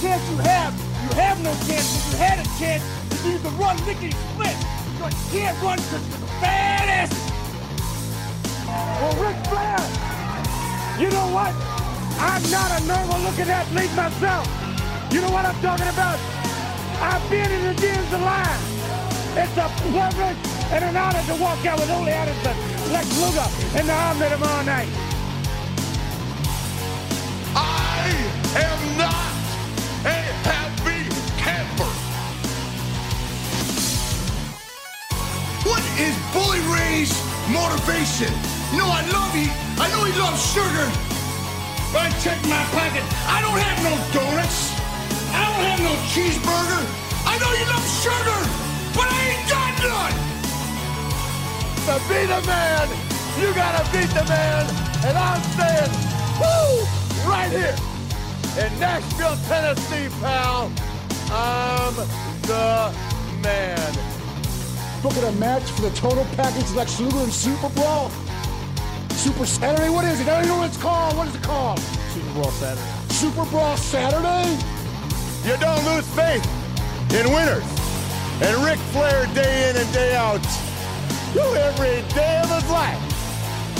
chance you have, you have no chance. If you had a chance, is you can run lickety split. But you can't run because you're the asses. Well, Ric Flair, you know what? I'm not a normal looking athlete myself. You know what I'm talking about? I've been in the gyms of line. It's a privilege and an honor to walk out with Ole Anderson, Lex Luger, and the Omni all night. Motivation? You know, I love he. I know he loves sugar. But I check my pocket. I don't have no donuts. I don't have no cheeseburger. I know you love sugar, but I ain't got none. To be the man, you gotta beat the man. And I'm saying, woo, right here in Nashville, Tennessee, pal. I'm the man. Booking a match for the total package Lex Luger and Super Brawl? Super Saturday? What is it? I don't know what it's called. What is it called? Super Bowl Saturday. Super Brawl Saturday? You don't lose faith in winners. And Ric Flair, day in and day out, every day of his life,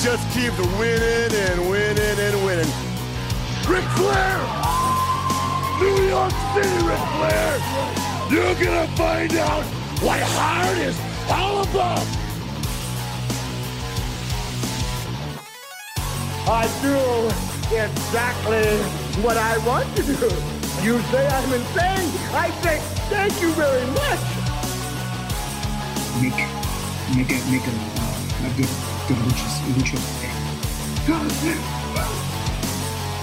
just keep winning and winning and winning. Ric Flair! New York City, Ric Flair! You're gonna find out what hard is all about! I do exactly what I want to do. You say I'm insane. I say thank you very much. make make a make a, uh, a good good lucha lucha thing.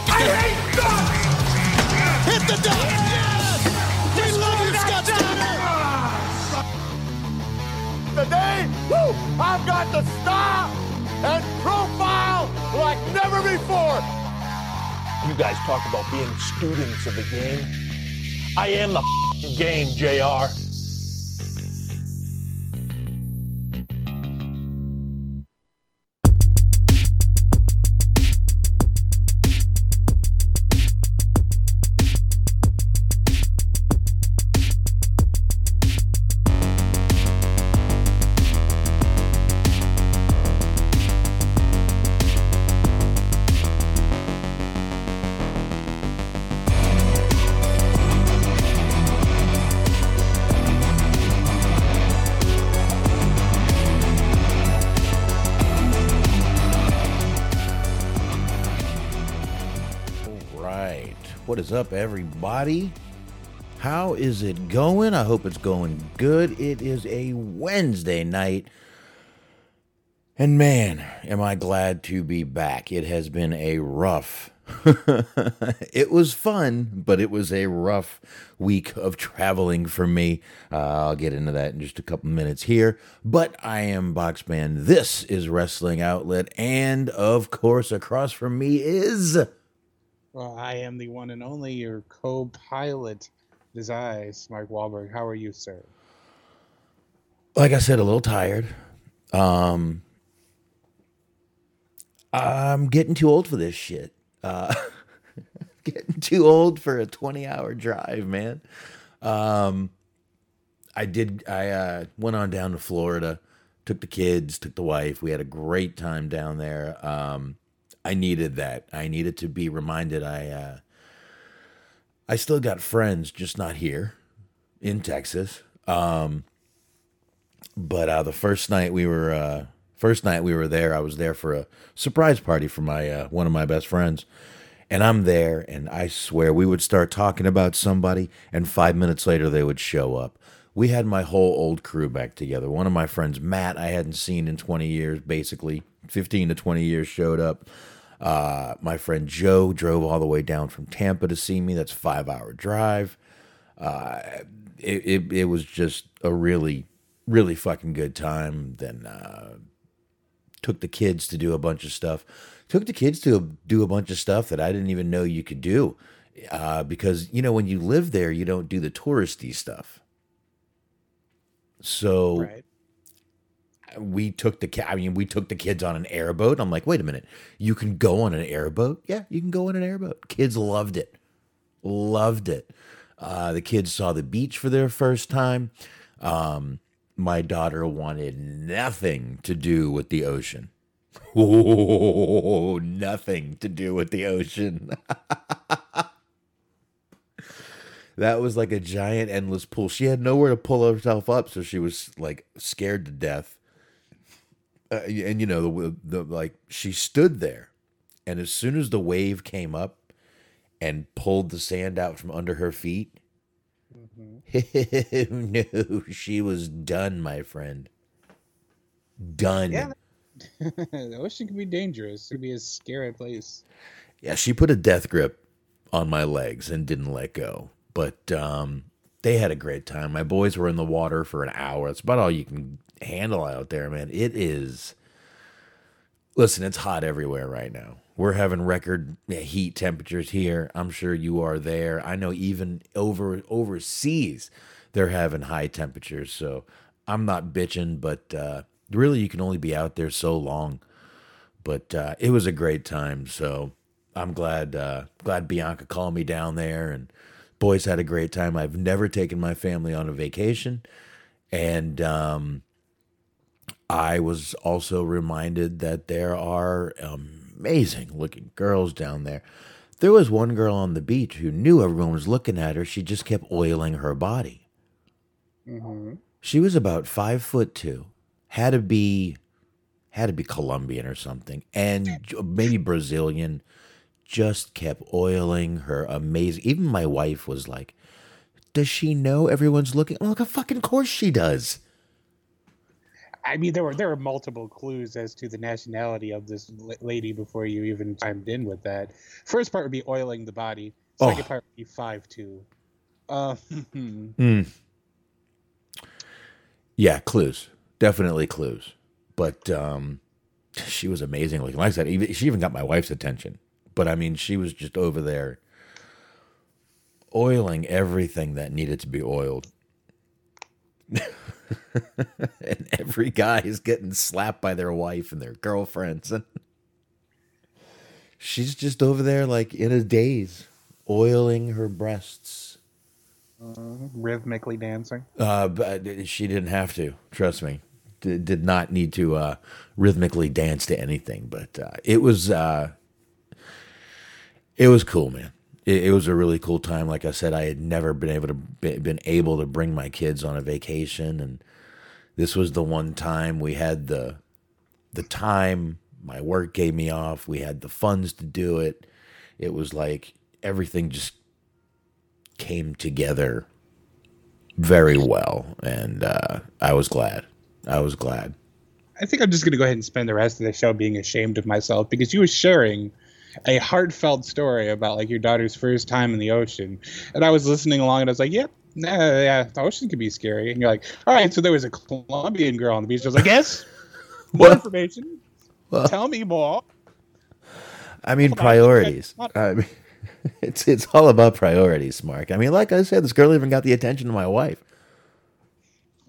I hate guns! Hit the deck! Today, woo, I've got the style and profile like never before. You guys talk about being students of the game. I am the game, JR. is up, everybody? How is it going? I hope it's going good. It is a Wednesday night. And man, am I glad to be back. It has been a rough. it was fun, but it was a rough week of traveling for me. Uh, I'll get into that in just a couple minutes here. But I am Boxman. This is Wrestling Outlet. And of course, across from me is. Well, I am the one and only your co-pilot, Desires, Mark Wahlberg. How are you, sir? like I said, a little tired. Um, I'm getting too old for this shit. Uh, getting too old for a 20 hour drive, man. Um, I did, I uh, went on down to Florida, took the kids, took the wife. We had a great time down there. Um, I needed that. I needed to be reminded I, uh, I still got friends, just not here in Texas. Um, but uh, the first night we were uh, first night we were there, I was there for a surprise party for my uh, one of my best friends, and I'm there, and I swear we would start talking about somebody, and five minutes later they would show up. We had my whole old crew back together. One of my friends, Matt, I hadn't seen in 20 years, basically 15 to 20 years, showed up. Uh, my friend Joe drove all the way down from Tampa to see me. That's five hour drive. Uh, it, it, it was just a really, really fucking good time. Then uh, took the kids to do a bunch of stuff. Took the kids to do a bunch of stuff that I didn't even know you could do. Uh, because, you know, when you live there, you don't do the touristy stuff. So Right. We took the I mean, we took the kids on an airboat. I'm like, wait a minute, you can go on an airboat? Yeah, you can go on an airboat. Kids loved it, loved it. Uh, the kids saw the beach for their first time. Um, my daughter wanted nothing to do with the ocean. Oh, nothing to do with the ocean. that was like a giant endless pool. She had nowhere to pull herself up, so she was like scared to death. Uh, and you know the the like she stood there, and as soon as the wave came up and pulled the sand out from under her feet, no, she was done, my friend. Done. Yeah. the ocean can be dangerous. It can be a scary place. Yeah, she put a death grip on my legs and didn't let go. But um, they had a great time. My boys were in the water for an hour. that's about all you can handle out there, man. It is. Listen, it's hot everywhere right now. We're having record heat temperatures here. I'm sure you are there. I know even over overseas, they're having high temperatures. So I'm not bitching, but uh, really, you can only be out there so long. But uh, it was a great time. So I'm glad uh, glad Bianca called me down there, and boys had a great time. I've never taken my family on a vacation, and um, I was also reminded that there are amazing looking girls down there. There was one girl on the beach who knew everyone was looking at her. She just kept oiling her body. Mm-hmm. She was about five foot two, had to be, had to be Colombian or something, and maybe Brazilian. Just kept oiling her amazing. Even my wife was like, "Does she know everyone's looking?" I'm like, "Of fucking course she does." I mean, there were there were multiple clues as to the nationality of this lady before you even chimed in with that. First part would be oiling the body. Second Oh. part would be five two. Uh, Yeah, clues. Definitely clues. But um she was amazing looking. Like I said, even she even got my wife's attention. But I mean, she was just over there oiling everything that needed to be oiled. and every guy is getting slapped by their wife and their girlfriends and she's just over there like in a daze oiling her breasts rhythmically dancing. Uh, but she didn't have to. Trust me. D- did not need to uh, rhythmically dance to anything. But uh, it was uh, it was cool, man. It, it was a really cool time. Like I said, I had never been able to been able to bring my kids on a vacation, and this was the one time we had the the time. My work gave me off. We had the funds to do it. It was like everything just came together very well, and uh, I was glad. I was glad. I think I'm just gonna go ahead and spend the rest of the show being ashamed of myself because you were sharing a heartfelt story about like your daughter's first time in the ocean, and I was listening along and I was like, "Yep, nah, yeah, the ocean can be scary." And you're like, "All right, so there was a Colombian girl on the beach." I was like, "Yes, more Well- information. well- Tell me more." I mean, priorities. I mean, it's it's all about priorities, Mark. I mean, like I said, this girl even got the attention of my wife.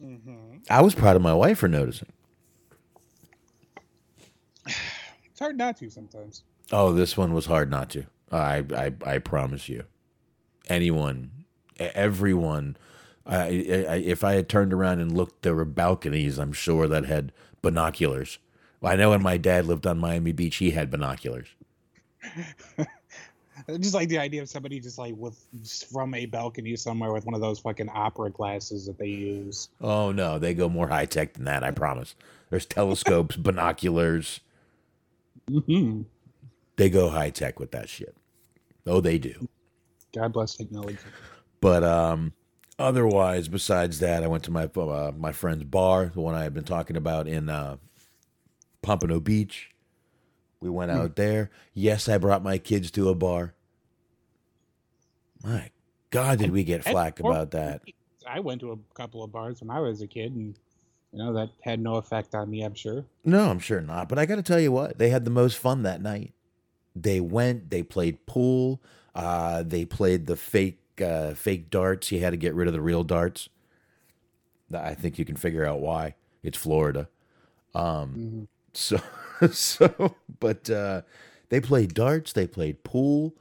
Mm-hmm. I was proud of my wife for noticing. It's hard not to sometimes. Oh, this one was hard not to. I I I promise you. Anyone, everyone. I, I, if I had turned around and looked, there were balconies. I'm sure that had binoculars. I know when my dad lived on Miami Beach, he had binoculars. Just like the idea of somebody just like with from a balcony somewhere with one of those fucking opera glasses that they use. Oh no, they go more high tech than that. I promise. There's telescopes, binoculars. hmm They go high tech with that shit. Oh, they do. God bless technology. But um, otherwise, besides that, I went to my uh, my friend's bar, the one I had been talking about in uh, Pompano Beach. We went out there. Yes, I brought my kids to a bar. My God, did we get flack about that? I went to a couple of bars when I was a kid, and you know that had no effect on me. I'm sure. No, I'm sure not. But I got to tell you what, they had the most fun that night. They went, they played pool, uh, they played the fake uh, fake darts. You had to get rid of the real darts. I think you can figure out why. It's Florida. Um, so, so, but uh, they played darts, they played pool.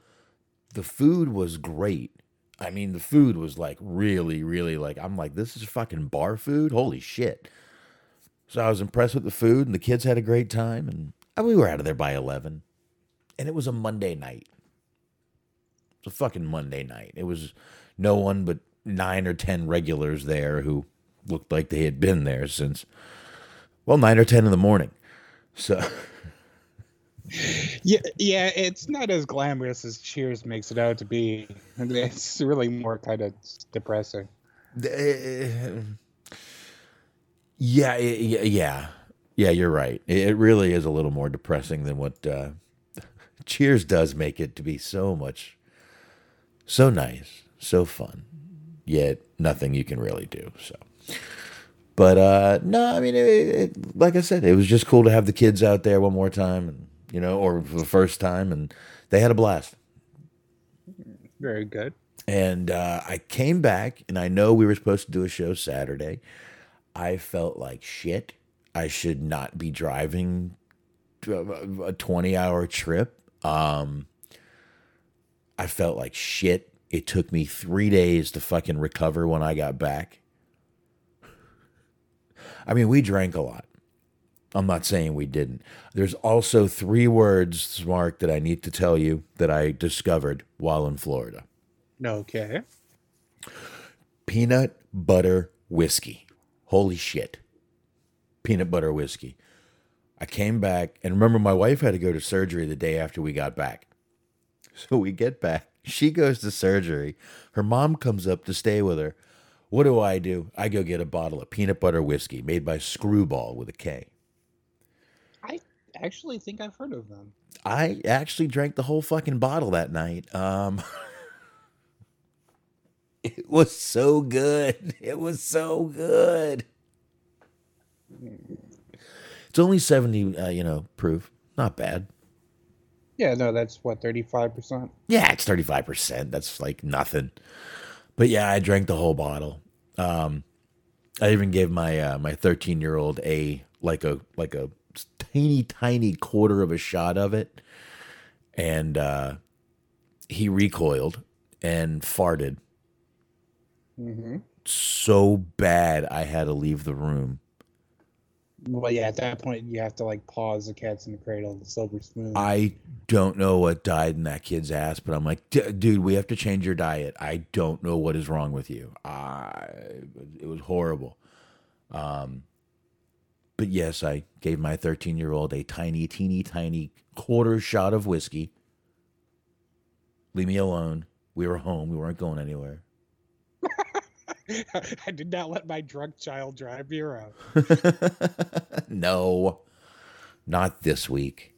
The food was great. I mean, the food was like really, really like, I'm like, this is fucking bar food? Holy shit. So I was impressed with the food, and the kids had a great time, and uh, we were out of there by 11. And it was a Monday night. It's a fucking Monday night. It was no one but nine or 10 regulars there who looked like they had been there since, well, nine or 10 in the morning. So, Yeah, yeah, it's not as glamorous as Cheers makes it out to be. It's really more kind of depressing. Uh, yeah, yeah, yeah, yeah. You're right. It it really is a little more depressing than what uh, Cheers does make it to be so much, so nice, so fun. Yet nothing you can really do. So, but uh, no, I mean, it, it, like I said, it was just cool to have the kids out there one more time, and you know, or for the first time, and they had a blast. Very good. And uh, I came back, and I know we were supposed to do a show Saturday. I felt like shit. I should not be driving a 20 hour trip. Um, I felt like shit. It took me three days to fucking recover when I got back. I mean, we drank a lot. I'm not saying we didn't. There's also three words, Mark, that I need to tell you that I discovered while in Florida Okay. peanut butter whiskey. Holy shit. Peanut butter whiskey. I came back, and remember, my wife had to go to surgery the day after we got back. So we get back. She goes to surgery. Her mom comes up to stay with her. What do I do? I go get a bottle of peanut butter whiskey made by Screwball with a K. I actually think I've heard of them. I actually drank the whole fucking bottle that night. Um, it was so good. It was so good. It's only 70, uh, you know, proof. Not bad. Yeah, no, that's what, 35%? Yeah, it's 35%. That's like nothing. But yeah, I drank the whole bottle. Um, I even gave my uh, my 13 year old a like a like a teeny tiny quarter of a shot of it, and uh, he recoiled and farted Mm-hmm. so bad I had to leave the room. Well, yeah, at that point, you have to like pause the cats in the cradle, the silver spoon. I don't know what died in that kid's ass, but I'm like, "D- dude, we have to change your diet. I don't know what is wrong with you. I, it was horrible. Um, but yes, I gave my 13 year old a tiny, teeny, tiny quarter shot of whiskey. Leave me alone. We were home. We weren't going anywhere. I did not let my drunk child drive me around. no, not this week.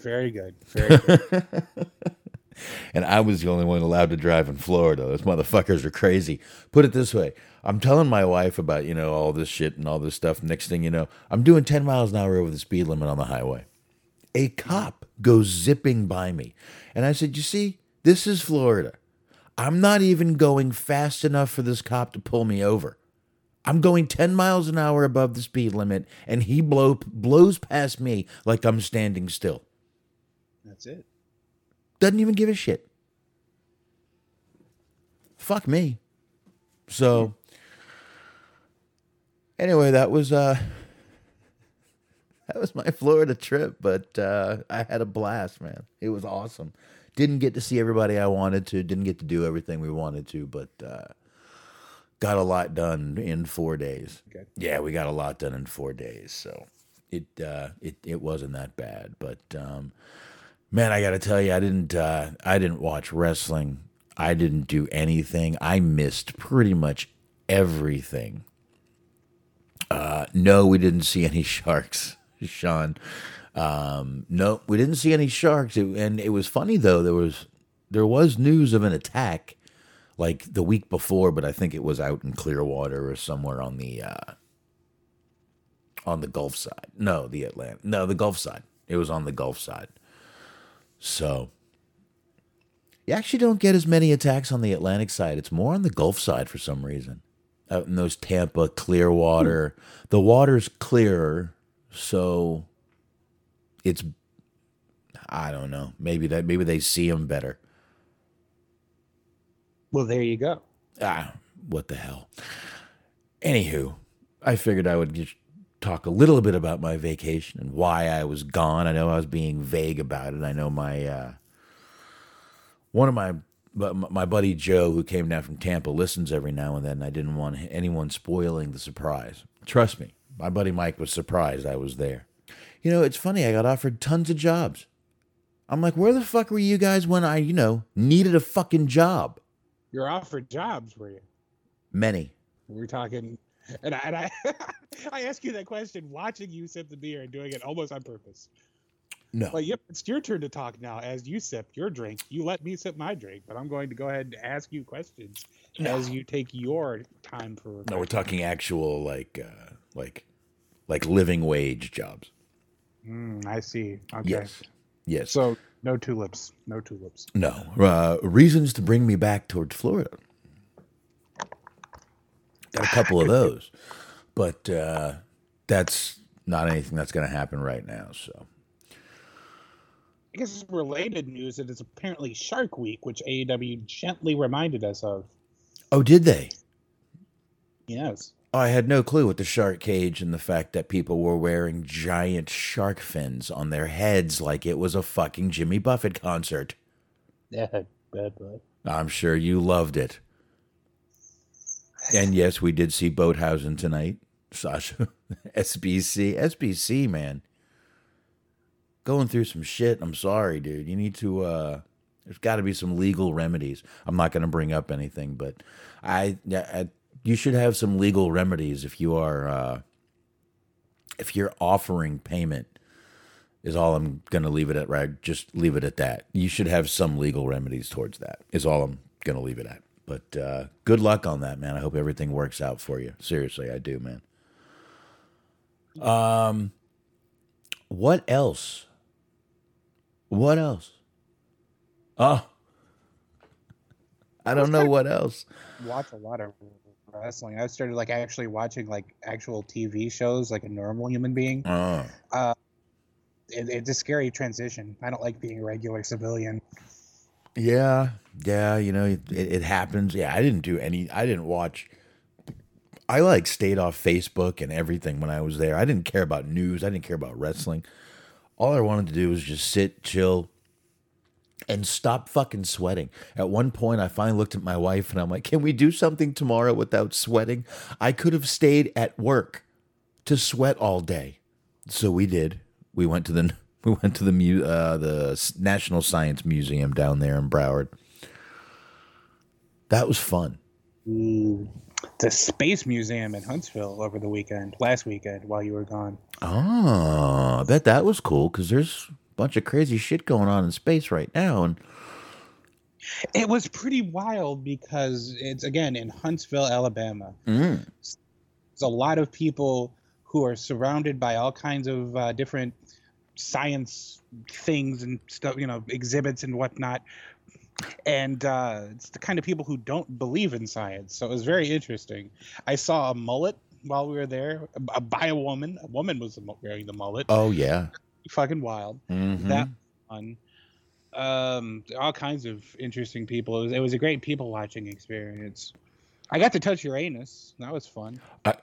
Very good. Very good. and I was the only one allowed to drive in Florida. Those motherfuckers are crazy. Put it this way I'm telling my wife about, you know, all this shit and all this stuff. Next thing you know, I'm doing 10 miles an hour over the speed limit on the highway. A cop goes zipping by me. And I said, You see, this is Florida. I'm not even going fast enough for this cop to pull me over. I'm going 10 miles an hour above the speed limit, and he blow, blows past me like I'm standing still. That's it. Doesn't even give a shit. Fuck me. So anyway, that was uh that was my Florida trip, but uh I had a blast, man. It was awesome. Didn't get to see everybody I wanted to, didn't get to do everything we wanted to, but uh got a lot done in 4 days. Okay. Yeah, we got a lot done in 4 days, so it uh it it wasn't that bad, but um Man, I got to tell you, I didn't. Uh, I didn't watch wrestling. I didn't do anything. I missed pretty much everything. Uh, no, we didn't see any sharks, Sean. Um, no, we didn't see any sharks. It, and it was funny though. There was there was news of an attack like the week before, but I think it was out in Clearwater or somewhere on the uh, on the Gulf side. No, the Atlantic. No, the Gulf side. It was on the Gulf side. So you actually don't get as many attacks on the Atlantic side. It's more on the Gulf side for some reason. Out in those Tampa, Clearwater, the water's clearer, So it's I don't know. Maybe that maybe they see him better. Well, there you go. Ah, what the hell. Anywho, I figured I would just talk a little bit about my vacation and why I was gone. I know I was being vague about it. I know my uh, one of my my buddy Joe, who came down from Tampa, listens every now and then. I didn't want anyone spoiling the surprise. Trust me, my buddy Mike was surprised I was there. You know, it's funny. I got offered tons of jobs. I'm like, where the fuck were you guys when I, you know, needed a fucking job? You're offered jobs, were you? Many. We're talking, and I, and I, I ask you that question watching you sip the beer and doing it almost on purpose. No. Well, yep, it's your turn to talk now. As you sip your drink, you let me sip my drink, but I'm going to go ahead and ask you questions No. as you take your time for. No, we're talking actual like uh like like living wage jobs. Mm, I see. Okay. Yes. Yes. So no tulips. No tulips. no. Uh reasons to bring me back towards Florida. Got a couple of those. But uh that's not anything that's going to happen right now, so. I guess it's related news that it's apparently Shark Week, which AEW gently reminded us of. Oh, did they? Yes. I had no clue with the shark cage and the fact that people were wearing giant shark fins on their heads like it was a fucking Jimmy Buffett concert. Yeah, bad boy. I'm sure you loved it. And yes, we did see Boathausen tonight. Sasha, SBC, SBC, man, going through some shit. I'm sorry, dude. You need to. uh There's got to be some legal remedies. I'm not going to bring up anything, but I, yeah, I, you should have some legal remedies if you are, uh if you're offering payment. Is all I'm going to leave it at. Right, just leave it at that. You should have some legal remedies towards that. Is all I'm going to leave it at. But uh, good luck on that, man. I hope everything works out for you. Seriously, I do, man. Um, what else? What else? Oh, I don't know what else. Watch a lot of wrestling. I started like actually watching like actual TV shows like a normal human being. Oh, It, it's a scary transition. I don't like being a regular civilian. yeah, yeah. You know, it, it happens. Yeah, I didn't do any. I didn't watch. I like stayed off Facebook and everything when I was there. I didn't care about news. I didn't care about wrestling. All I wanted to do was just sit, chill, and stop fucking sweating. At one point, I finally looked at my wife and I'm like, "Can we do something tomorrow without sweating?" I could have stayed at work to sweat all day, so we did. We went to the we went to the mu- uh, the National Science Museum down there in Broward. That was fun. The Space Museum in Huntsville over the weekend, last weekend, while you were gone. Oh, I bet that was cool because there's bunch of crazy shit going on in space right now, and It was pretty wild because it's again in Huntsville, Alabama. mm, There's a lot of people who are surrounded by all kinds of uh, different science things and stuff, you know, exhibits and whatnot. And uh, it's the kind of people who don't believe in science. So it was very interesting. I saw a mullet while we were there by a woman. A woman was wearing the mullet. oh yeah, Fucking wild. Mhm. That fun. Um, all kinds of interesting people. It was, it was a great people watching experience. I got to touch Uranus. That was fun. I-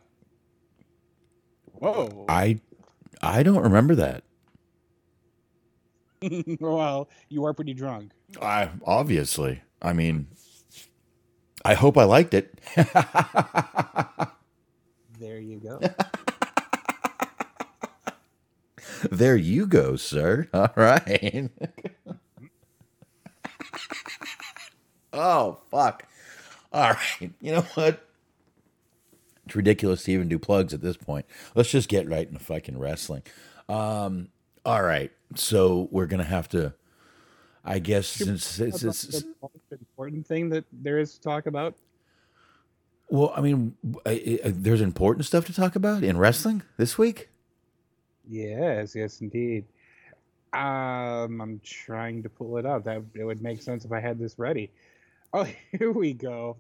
Whoa. I I don't remember that. well, you are pretty drunk. I obviously. I mean, I hope I liked it. There you go. there you go, sir. All right. oh fuck. All right. You know what? It's ridiculous to even do plugs at this point. Let's just get right into fucking wrestling. Um, all right. So we're gonna have to I guess since it's, That's it's, the most important thing that there is to talk about. well, I mean, I, I, there's important stuff to talk about in wrestling this week. Yes, yes, indeed. Um, I'm trying to pull it up. That it would make sense if I had this ready. Oh, here we go.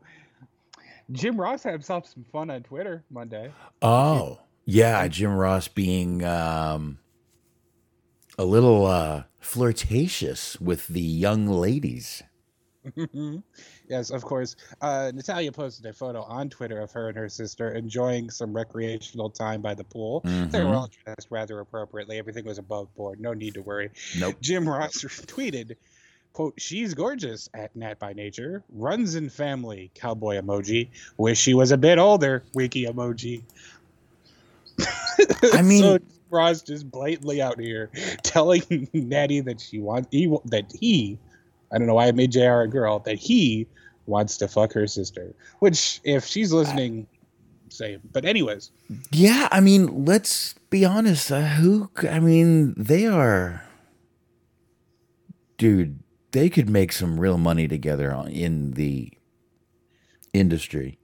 Jim Ross had himself some fun on Twitter Monday. Oh, Yeah, Jim Ross being um, a little uh, flirtatious with the young ladies. Yes, of course. Uh, Natalya posted a photo on Twitter of her and her sister enjoying some recreational time by the pool. They were all dressed rather appropriately. Everything was above board. No need to worry. Nope. Jim Ross tweeted, quote, she's gorgeous at Nat by Nature, runs in family, cowboy emoji, wish she was a bit older, wiki emoji. I mean, so Ross just blatantly out here telling Natty that she wants he, that he, I don't know why I made Jr. a girl, that he wants to fuck her sister. Which, if she's listening, same. But anyways, yeah, I mean, let's be honest. Uh, who? I mean, they are, dude. They could make some real money together on, in the industry.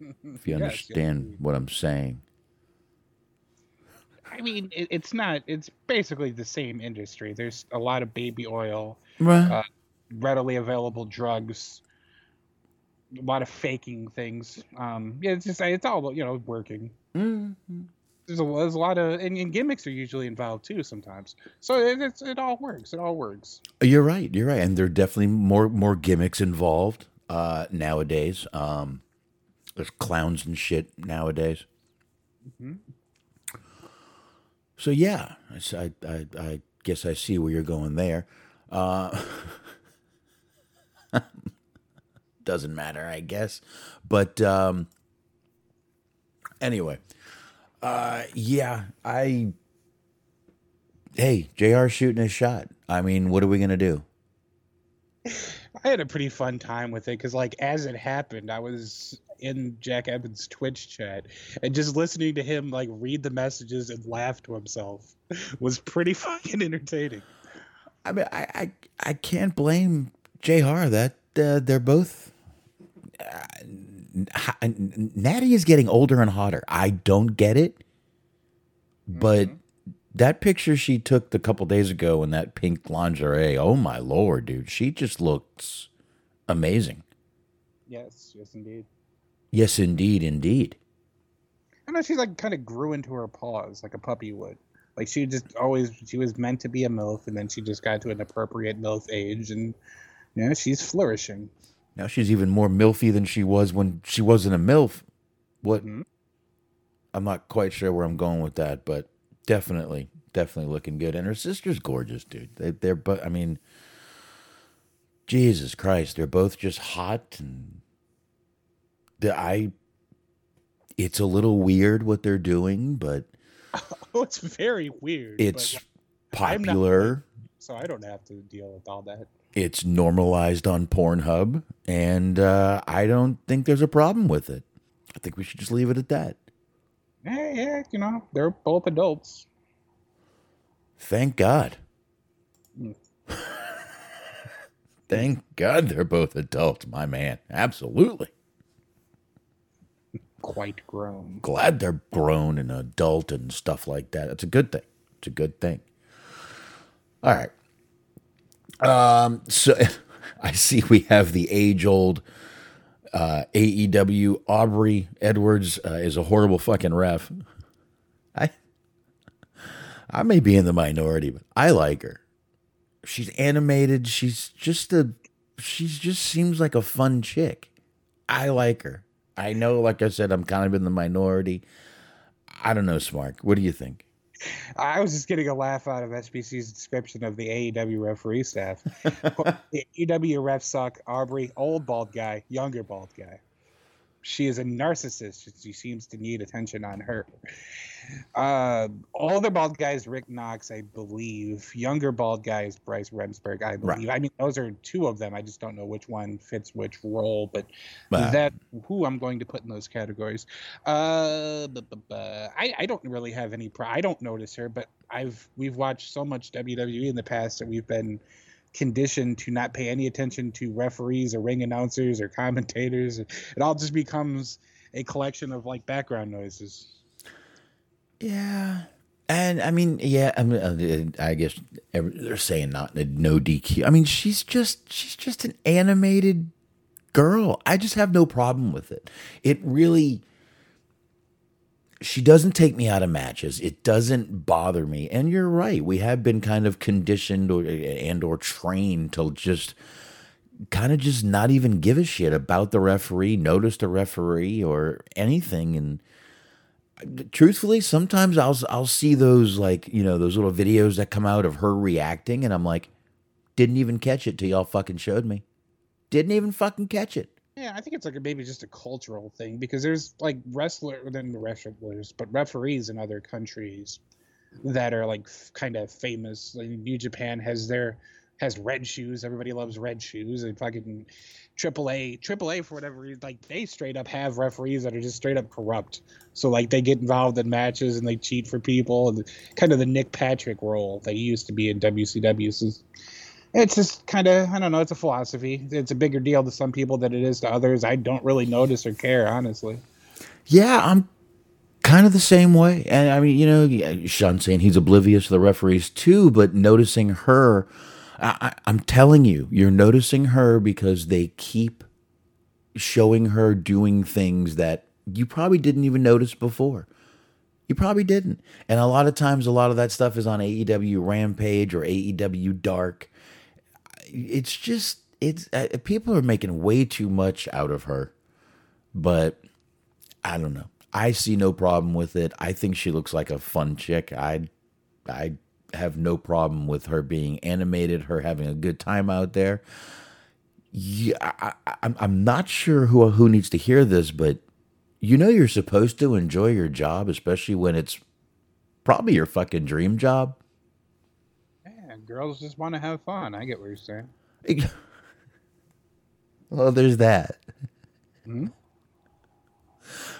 If you Yes, yes, understand what I'm saying. I mean, it, it's not. It's basically the same industry. There's a lot of baby oil, Well, uh, readily available drugs, a lot of faking things. Um, yeah, it's just it's all you know working. There's a, there's a lot of and, and gimmicks are usually involved too sometimes. So it, it's it all works. It all works. You're right. You're right, and there are definitely more more gimmicks involved uh, nowadays. Um, there's clowns and shit nowadays. So yeah, I I guess I see where you're going there. Uh, doesn't matter, I guess. But um, anyway, uh, yeah, I hey, Jr. shooting his shot. I mean, what are we gonna do? I had a pretty fun time with it because, like, as it happened, I was in Jack Evans' Twitch chat and just listening to him like read the messages and laugh to himself was pretty fucking entertaining. I mean, I I, I can't blame Jr. That uh, they're both. Uh, n- Natty is getting older and hotter. I don't get it, but that picture she took a couple days ago in that pink lingerie. Oh my lord, dude! She just looks amazing. Yes, yes, indeed. Yes, indeed, indeed. I know she like kind of grew into her paws like a puppy would. Like she just always she was meant to be a milf, and then she just got to an appropriate milf age, and you yeah, she's flourishing. Now she's even more milfy than she was when she wasn't a milf. What? Mhm. I'm not quite sure where I'm going with that, but definitely, definitely looking good. And her sister's gorgeous, dude. They, they're, but I mean, Jesus Christ, they're both just hot, and I. It's a little weird what they're doing, but Oh, it's very weird. it's I'm not- popular. so I don't have to deal with all that. It's normalized on Pornhub, and uh, I don't think there's a problem with it. I think we should just leave it at that. Yeah, yeah, you know, they're both adults. Thank God. Mm. Thank God they're both adults, my man. Absolutely. Quite grown. Glad they're grown and adult and stuff like that. It's a good thing. It's a good thing. All right. Um, so I see we have the age old uh, AEW Aubrey Edwards uh, is a horrible fucking ref. I I may be in the minority, but I like her. She's animated. She's just a. She's just seems like a fun chick. I like her. I know, like I said, I'm kind of in the minority. I don't know, Smark. What do you think? I was just getting a laugh out of SBC's description of the AEW referee staff. the AEW refs suck. Aubrey, old bald guy, younger bald guy. She is a narcissist. She seems to need attention on her. Uh, older bald guys, Rick Knox, I believe. Younger bald guys, Bryce Remsburg, I believe. I mean, those are two of them. I just don't know which one fits which role, but Uh, that who I'm going to put in those categories. Uh, bu- bu- bu- I I don't really have any. Pro- I don't notice her, but I've we've watched so much WWE in the past that we've been conditioned to not pay any attention to referees or ring announcers or commentators. It all just becomes a collection of like background noises. Yeah. And I mean, yeah, I mean, uh, I guess they're saying not no DQ. I mean, she's just she's just an animated girl. I just have no problem with it. It really she doesn't take me out of matches. It doesn't bother me. And you're right. We have been kind of conditioned or, and or trained to just kind of just not even give a shit about the referee, notice the referee or anything. And truthfully, sometimes I'll I'll see those like, you know, those little videos that come out of her reacting and I'm like, didn't even catch it till y'all fucking showed me. Didn't even fucking catch it. Yeah, I think it's like a, maybe just a cultural thing because there's like wrestler then wrestlers, but referees in other countries that are like f- kind of famous. Like New Japan has their has red shoes. Everybody loves red shoes. And fucking AAA, AAA for whatever reason, like they straight up have referees that are just straight up corrupt. So like they get involved in matches and they cheat for people. And kind of the Nick Patrick role that he used to be in WCW. So it's just kind of I don't know. It's a philosophy. It's a bigger deal to some people than it is to others. I don't really notice or care, honestly. Yeah, I'm kind of the same way. And I mean, you know, Sean saying he's oblivious to the referees too, but noticing her, I, I'm telling you, you're noticing her because they keep showing her doing things that you probably didn't even notice before. You probably didn't. And a lot of times, a lot of that stuff is on AEW Rampage or AEW Dark. It's just, it's, uh, people are making way too much out of her. But I don't know. I see no problem with it. I think she looks like a fun chick. I, I have no problem with her being animated, her having a good time out there. Yeah, I, I, I'm I'm not sure who who needs to hear this, but you know you're supposed to enjoy your job, especially when it's probably your fucking dream job. Girls just want to have fun. I get what you're saying. well, there's that. Hmm?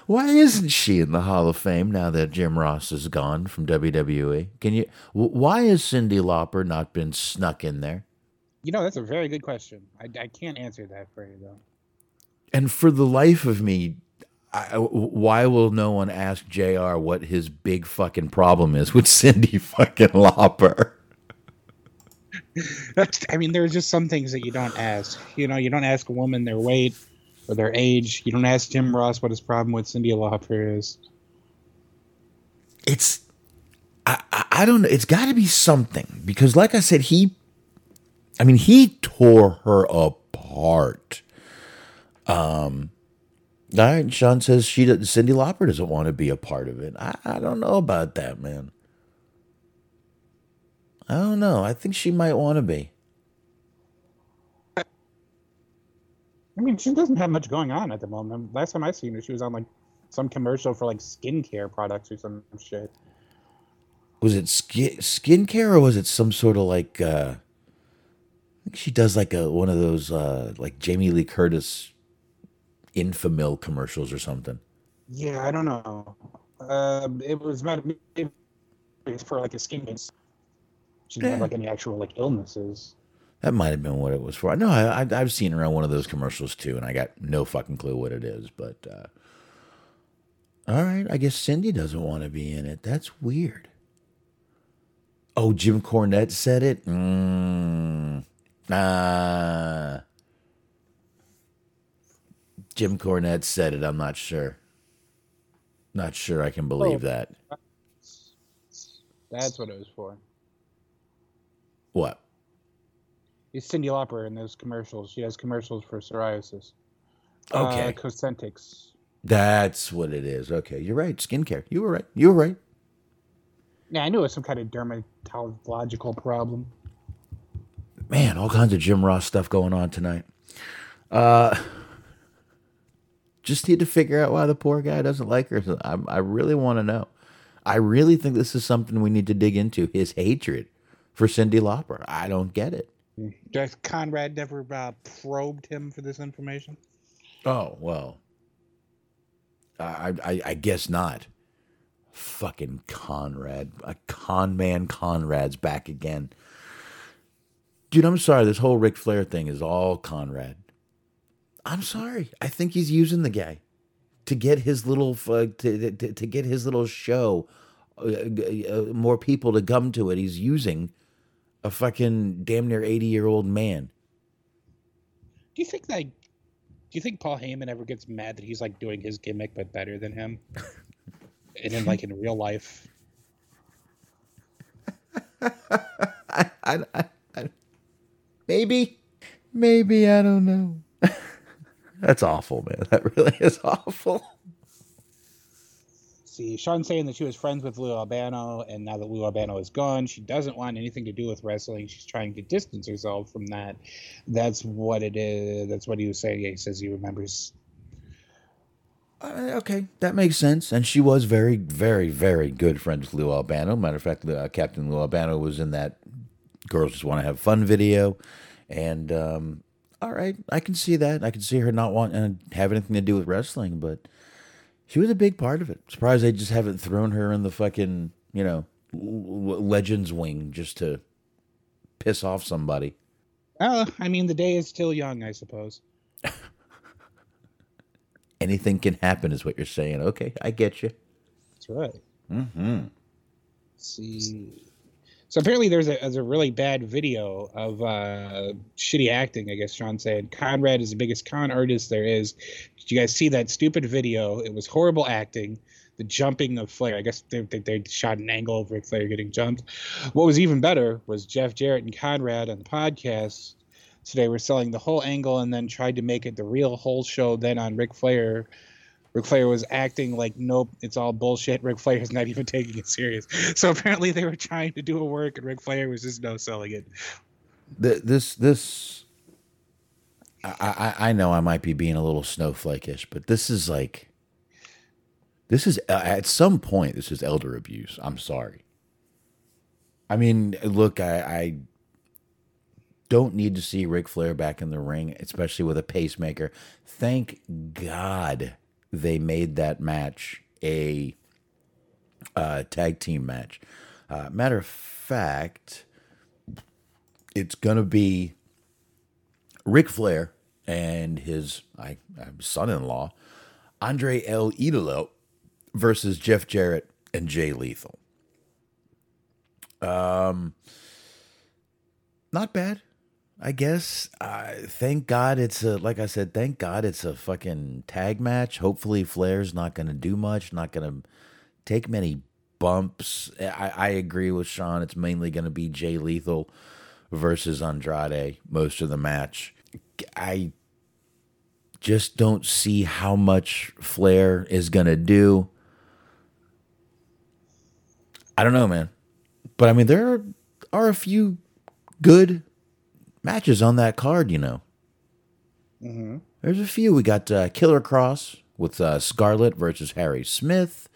Why isn't she in the Hall of Fame now that Jim Ross is gone from WWE? Can you? Why has Cyndi Lauper not been snuck in there? You know, that's a very good question. I, I can't answer that for you though. And for the life of me, I, why will no one ask Jr. what his big fucking problem is with Cyndi fucking Lauper? I mean, there's just some things that you don't ask. You know, you don't ask a woman their weight or their age. You don't ask Jim Ross what his problem with Cyndi Lauper is. It's I I, I don't know. It's got to be something because, like I said, he, I mean, he tore her apart. Um. All right, Sean says she Cyndi Lauper doesn't want to be a part of it. I, I don't know about that, man. I don't know. I think she might want to be. I mean, she doesn't have much going on at the moment. Last time I seen her, she was on like some commercial for like skincare products or some shit. was it skin skincare or was it some sort of like uh I think she does like a one of those uh like Jamie Lee Curtis Infamil commercials or something. Yeah, I don't know. Um, it was about for like a skin. She didn't have Yeah. like any actual like illnesses. That might have been what it was for. No, I, I I've seen her on one of those commercials too, and I got no fucking clue what it is. But uh all right, I guess Cyndi doesn't want to be in it. That's weird. Oh, Jim Cornette said it. Mm, nah. Jim Cornette said it. I'm not sure. Not sure I can believe Oh. that. That's what it was for. What? It's Cyndi Lauper in those commercials. She has commercials for psoriasis. Okay. Uh, Cosentyx. That's what it is. Okay, you're right. Skincare. You were right. You were right. Yeah, I knew it was some kind of dermatological problem. Man, all kinds of Jim Ross stuff going on tonight. Uh, just need to figure out why the poor guy doesn't like her. I, I really want to know. I really think this is something we need to dig into. His hatred for Cyndi Lauper. I don't get it. Does Conrad never uh, probed him for this information? Oh well. I I, I guess not. Fucking Conrad, a con man. Conrad's back again. Dude, I'm sorry. This whole Ric Flair thing is all Conrad. I'm sorry. I think he's using the guy to get his little uh, to, to to get his little show, uh, uh, more people to come to it. He's using a fucking damn near 80 year old man. Do you think like, do you think Paul Heyman ever gets mad that he's like doing his gimmick but better than him? and in like in real life. I, I, I, I, maybe, maybe I don't know. That's awful, man. That really is awful. See, Sean saying that she was friends with Lou Albano, and now that Lou Albano is gone, she doesn't want anything to do with wrestling. She's trying to distance herself from that. That's what it is. That's what he was saying. Yeah, he says he remembers. Uh, okay, that makes sense. And she was very, very, very good friends with Lou Albano. Matter of fact, uh, Captain Lou Albano was in that "Girls Just Want to Have Fun" video, and um, all right, I can see that. I can see her not wanting to have anything to do with wrestling, but she was a big part of it. Surprised they just haven't thrown her in the fucking, you know, Legends wing just to piss off somebody. Well, I mean, the day is still young, I suppose. Anything can happen, is what you're saying. Okay, I get you. That's right. Mm-hmm. Let's see. So apparently, there's a, there's a really bad video of uh, shitty acting. I guess Sean said Conrad is the biggest con artist there is. Did you guys see that stupid video? It was horrible acting. The jumping of Flair. I guess they, they, they shot an angle of Ric Flair getting jumped. What was even better was Jeff Jarrett and Conrad on the podcast today were selling the whole angle and then tried to make it the real whole show. Then on Ric Flair Ric Flair was acting like, nope, it's all bullshit. Ric Flair is not even taking it serious. So apparently they were trying to do a work, and Ric Flair was just no selling it. The, this this I, I I know I might be being a little snowflakeish, but this is like this is uh, at some point this is elder abuse. I'm sorry. I mean, look, I, I don't need to see Ric Flair back in the ring, especially with a pacemaker. Thank God they made that match a uh, tag team match. Uh, matter of fact, it's going to be Ric Flair and his I, uh, son-in-law, Andre El Idolo, versus Jeff Jarrett and Jay Lethal. Um, not bad. I guess. Uh, thank God it's a like I said. Thank God it's a fucking tag match. Hopefully Flair's not going to do much. Not going to take many bumps. I, I agree with Sean. It's mainly going to be Jay Lethal versus Andrade most of the match. I just don't see how much Flair is going to do. I don't know, man. But I mean, there are a few good matches on that card, you know. Mm-hmm. There's a few. We got uh, Killer Kross with uh, Scarlett versus Harry Smith.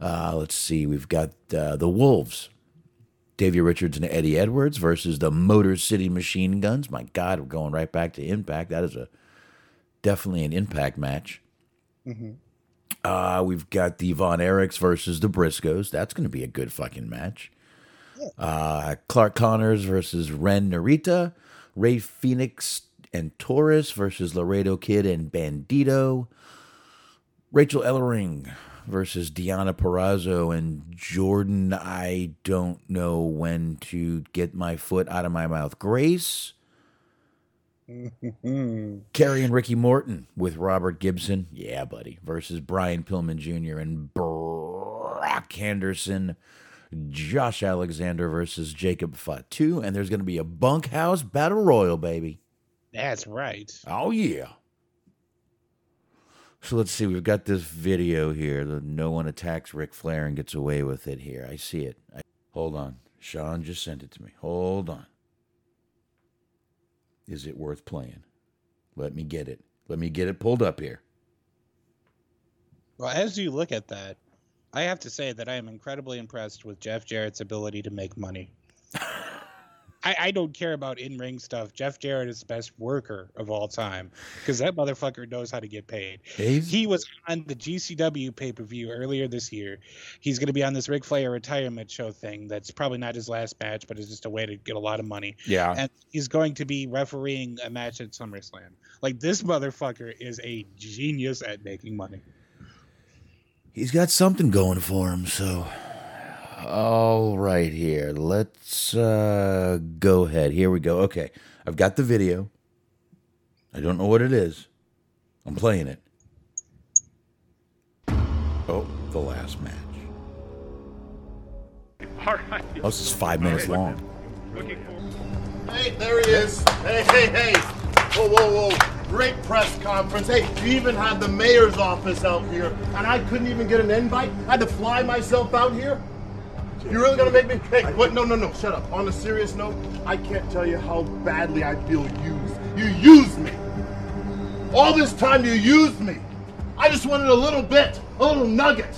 Uh, let's see. We've got uh, the Wolves, Davey Richards and Eddie Edwards versus the Motor City Machine Guns. My God, we're going right back to Impact. That is a definitely an Impact match. Mm-hmm. Uh, we've got the Von Erichs versus the Briscoes. That's going to be a good fucking match. Uh, Clark Connors versus Ren Narita. Rey Fenix and Taurus versus Laredo Kid and Bandido. Rachel Ellering versus Deonna Purrazzo and Jordynne. I don't know when to get my foot out of my mouth. Grace. Kerry and Ricky Morton with Robert Gibson. Yeah, buddy. Versus Brian Pillman Jr. and Brock Anderson. Josh Alexander versus Jacob Fatu, and there's going to be a bunkhouse battle royal, baby. That's right. Oh yeah. So let's see. We've got this video here. The no one attacks Ric Flair and gets away with it. Here, I see it. I, hold on, Sean just sent it to me. Hold on. Is it worth playing? Let me get it. Let me get it pulled up here. Well, as you look at that, I have to say that I am incredibly impressed with Jeff Jarrett's ability to make money. I, I, don't care about in ring stuff. Jeff Jarrett is the best worker of all time because that motherfucker knows how to get paid. Dave? He was on the GCW pay per view earlier this year. He's going to be on this Ric Flair retirement show thing. That's probably not his last match, but it's just a way to get a lot of money. Yeah. And he's going to be refereeing a match at SummerSlam. Like, this motherfucker is a genius at making money he's got something going for him. So, all right, here, let's uh, go ahead. Here we go. Okay, I've got the video. I don't know what it is. I'm playing it. Oh, the last match. All right. Oh, this is five minutes long. Looking. Hey, there he is. Hey, hey, hey. Whoa, whoa, whoa. Great press conference. Hey, you even had the mayor's office out here, and I couldn't even get an invite. I had to fly myself out here. You really gonna make me? Hey, what? No, no, no. Shut up. On a serious note, I can't tell you how badly I feel used. You used me. All this time you used me. I just wanted a little bit, a little nugget.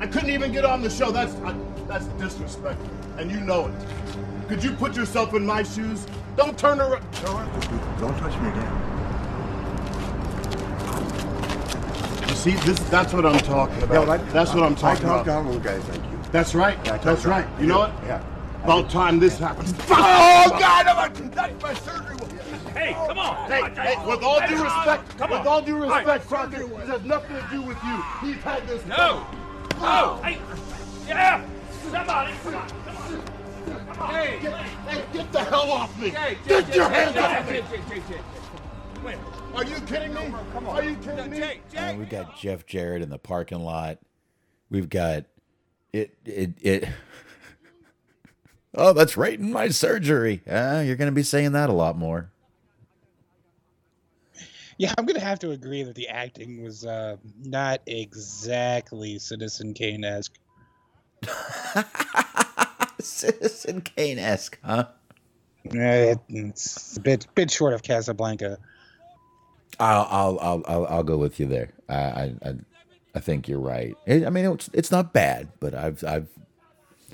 I couldn't even get on the show. That's I, that's disrespectful, and you know it. Could you put yourself in my shoes? Don't turn around. Don't touch me again. You see, this that's what I'm talking about. that's what I'm talking I talked about. down little guys like you. That's right. Yeah, that's down. right. You know what? Yeah. About time this happens. Oh God, I'm a, that's my surgery. Hey, oh, come on. Hey, hey, with all due respect, Come with on. all due respect, All right. Crockett, this has nothing to do with you. He's had this. No. No. Hey. Yeah. Somebody. Come on. Come on. Come on. Hey. Hey, get the hell off me! Hey, get Jay, your Jay, hands Jay, off Jay, me! Jay, Jay, Jay, Jay. Wait. Are you kidding me? Are you kidding me? Jay, Jay. And we got Jeff Jarrett in the parking lot. We've got it. It. It. Oh, that's right in my surgery. Uh, you're going to be saying that a lot more. Yeah, I'm gonna have to agree that the acting was uh, not exactly Citizen Kane esque. Citizen Kane esque, huh? It's a bit bit short of Casablanca. I'll I'll I'll I'll, I'll go with you there. I I I, I think you're right. I mean, it's it's not bad, but I've I've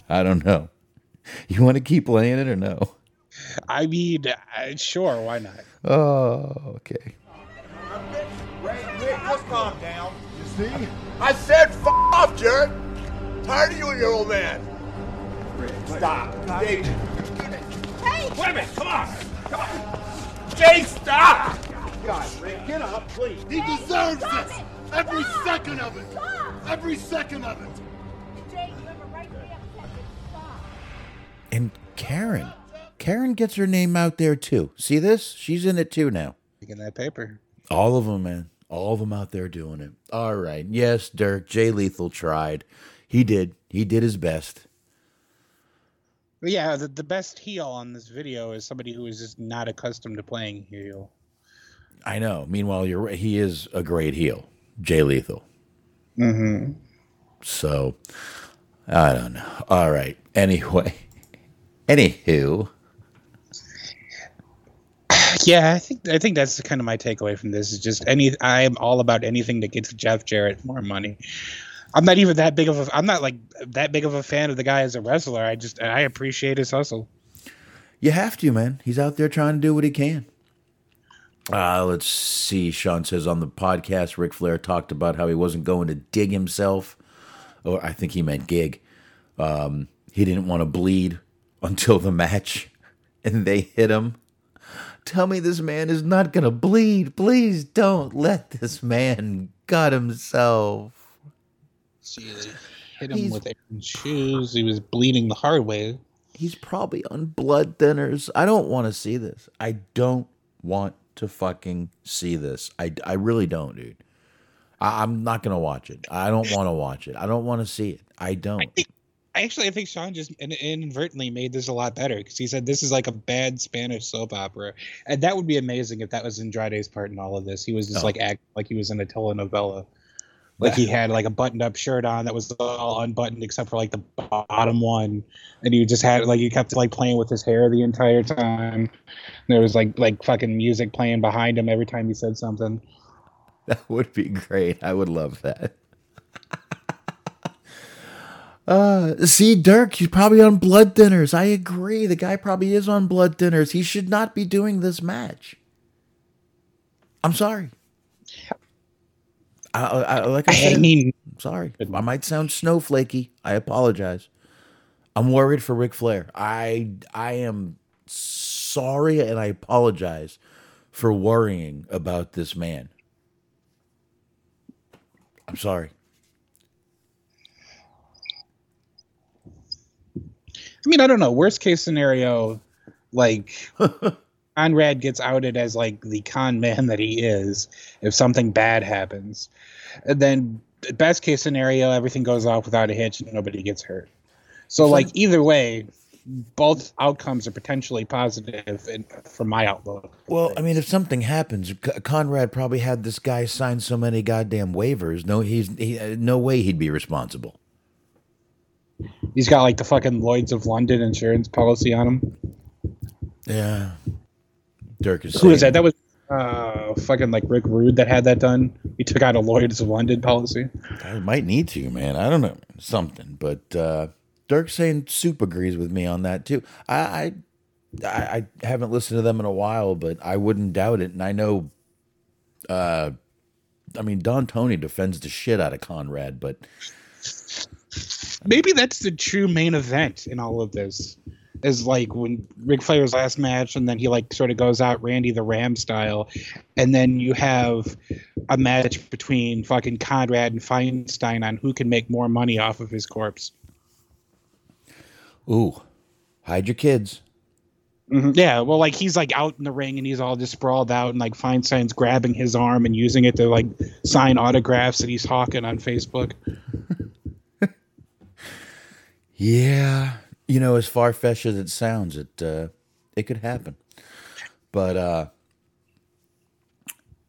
I don't know. You want to keep playing it or no? I mean, uh, sure, why not? Oh, okay. Ray, Rick, just calm down. You see? I said f off, Jarrett. Tired of you and your old man. Stop. David. Wait a minute. Come on. Come on. Jay, stop. God, Rick, get up, please. He deserves this. it. Every Stop. second of it. Stop. Every second of it. Jay, you have a right to be upset. Stop. And Karen, Karen gets her name out there too. See this? She's in it too now. Taking that paper. All of them, man. All of them out there doing it. All right. Yes, Dirk. Jay Lethal tried. He did. He did his best. Yeah, the, the best heel on this video is somebody who is just not accustomed to playing heel. I know. Meanwhile, you're. He is a great heel, Jay Lethal. Mm-hmm. So I don't know. All right. Anyway. Anywho. Yeah, I think I think that's kind of my takeaway from this. Is just any I'm all about anything that gets Jeff Jarrett more money. I'm not even that big of a I'm not like that big of a fan of the guy as a wrestler. I just I appreciate his hustle. You have to, man. He's out there trying to do what he can. Uh, let's see. Sean says on the podcast, Ric Flair talked about how he wasn't going to dig himself, or I think he meant gig. Um, he didn't want to bleed until the match, and they hit him. Tell me this man is not going to bleed. Please don't let this man gut himself. See, they hit him He's- with Aaron's shoes. He was bleeding the hard way. He's probably on blood thinners. I don't want to see this. I don't want to fucking see this. I, I really don't, dude. I, I'm not gonna watch it. I don't want to watch it. I don't want to see it. I don't. I actually I think Sean just inadvertently made this a lot better because he said this is like a bad Spanish soap opera, and that would be amazing if that was Andrade's part in all of this. He was just Oh. like act like he was in a telenovela, like he had like a buttoned-up shirt on that was all unbuttoned except for like the bottom one, and he just had like he kept like playing with his hair the entire time. There was like like fucking music playing behind him every time he said something. That would be great. I would love that. Uh, see, Dirk, he's probably on blood dinners. I agree. The guy probably is on blood dinners. He should not be doing this match. I'm sorry. I, I, like I I said, I'm sorry. I might sound snowflakey. I apologize. I'm worried for Ric Flair. I I am sorry and I apologize for worrying about this man. I'm sorry. I mean, I don't know. Worst case scenario, like Conrad gets outed as like the con man that he is if something bad happens. And then best case scenario, everything goes off without a hitch and nobody gets hurt. So like either way, both outcomes are potentially positive in, from my outlook. Well, I mean, if something happens, C- Conrad probably had this guy sign so many goddamn waivers. No, he's he, uh, no way he'd be responsible. He's got like the fucking Lloyd's of London insurance policy on him. Yeah. Dirk is Who is saying- that? That was uh fucking like Rick Rude that had that done. He took out a Lloyd's of London policy. I might need to, man. I don't know something, but uh, Dirk saying Soup agrees with me on that too. I, I I I haven't listened to them in a while, but I wouldn't doubt it. And I know, uh, I mean, Don Tony defends the shit out of Conrad, but Maybe that's the true main event in all of this. Is like when Ric Flair's last match, and then he like sort of goes out Randy the Ram style, and then you have a match between fucking Conrad and Feinstein on who can make more money off of his corpse. ooh, hide your kids. Mm-hmm. Yeah, well, like he's like out in the ring and he's all just sprawled out, and like Feinstein's grabbing his arm and using it to like sign autographs that he's hawking on Facebook. Yeah, you know, as far fetched as it sounds, it uh, it could happen. But uh,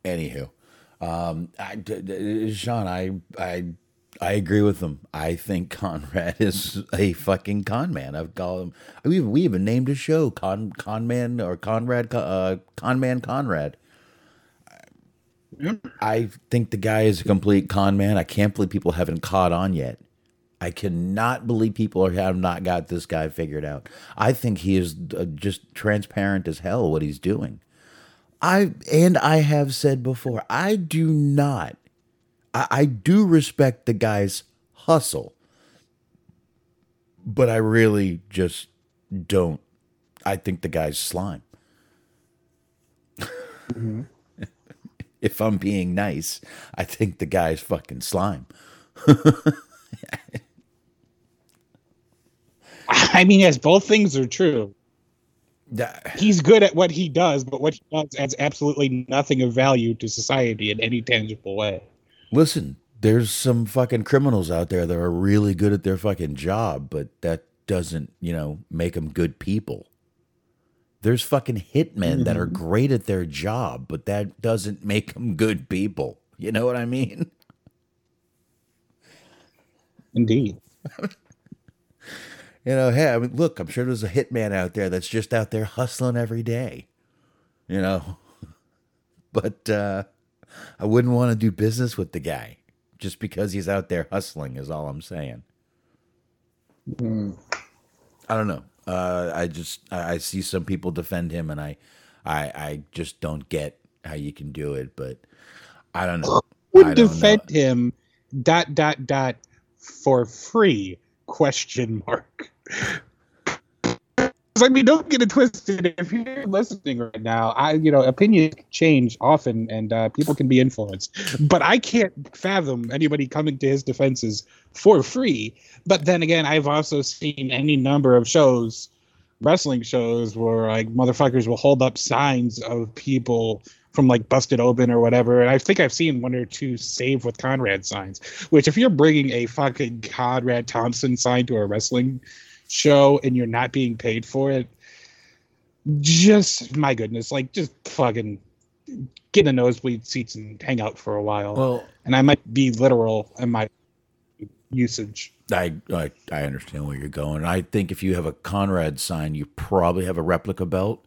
anywho, um, I, d- d- Sean, I I I agree with him. I think Conrad is a fucking con man. I've called him. We even, we even named a show con con man or Conrad uh, con man Conrad. I think the guy is a complete con man. I can't believe people haven't caught on yet. I cannot believe people have not got this guy figured out. I think he is uh, just transparent as hell what he's doing. I and I have said before, I do not. I, I do respect the guy's hustle, but I really just don't. I think the guy's slime. if I'm being nice, I think the guy's fucking slime. I mean, yes, both things are true. He's good at what he does, but what he does adds absolutely nothing of value to society in any tangible way. Listen, there's some fucking criminals out there that are really good at their fucking job, but that doesn't, you know, make them good people. There's fucking hitmen that are mm-hmm. great at their job, but that doesn't make them good people. You know what I mean? Indeed. You know, hey, I mean, look, I'm sure there's a hitman out there that's just out there hustling every day. You know, but uh, I wouldn't want to do business with the guy just because he's out there hustling. Is all I'm saying. I don't know. Uh, I just I, I see some people defend him, and I, I I just don't get how you can do it. But I don't know. Would don't know. defend him dot dot dot for free question mark. I mean, don't get it twisted. If you're listening right now, I, you know, opinions change often, and uh, people can be influenced. But I can't fathom anybody coming to his defenses for free. But then again, I've also seen any number of shows, wrestling shows, where like motherfuckers will hold up signs of people from like Busted Open or whatever. And I think I've seen one or two Save with Conrad signs. Which, if you're bringing a fucking Conrad Thompson sign to a wrestling show and you're not being paid for it, just my goodness, like just fucking get in the nosebleed seats and hang out for a while. Well- and I might be literal in my usage. I, I I understand where you're going. I think if you have a Conrad sign, you probably have a replica belt,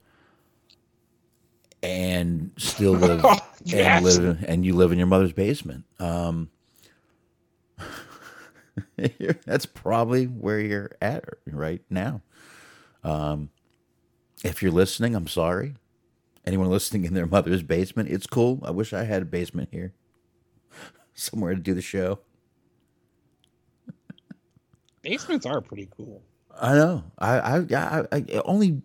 and still live Yes. and live and you live in your mother's basement. Um, that's probably where you're at right now. Um, if you're listening, I'm sorry. Anyone listening in their mother's basement, it's cool. I wish I had a basement here, somewhere to do the show. Basements are pretty cool. I know. I, I, I, I only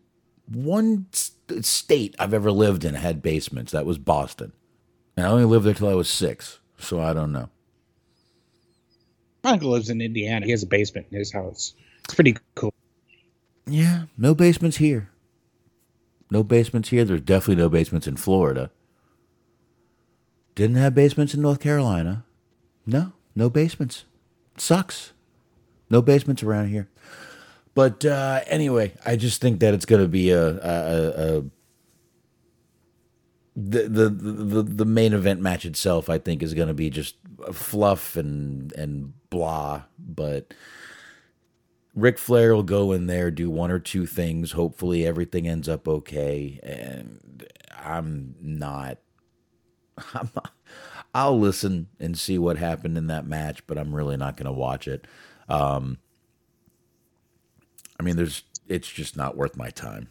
one st- state I've ever lived in had basements. That was Boston, and I only lived there till I was six. So I don't know. My uncle lives in Indiana. He has a basement in his house. It's pretty cool. Yeah, no basements here. No basements here. There's definitely no basements in Florida. Didn't have basements in North Carolina. No, no basements. Sucks. No basements around here. But uh, anyway, I just think that it's going to be a, a, a the, the the the main event match itself. I think is going to be just fluff and and blah. But Ric Flair will go in there, do one or two things. Hopefully, everything ends up okay. And I'm not. I'm not. I'll listen and see what happened in that match, but I'm really not going to watch it. Um, I mean, there's it's just not worth my time.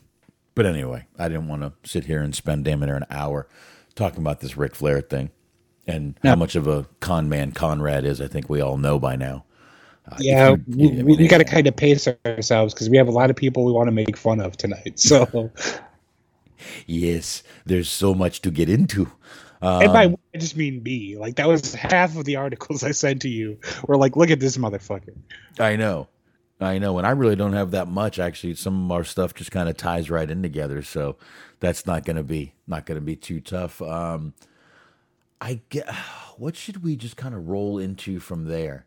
But anyway, I didn't want to sit here and spend damn near an hour talking about this Ric Flair thing and how much of a con man Conrad is. I think we all know by now. Uh, Yeah, you- we, I we, got to kind of pace ourselves because we have a lot of people we want to make fun of tonight. So, yes, there's so much to get into. Um, and by we, I just mean me. Like that was half of the articles I sent to you. Were like, look at this motherfucker. I know. I know. And I really don't have that much actually. Some of our stuff just kind of ties right in together. So that's not gonna be not gonna be too tough. Um I get what should we just kind of roll into from there?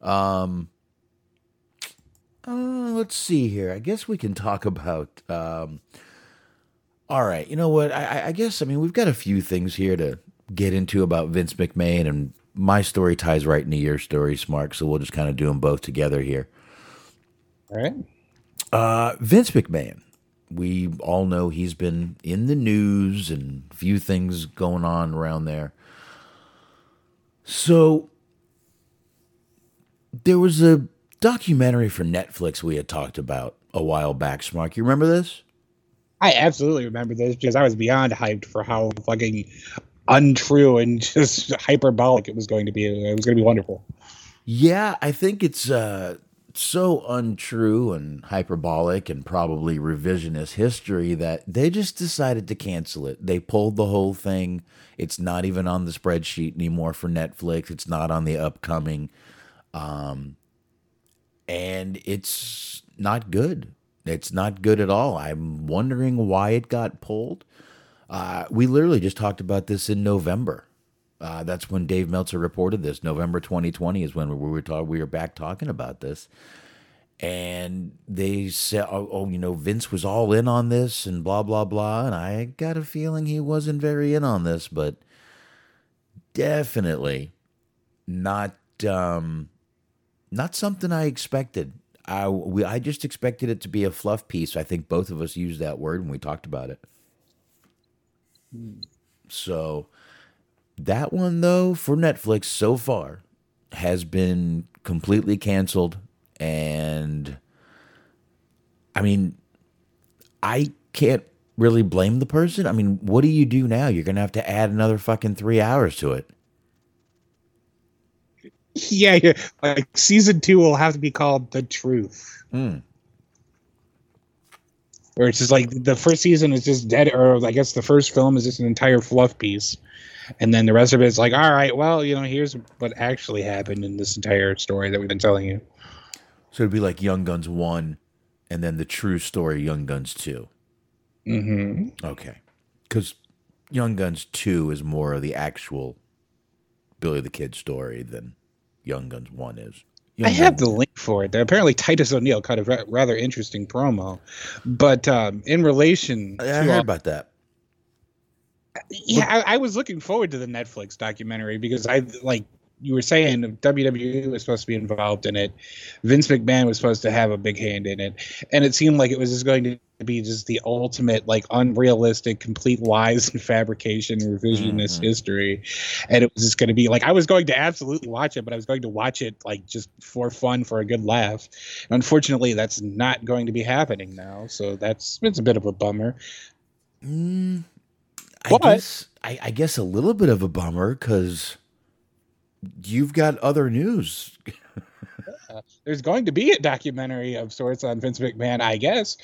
Um uh, let's see here. I guess we can talk about um all right, you know what? I, I- guess I mean we've got a few things here to get into about Vince McMahon, and my story ties right into your story, Smart. So we'll just kind of do them both together here. All right. Uh, Vince McMahon. We all know he's been in the news and a few things going on around there. So there was a documentary for Netflix we had talked about a while back, Smart. You remember this? I absolutely remember this because I was beyond hyped for how fucking untrue and just hyperbolic it was going to be. It was going to be wonderful. Yeah, I think it's uh, so untrue and hyperbolic and probably revisionist history that they just decided to cancel it. They pulled the whole thing. It's not even on the spreadsheet anymore for Netflix. It's not on the upcoming. Um, and it's not good. It's not good at all. I'm wondering why it got pulled. Uh, we literally just talked about this in November. Uh, that's when Dave Meltzer reported this. November 2020 is when we were talk- we were back talking about this, and they said, oh, "Oh, you know, Vince was all in on this and blah blah blah." And I got a feeling he wasn't very in on this, but definitely not um, not something I expected. I we, I just expected it to be a fluff piece. I think both of us used that word when we talked about it. So that one though for Netflix so far has been completely canceled and I mean I can't really blame the person. I mean, what do you do now? You're going to have to add another fucking 3 hours to it. Yeah, yeah. Like season two will have to be called The Truth. Hmm. Where it's just like the first season is just dead, or I guess the first film is just an entire fluff piece. And then the rest of it is like, all right, well, you know, here's what actually happened in this entire story that we've been telling you. So it'd be like Young Guns 1 and then the true story Young Guns 2. Mm-hmm. Okay. Cuz Young Guns 2 is more of the actual Billy the Kid story than Young Guns 1 is. I Young have Guns- the link for it. Apparently, Titus O'Neil cut a ra- rather interesting promo. But um, in relation I to heard all- about that. yeah, I, I was looking forward to the Netflix documentary because I like you were saying WWE was supposed to be involved in it. Vince McMahon was supposed to have a big hand in it, and it seemed like it was just going to be just the ultimate like unrealistic, complete lies and fabrication, revisionist history. And it was just going to be like I was going to absolutely watch it, but I was going to watch it like just for fun, for a good laugh. Unfortunately, that's not going to be happening now, so that's it's a bit of a bummer. Mm, I What? guess I, I guess a little bit of a bummer because you've got other news. Uh, there's going to be a documentary of sorts on Vince McMahon, I guess,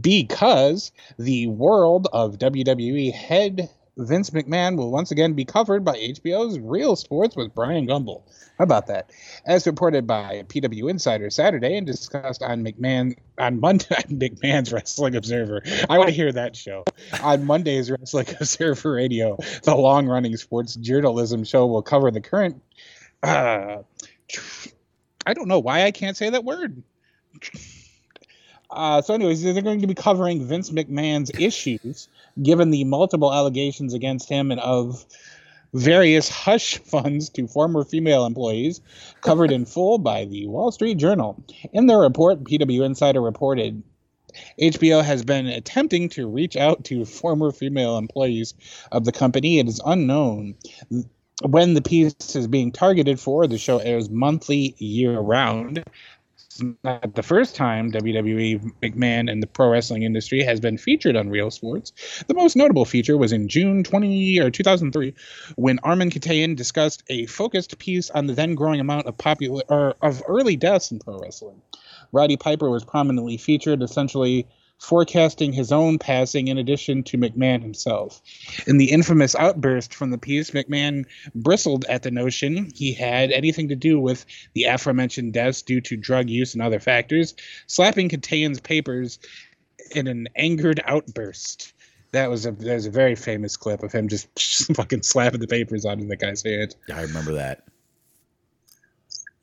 because the world of WWE head Vince McMahon will once again be covered by HBO's Real Sports with Bryant Gumbel. How about that? As reported by PW Insider Saturday and discussed on McMahon on Monday McMahon's Wrestling Observer. I want to hear that show. On Monday's Wrestling Observer Radio, the long-running sports journalism show will cover the current uh, I don't know why I can't say that word. Uh, so, anyways, they're going to be covering Vince McMahon's issues, given the multiple allegations against him and of various hush funds to former female employees, covered in full by the Wall Street Journal. In their report, PW Insider reported HBO has been attempting to reach out to former female employees of the company. It is unknown when the piece is being targeted for. The show airs monthly, year round. It's not the first time WWE McMahon and the pro wrestling industry has been featured on Real Sports. The most notable feature was in June 20 or 2003 when Armen Keteyian discussed a focused piece on the then growing amount of popular or of early deaths in pro wrestling. Roddy Piper was prominently featured, essentially forecasting his own passing in addition to McMahon himself. In the infamous outburst from the piece, McMahon bristled at the notion he had anything to do with the aforementioned deaths due to drug use and other factors, slapping Keteyian's papers in an angered outburst. That was a was a very famous clip of him just fucking slapping the papers onto the guy's hand. I remember that.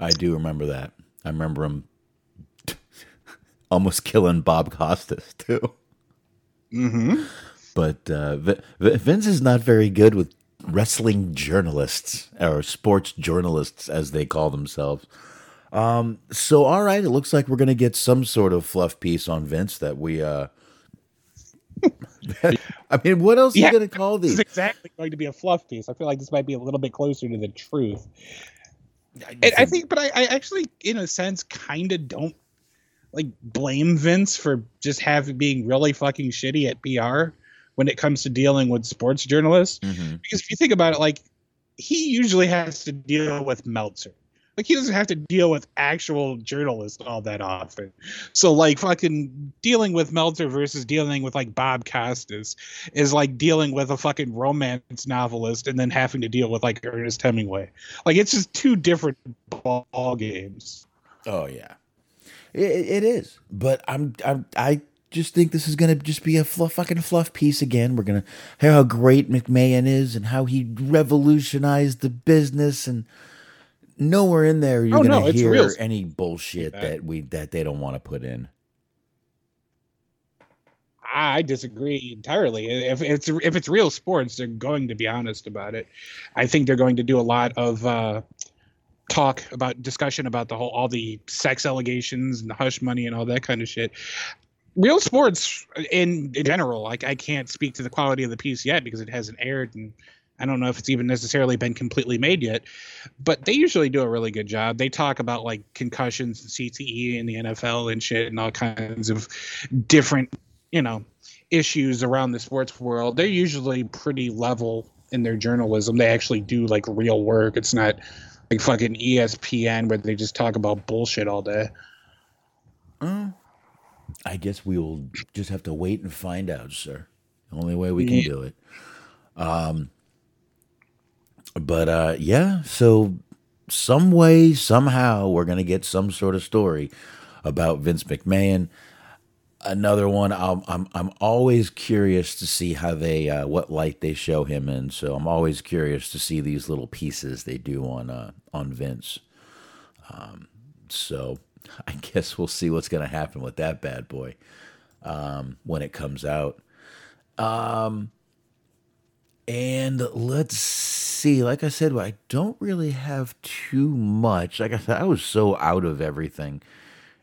I do remember that. I remember him almost killing Bob Costas too. Mm-hmm. But uh, V- V- Vince is not very good with wrestling journalists or sports journalists, as they call themselves. Um, so, all right, it looks like we're going to get some sort of fluff piece on Vince that we. Uh, I mean, what else are you going to call This these? is exactly going to be a fluff piece. I feel like this might be a little bit closer to the truth. And I think, but I, I actually, in a sense, kind of don't like blame Vince for just having being really fucking shitty at PR when it comes to dealing with sports journalists. Mm-hmm. Because if you think about it, like he usually has to deal with Meltzer. Like he doesn't have to deal with actual journalists all that often. So like fucking dealing with Meltzer versus dealing with like Bob Costas is like dealing with a fucking romance novelist and then having to deal with like Ernest Hemingway. Like it's just two different ball games. Oh yeah, it, it is. But I'm, I'm I just think this is gonna just be a fluff, fucking fluff piece again. We're gonna hear how great McMahon is and how he revolutionized the business, and nowhere in there you're Oh, gonna no, hear any bullshit that we that they don't want to put in. I disagree entirely. If it's if it's real sports, they're going to be honest about it. I think they're going to do a lot of uh, talk about discussion about the whole all the sex allegations and the hush money and all that kind of shit. Real sports in, in general, like I can't speak to the quality of the piece yet because it hasn't aired and I don't know if it's even necessarily been completely made yet, but they usually do a really good job. They talk about like concussions and CTE in the NFL and shit and all kinds of different, you know, issues around the sports world. They're usually pretty level in their journalism. They actually do like real work. It's not like fucking ESPN where they just talk about bullshit all day. I guess we will just have to wait and find out, sir. The only way we can Yeah. do it. Um, but uh, yeah, so some way, somehow, we're gonna get some sort of story about Vince McMahon. Another one, I'm I'm I'm always curious to see how they uh, what light they show him in. So I'm always curious to see these little pieces they do on uh, on Vince. Um, so I guess we'll see what's going to happen with that bad boy um, when it comes out. Um, and let's see. Like I said, I don't really have too much. Like I said, I was so out of everything,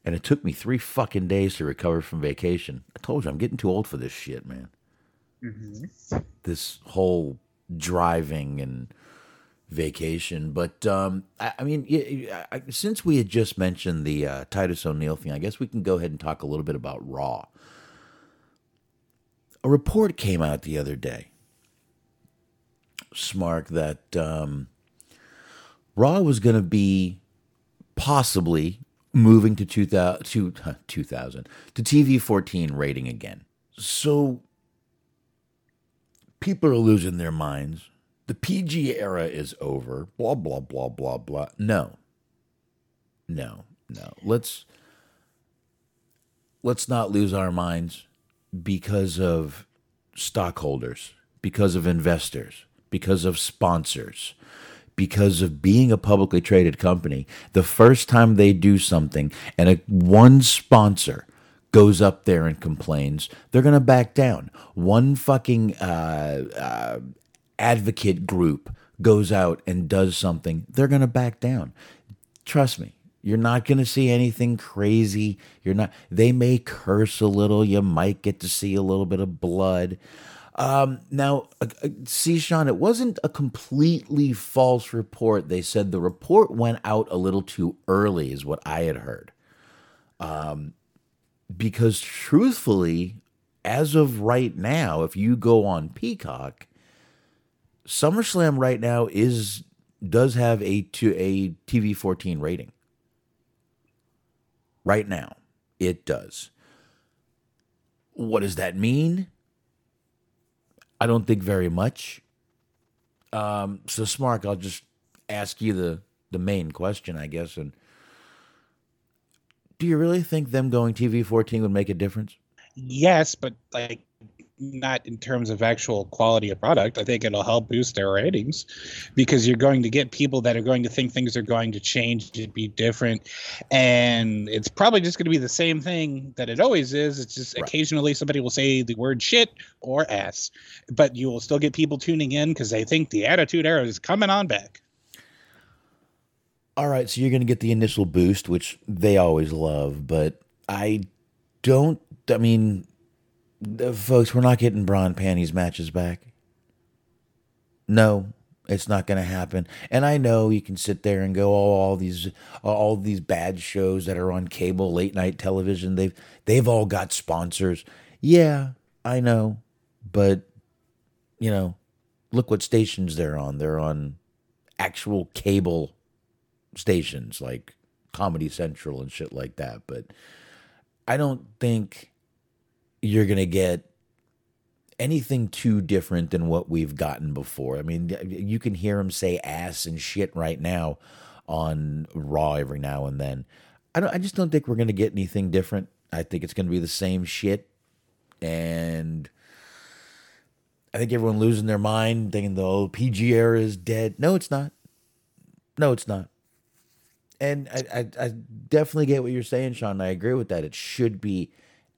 and it took me three fucking days to recover from vacation. I told you I'm getting too old for this shit, man. This whole driving and vacation. But um, I, I mean, y- I- since we had just mentioned the uh, Titus O'Neil thing, I guess we can go ahead and talk a little bit about Raw. A report came out the other day, Smark, that um, Raw was going to be possibly moving to 2000, to, 2000 to TV 14 rating again. So people are losing their minds. The PG era is over. Blah blah blah blah blah. No. No. No. Let's let's not lose our minds because of stockholders, because of investors, because of sponsors, because of being a publicly traded company. The first time they do something and a one sponsor goes up there and complains, they're going to back down. One fucking uh, uh, advocate group goes out and does something, they're going to back down. Trust me. You're not going to see anything crazy. You're not. They may curse a little. You might get to see a little bit of blood. Um, now, uh, uh, see, Sean, it wasn't a completely false report. They said the report went out a little too early, is what I had heard. Um, because truthfully, as of right now, if you go on Peacock, SummerSlam right now is does have a to a TV fourteen rating. Right now, it does. What does that mean? I don't think very much. Um, so, Smark, I'll just ask you the the main question, I guess. And do you really think them going TV fourteen would make a difference? Yes, but like not in terms of actual quality of product. I think it'll help boost their ratings because you're going to get people that are going to think things are going to change to be different. And it's probably just going to be the same thing that it always is. It's just right. occasionally somebody will say the word shit or ass, but you will still get people tuning in because they think the Attitude Era is coming on back. All right, so you're going to get the initial boost, which they always love, but I don't. I mean, folks, we're not getting bra and panties matches back. No, it's not going to happen. And I know you can sit there and go, oh, all these, all these bad shows that are on cable, late night television, they've, they've all got sponsors. Yeah, I know, but you know, look what stations they're on. They're on actual cable stations like Comedy Central and shit like that. But I don't think you're going to get anything too different than what we've gotten before. I mean, you can hear him say ass and shit right now on Raw every now and then. I don't I just don't think we're going to get anything different. I think it's going to be the same shit and I think everyone losing their mind thinking the old PG era is dead. No, it's not. No, it's not. And I, I, I definitely get what you're saying, Sean. I agree with that. It should be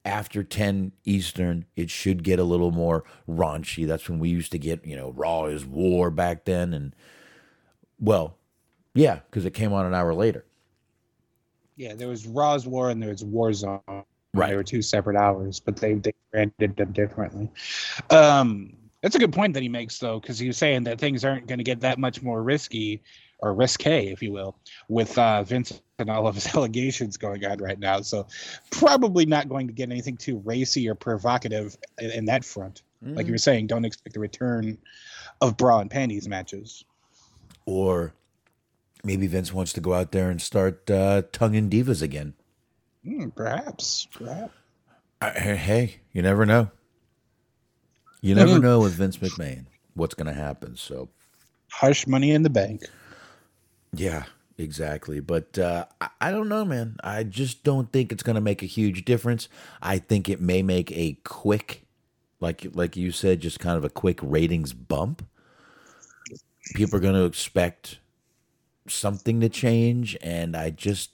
after 10 Eastern, it should get a little more raunchy. That's when we used to get, you know, Raw is War back then. And, well, yeah, because it came on an hour later. Yeah, there was Raw's War and there was Warzone. Right. They were two separate hours, but they, they branded them differently. Um, that's a good point that he makes, though, because he was saying that things aren't going to get that much more risky or risque, if you will, with uh, Vince and all of his allegations going on right now. So probably not going to get anything too racy or provocative in, in that front. Mm. Like you were saying, don't expect the return of bra and panties matches. Or maybe Vince wants to go out there and start uh, tonguing divas again. Mm, perhaps. Perhaps. Uh, hey, you never know. You never mm. know with Vince McMahon what's going to happen. So, hush money in the bank. Yeah, exactly. But uh, I, don't know, man. I just don't think it's going to make a huge difference. I think it may make a quick, like like you said, just kind of a quick ratings bump. People are going to expect something to change, and I just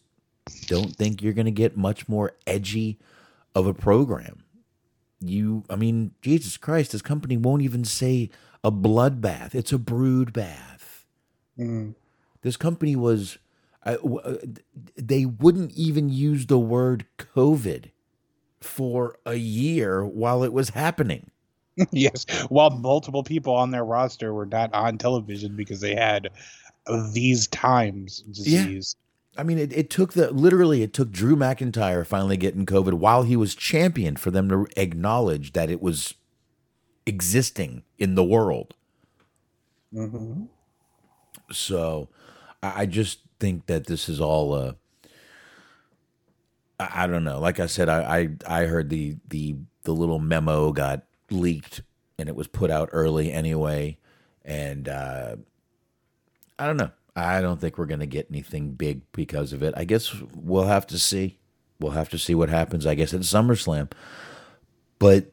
don't think you're going to get much more edgy of a program. You, I mean, Jesus Christ, this company won't even say a bloodbath; it's a brood bath. Mm. This company was, uh, uh, they wouldn't even use the word COVID for a year while it was happening. yes, while multiple people on their roster were not on television because they had these times disease. Yeah. I mean, it, it took the literally it took Drew McIntyre finally getting COVID while he was champion for them to acknowledge that it was existing in the world. Mm-hmm. So, I just think that this is all uh I don't know. Like I said, I, I I heard the the the little memo got leaked and it was put out early anyway. And uh I don't know. I don't think we're gonna get anything big because of it. I guess we'll have to see. We'll have to see what happens, I guess, at SummerSlam. But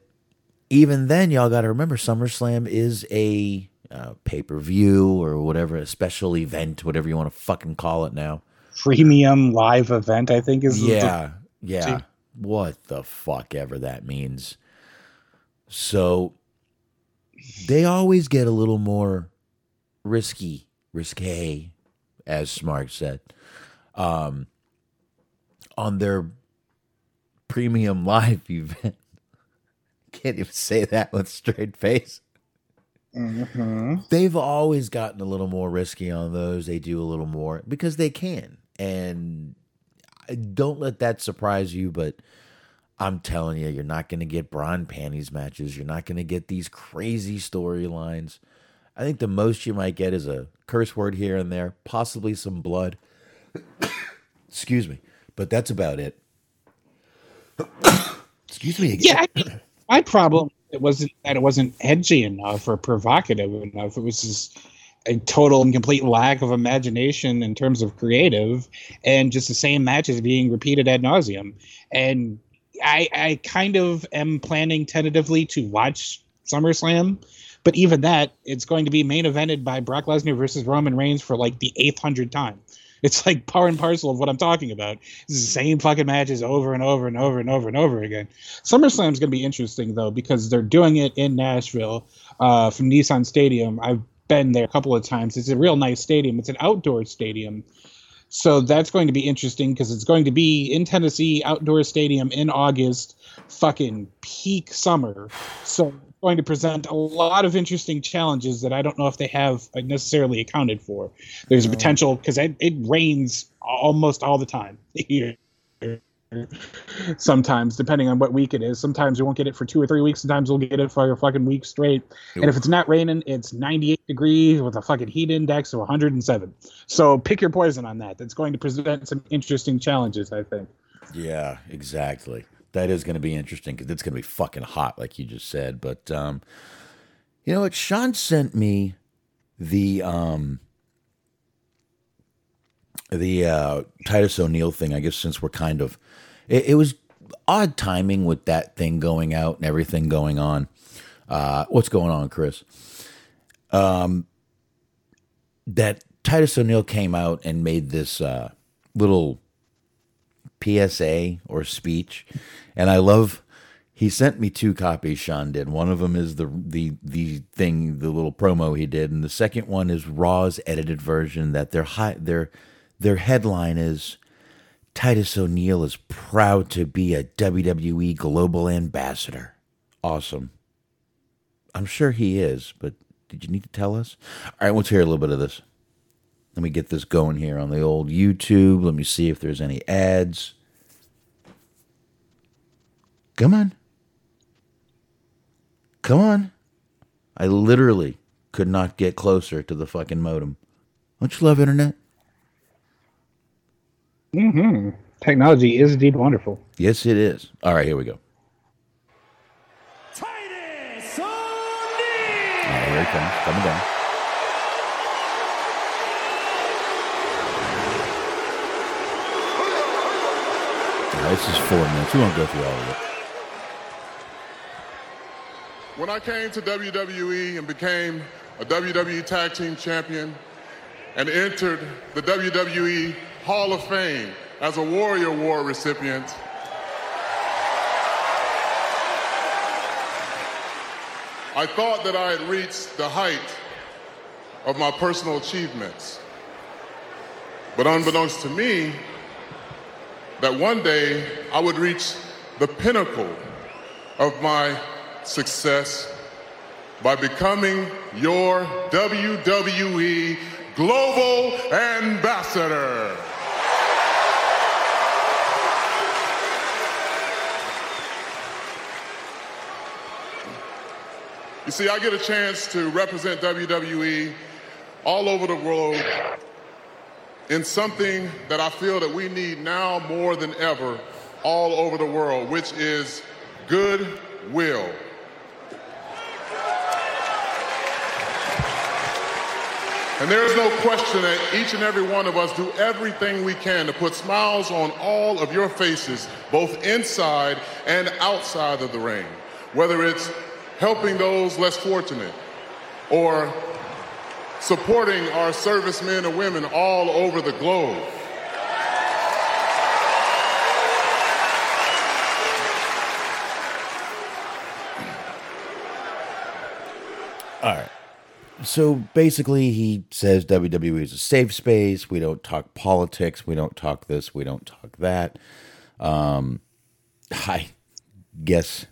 even then, y'all gotta remember SummerSlam is a uh, pay per view or whatever, a special event, whatever you want to fucking call it now. Premium live event, I think is yeah, yeah. what the fuck ever that means. So they always get a little more risky, risque, as Smart said, um, on their premium live event. Can't even say that with straight face. Mm-hmm. They've always gotten a little more risky on those. They do a little more because they can. And don't let that surprise you, but I'm telling you, you're not going to get bra and panties matches. You're not going to get these crazy storylines. I think the most you might get is a curse word here and there, possibly some blood. Excuse me. But that's about it. Excuse me. Yeah, I- my problem it wasn't that it wasn't edgy enough or provocative enough. It was just a total and complete lack of imagination in terms of creative, and just the same matches being repeated ad nauseum. And I, I kind of am planning tentatively to watch SummerSlam, but even that, it's going to be main evented by Brock Lesnar versus Roman Reigns for like the eighth hundred time. It's like par and parcel of what I'm talking about. It's the same fucking matches over and over and over and over and over again. SummerSlam's going to be interesting though because they're doing it in Nashville uh, from Nissan Stadium. I've been there a couple of times. It's a real nice stadium. It's an outdoor stadium. So that's going to be interesting because it's going to be in Tennessee, outdoor stadium in August, fucking peak summer. So going to present a lot of interesting challenges that I don't know if they have necessarily accounted for. There's a mm-hmm. potential because it, it rains almost all the time here. Sometimes, depending on what week it is. Sometimes we won't get it for two or three weeks. Sometimes we'll get it for a fucking week straight. And if it's not raining, it's 98 degrees with a fucking heat index of 107. So pick your poison on that. That's going to present some interesting challenges, I think. Yeah, exactly. That is going to be interesting because it's going to be fucking hot, like you just said. But um, you know what? Sean sent me the um, the uh, Titus O'Neil thing. I guess since we're kind of, it, it was odd timing with that thing going out and everything going on. Uh, what's going on, Chris? Um, that Titus O'Neil came out and made this uh, little PSA or speech, and I love. He sent me two copies. Sean did. One of them is the the the thing, the little promo he did, and the second one is Raw's edited version. That their high their their headline is Titus O'Neil is proud to be a WWE global ambassador. Awesome. I'm sure he is, but did you need to tell us? All right, let's hear a little bit of this. Let me get this going here on the old YouTube. Let me see if there's any ads. Come on. Come on. I literally could not get closer to the fucking modem. Don't you love internet? Mm-hmm. Technology is indeed wonderful. Yes, it is. All right, here we go. Titus All right, here it comes. Coming down. This is four minutes. We won't go through all of it. When I came to WWE and became a WWE Tag Team Champion and entered the WWE Hall of Fame as a Warrior Award recipient, I thought that I had reached the height of my personal achievements. But unbeknownst to me, that one day I would reach the pinnacle of my success by becoming your WWE Global Ambassador. You see, I get a chance to represent WWE all over the world in something that I feel that we need now more than ever all over the world, which is goodwill. And there is no question that each and every one of us do everything we can to put smiles on all of your faces, both inside and outside of the ring. Whether it's helping those less fortunate or supporting our servicemen and women all over the globe. All right. So basically, he says WWE is a safe space. We don't talk politics. We don't talk this. We don't talk that. Um, I guess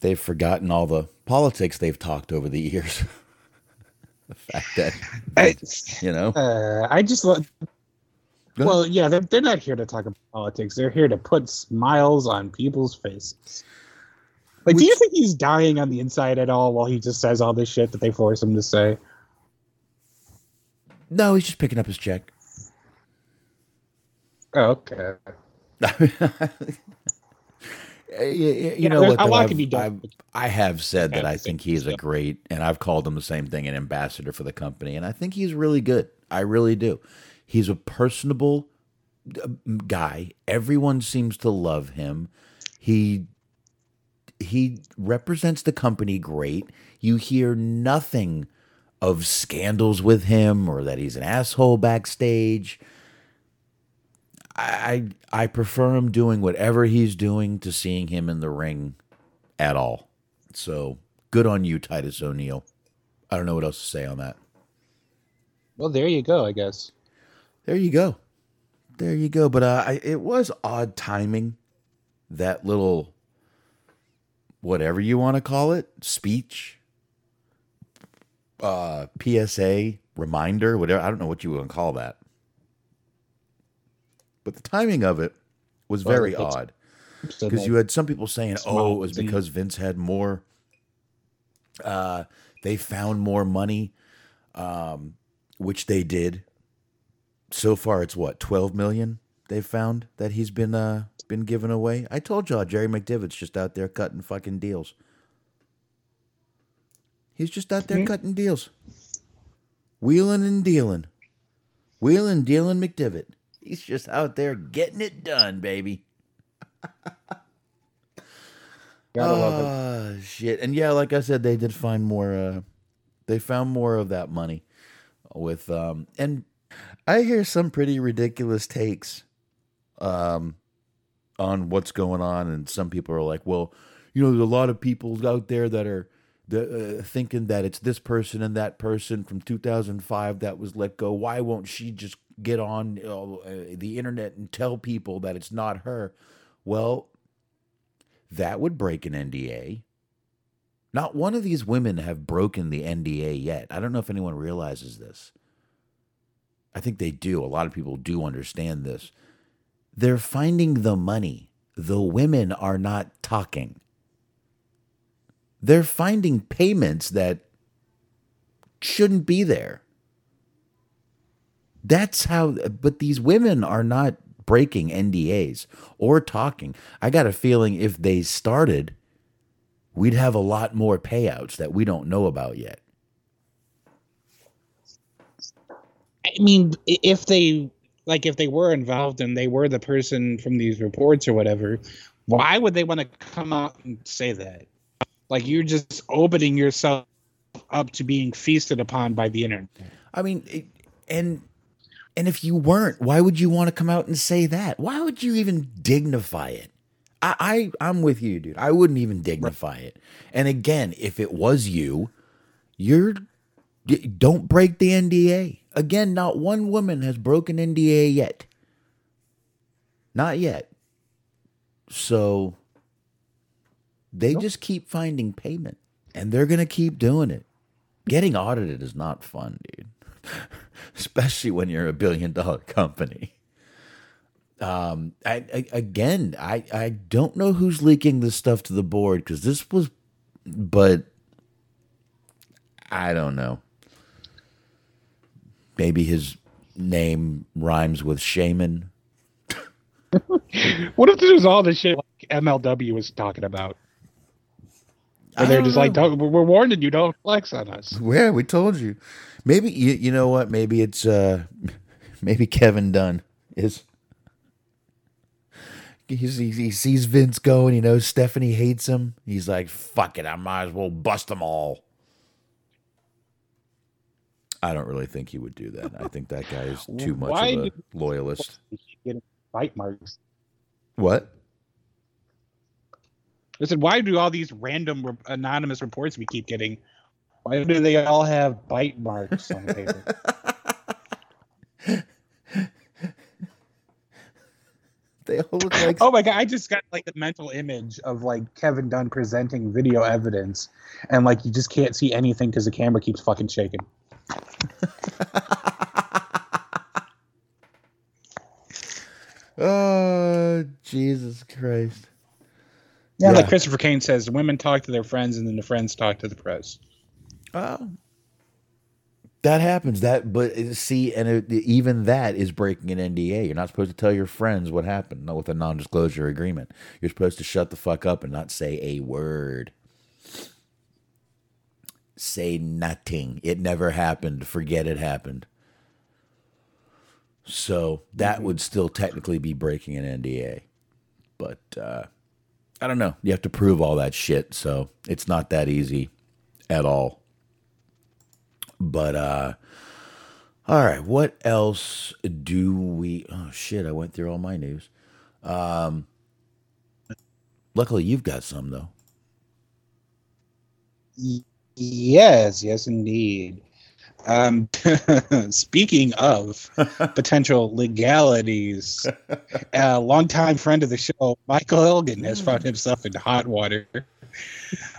they've forgotten all the politics they've talked over the years. the fact that I, you know, uh, I just love. Well, yeah, they're, they're not here to talk about politics. They're here to put smiles on people's faces. Like, do you think he's dying on the inside at all while he just says all this shit that they force him to say? no, he's just picking up his check. Oh, okay. you, you know what? a lot can be done. I've- I have said that I think he's a great, and I've called him the same thing, an ambassador for the company, and I think he's really good. I really do. He's a personable uh, guy. Everyone seems to love him. He he represents the company great. You hear nothing of scandals with him or that he's an asshole backstage. I I prefer him doing whatever he's doing to seeing him in the ring at all. So good on you, Titus O'Neil. I don't know what else to say on that. Well, there you go, I guess. There you go. There you go. But uh, I, it was odd timing. That little, whatever you want to call it, speech, uh, PSA, reminder, whatever. I don't know what you want to call that. But the timing of it was very odd. Because you had some people saying, "Oh, it was because Vince had more. Uh, they found more money, um, which they did. So far, it's what twelve million they've found that he's been uh been given away. I told y'all, Jerry McDevitt's just out there cutting fucking deals. He's just out there cutting deals, wheeling and dealing, wheeling, dealing McDevitt. He's just out there getting it done, baby. Gotta love it. Ah, shit. And yeah, like I said, they did find more. Uh, they found more of that money with. Um, and I hear some pretty ridiculous takes, um, on what's going on, and some people are like, "Well, you know, there's a lot of people out there that are." The, uh, thinking that it's this person and that person from 2005 that was let go. Why won't she just get on uh, the internet and tell people that it's not her? Well, that would break an NDA. Not one of these women have broken the NDA yet. I don't know if anyone realizes this. I think they do. A lot of people do understand this. They're finding the money. The women are not talking. They're finding payments that shouldn't be there. That's how, but these women are not breaking NDAs or talking. I got a feeling if they started, we'd have a lot more payouts that we don't know about yet. I mean, if they like, if they were involved and they were the person from these reports or whatever, why would they want to come out and say that? Like, you're just opening yourself up to being feasted upon by the internet. I mean, it, and and if you weren't, why would you want to come out and say that? Why would you even dignify it? I, I I'm with you, dude. I wouldn't even dignify it. And again, if it was you, you're don't break the NDA. Again, not one woman has broken NDA yet. Not yet. So they just keep finding payment and they're going to keep doing it. Getting audited is not fun, dude. Especially when you're a billion dollar company. Um, I, I again, I I don't know who's leaking this stuff to the board because this was, but I don't know. Maybe his name rhymes with shaman. What if this was all the shit like MLW was talking about? And they're just like, know. don't, we're warning you, don't flex on us. Yeah, we told you. Maybe you you know what? Maybe it's uh maybe Kevin Dunn is he's, he, he sees Vince going, he knows Stephanie hates him. He's like, fuck it, I might as well bust them all. I don't really think he would do that. I think that guy is too much Why of a did- loyalist. Getting bite marks. What? I said, why do all these random re- anonymous reports we keep getting? Why do they all have bite marks on paper? They all look like oh my god! I just got like the mental image of like Kevin Dunn presenting video evidence, and like you just can't see anything because the camera keeps fucking shaking. Oh, Jesus Christ. Yeah, Yeah. like Christopher Kane says, women talk to their friends, and then the friends talk to the press. Oh. That happens. That, but uh, see, and it, even that is breaking an NDA. You're not supposed to tell your friends what happened with a non-disclosure agreement. You're supposed to shut the fuck up and not say a word. Say nothing. It never happened. Forget it happened. So that would still technically be breaking an NDA. But uh, I don't know. You have to prove all that shit. So it's not that easy at all. But uh all right, what else do we Oh shit, I went through all my news. Um Luckily you've got some though. Yes, yes, indeed. Um, speaking of potential legalities, a longtime friend of the show, Michael Elgin, has found himself in hot water.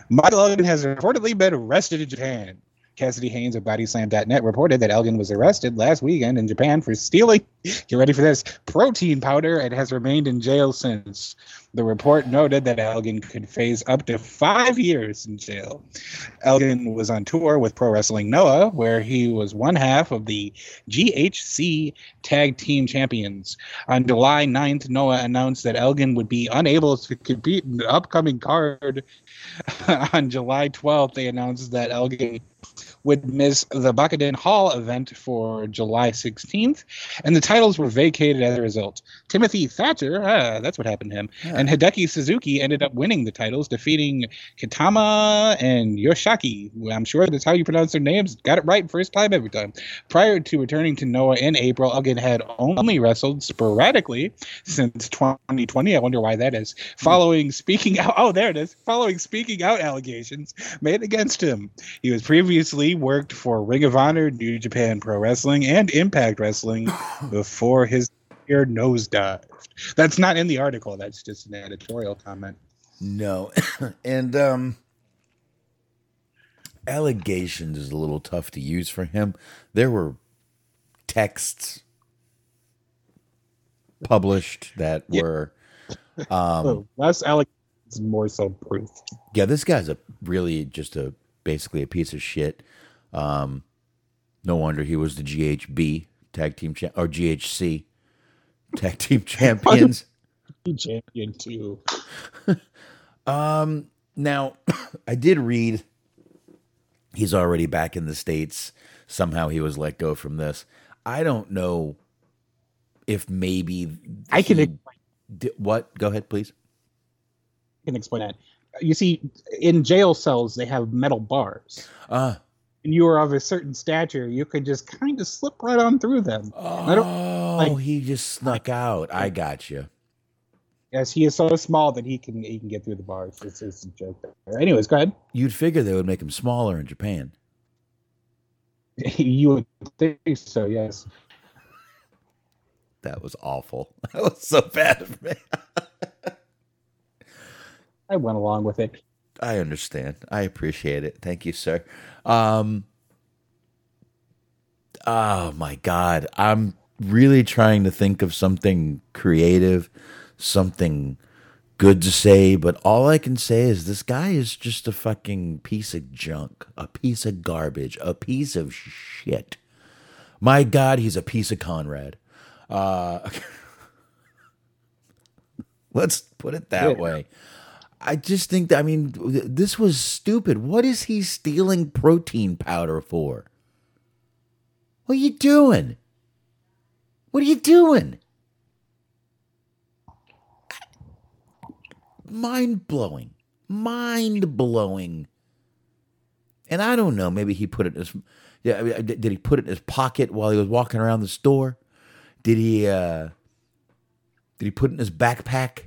Michael Elgin has reportedly been arrested in Japan. Cassidy Haynes of BodySlam.net reported that Elgin was arrested last weekend in Japan for stealing, get ready for this, protein powder and has remained in jail since. The report noted that Elgin could face up to five years in jail. Elgin was on tour with Pro Wrestling Noah, where he was one half of the GHC Tag Team Champions. On July 9th, Noah announced that Elgin would be unable to compete in the upcoming card. on July 12th, they announced that Elgin would miss the Buckenden Hall event for July 16th, and the titles were vacated as a result. Timothy Thatcher, ah, that's what happened to him, and Hideki Suzuki ended up winning the titles, defeating Kitama and Yoshaki. I'm sure that's how you pronounce their names. Got it right first time every time. Prior to returning to Noah in April, Elgin had only wrestled sporadically since 2020. I wonder why that is. Following speaking out, oh, there it is. Following speaking out allegations made against him. He was previously worked for Ring of Honor, New Japan Pro Wrestling, and Impact Wrestling before his career nosedived. That's not in the article. That's just an editorial comment. No. and um allegations is a little tough to use for him. There were texts published that Yeah. were um Oh, less allegations, more so proof. yeah, this guy's a really just a basically a piece of shit. Um no wonder he was the GHB tag team cha- or GHC tag team champions. Champion too. Um, now I did read he's already back in the states. Somehow he was let go from this. I don't know if maybe I can what? Go ahead, please. can explain that. You see, in jail cells they have metal bars. Uh and you were of a certain stature, you could just kind of slip right on through them. I don't, oh, like- he just snuck out. I got you. yes, he is so small that he can he can get through the bars. It's, it's a joke. There. Anyways, go ahead. You'd figure they would make him smaller in Japan. you would think so, yes. That was awful. That was so bad of me. I went along with it. I understand. I appreciate it. Thank you, sir. Um Oh my god. I'm really trying to think of something creative, something good to say, but all I can say is this guy is just a fucking piece of junk, a piece of garbage, a piece of shit. My god, he's a piece of Conrad. Uh Let's put it that Yeah. way. I just think that, I mean, this was stupid. What is he stealing protein powder for? What are you doing? What are you doing? Mind blowing. Mind blowing. And I don't know, maybe he put it in his yeah, I mean, did he put it in his pocket while he was walking around the store? Did he uh did he put it in his backpack?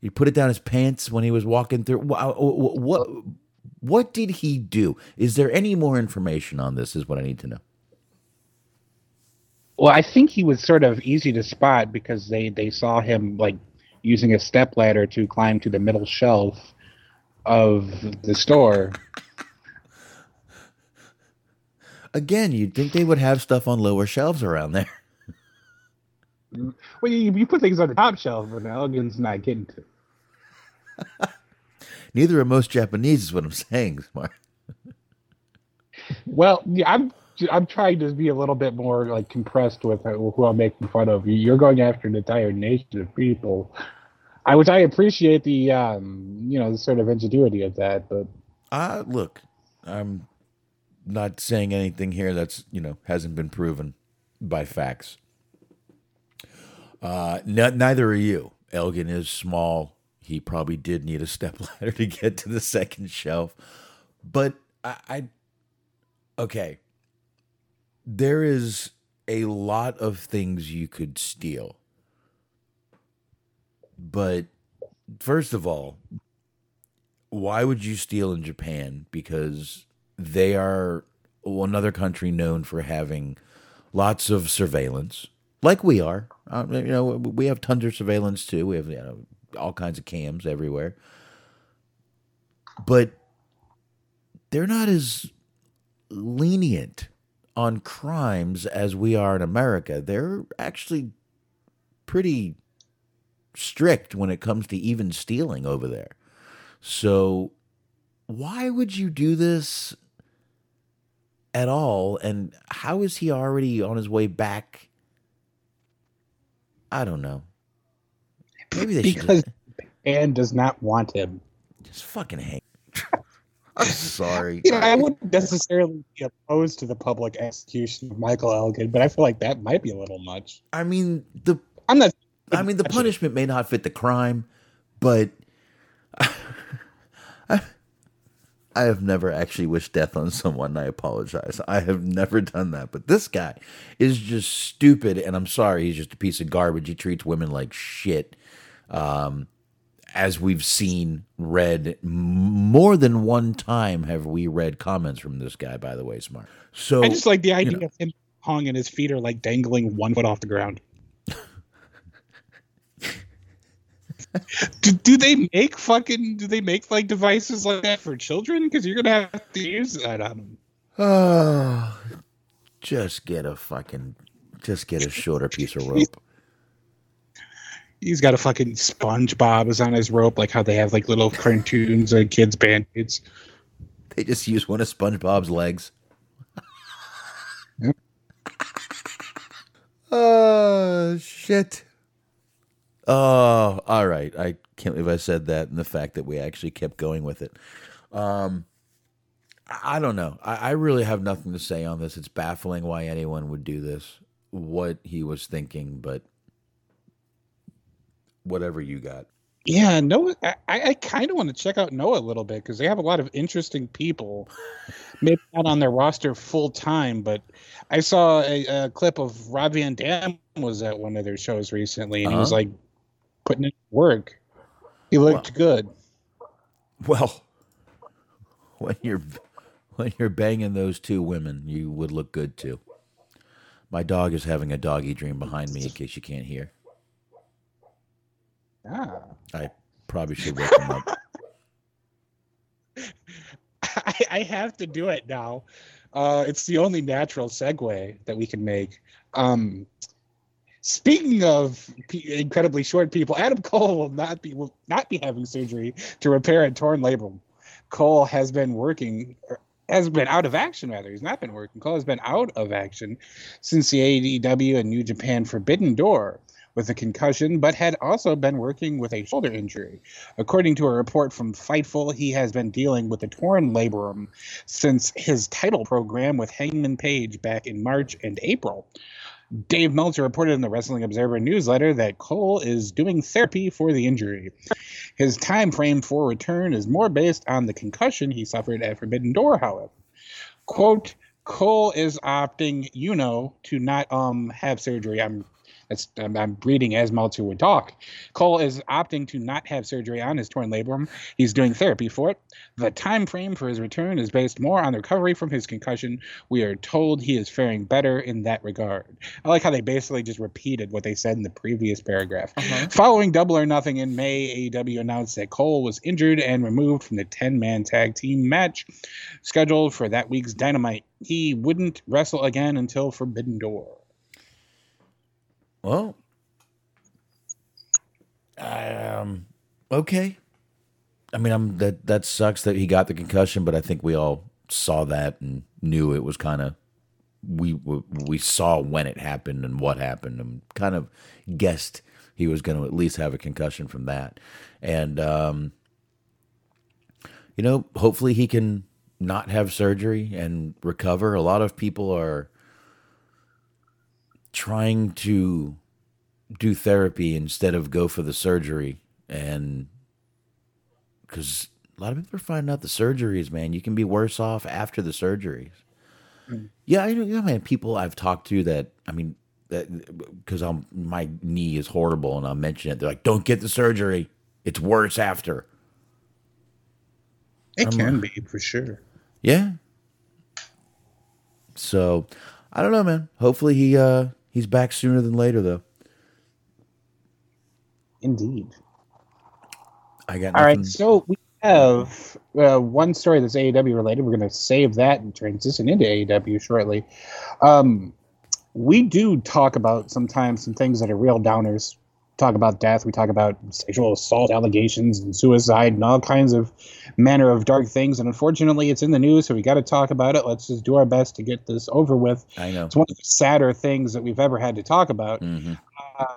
He put it down his pants when he was walking through. Wha- wha- What what did he do? Is there any more information on this? Is what I need to know. Well, I think he was sort of easy to spot because they they saw him like using a step ladder to climb to the middle shelf of the store. Again, you'd think they would have stuff on lower shelves around there. Well, you, you put things on the top shelf, but Elgin's not getting to. Neither are most Japanese, is what I'm saying, Smart. Well, yeah, I'm I'm trying to be a little bit more like compressed with who I'm making fun of. You're going after an entire nation of people. I which I appreciate the um, you know the sort of ingenuity of that, but Uh, look, I'm not saying anything here that's, you know, hasn't been proven by facts. Uh, n- neither are you. Elgin is small. He probably did need a stepladder to get to the second shelf. But I, I okay. There is a lot of things you could steal. But first of all, why would you steal in Japan? Because they are another country known for having lots of surveillance, like we are. Uh, you know, we have tons of surveillance too. We have you know all kinds of cams everywhere, but they're not as lenient on crimes as we are in America. They're actually pretty strict when it comes to even stealing over there. So why would you do this at all? And how is he already on his way back? I don't know. Maybe they because should Anne does not want him. just fucking hang. I'm sorry. You know, I wouldn't necessarily be opposed to the public execution of Michael Elgin, but I feel like that might be a little much. I mean the I'm not. I mean the punishment may not fit the crime, but I have never actually wished death on someone. I apologize. I have never done that. But this guy is just stupid, and I'm sorry. He's just a piece of garbage. He treats women like shit. Um, as we've seen, read more than one time have we read comments from this guy. By the way, smart. So I just like the idea know. of him hung and his feet are like dangling one foot off the ground. do, do they make fucking do they make like devices like that for children? Because you're gonna have to use that on them. Oh, just get a fucking, just get a shorter piece of rope. He's got a fucking SpongeBob is on his rope, like how they have like little cartoons and kids band-aids. They just use one of SpongeBob's legs. Yep. Oh shit. Oh, all right. I can't believe I said that, and the fact that we actually kept going with it. Um, I I don't know. I, I really have nothing to say on this. It's baffling why anyone would do this. What he was thinking, but whatever you got. Yeah, Noah. I, I kind of want to check out Noah a little bit because they have a lot of interesting people. Maybe not on their roster full time, but I saw a, a clip of Rob Van Dam was at one of their shows recently, and he was Uh-huh. like putting in work. He looked good. Well, when you're when you're banging those two women, you would look good too. My dog is having a doggy dream behind me, in case you can't hear. Ah. I probably should wake him up. I, I have to do it now. Uh, it's the only natural segue that we can make. Um, speaking of p- incredibly short people, Adam Cole will not be will not be having surgery to repair a torn labrum. Cole has been working. Has been out of action, rather. He's not been working. Cole has been out of action since the AEW and New Japan Forbidden Door with a concussion, but had also been working with a shoulder injury. According to a report from Fightful, he has been dealing with a torn labrum since his title program with Hangman Page back in March and April. Dave Meltzer reported in the Wrestling Observer newsletter that Cole is doing therapy for the injury. His time frame for return is more based on the concussion he suffered at Forbidden Door, however. Quote, Cole is opting, you know, to not um have surgery. I'm That's, I'm, I'm reading as Meltzer would talk. Cole is opting to not have surgery on his torn labrum. He's doing therapy for it. The time frame for his return is based more on the recovery from his concussion. We are told he is faring better in that regard. I like how they basically just repeated what they said in the previous paragraph. Uh-huh. Following Double or Nothing in May, AEW announced that Cole was injured and removed from the 10 man tag team match scheduled for that week's Dynamite. He wouldn't wrestle again until Forbidden Door. Well, um, okay. I mean, I'm that that sucks that he got the concussion, but I think we all saw that and knew it was kind of we we saw when it happened and what happened and kind of guessed he was going to at least have a concussion from that. And um you know, hopefully he can not have surgery and recover. A lot of people are trying to do therapy instead of go for the surgery. And because a lot of people are finding out the surgeries man you can be worse off after the surgeries. Yeah i know you know, man people i've talked to that i mean that because i'm my knee is horrible and i'll mention it they're like don't get the surgery. It's worse after. It I'm, can be for sure. yeah. So i don't know man. Hopefully he uh he's back sooner than later though Indeed. i got All right, nothing- so we have uh, one story that's AEW related. We're going to save that and transition into AEW shortly. Um, we do talk about sometimes some things that are real downers. Talk about death. We talk about sexual assault allegations and suicide and all kinds of manner of dark things. And unfortunately, it's in the news, so we got to talk about it. Let's just do our best to get this over with. i know It's one of the sadder things that we've ever had to talk about. Mhm.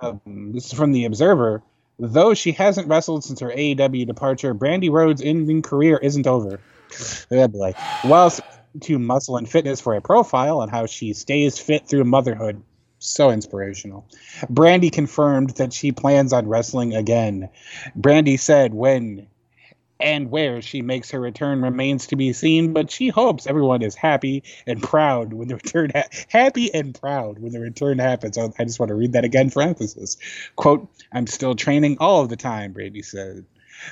Um, this is from the Observer. Though she hasn't wrestled since her AEW departure, Brandi Rhodes' ending career isn't over. Boy. Whilst to muscle and fitness for a profile on how she stays fit through motherhood. So inspirational. Brandi confirmed that she plans on wrestling again. Brandy said when and where she makes her return remains to be seen, but she hopes everyone is happy and proud when the return ha- happy and proud when the return happens. I I just want to read that again for emphasis. Quote, I'm still training all the time, Brady said.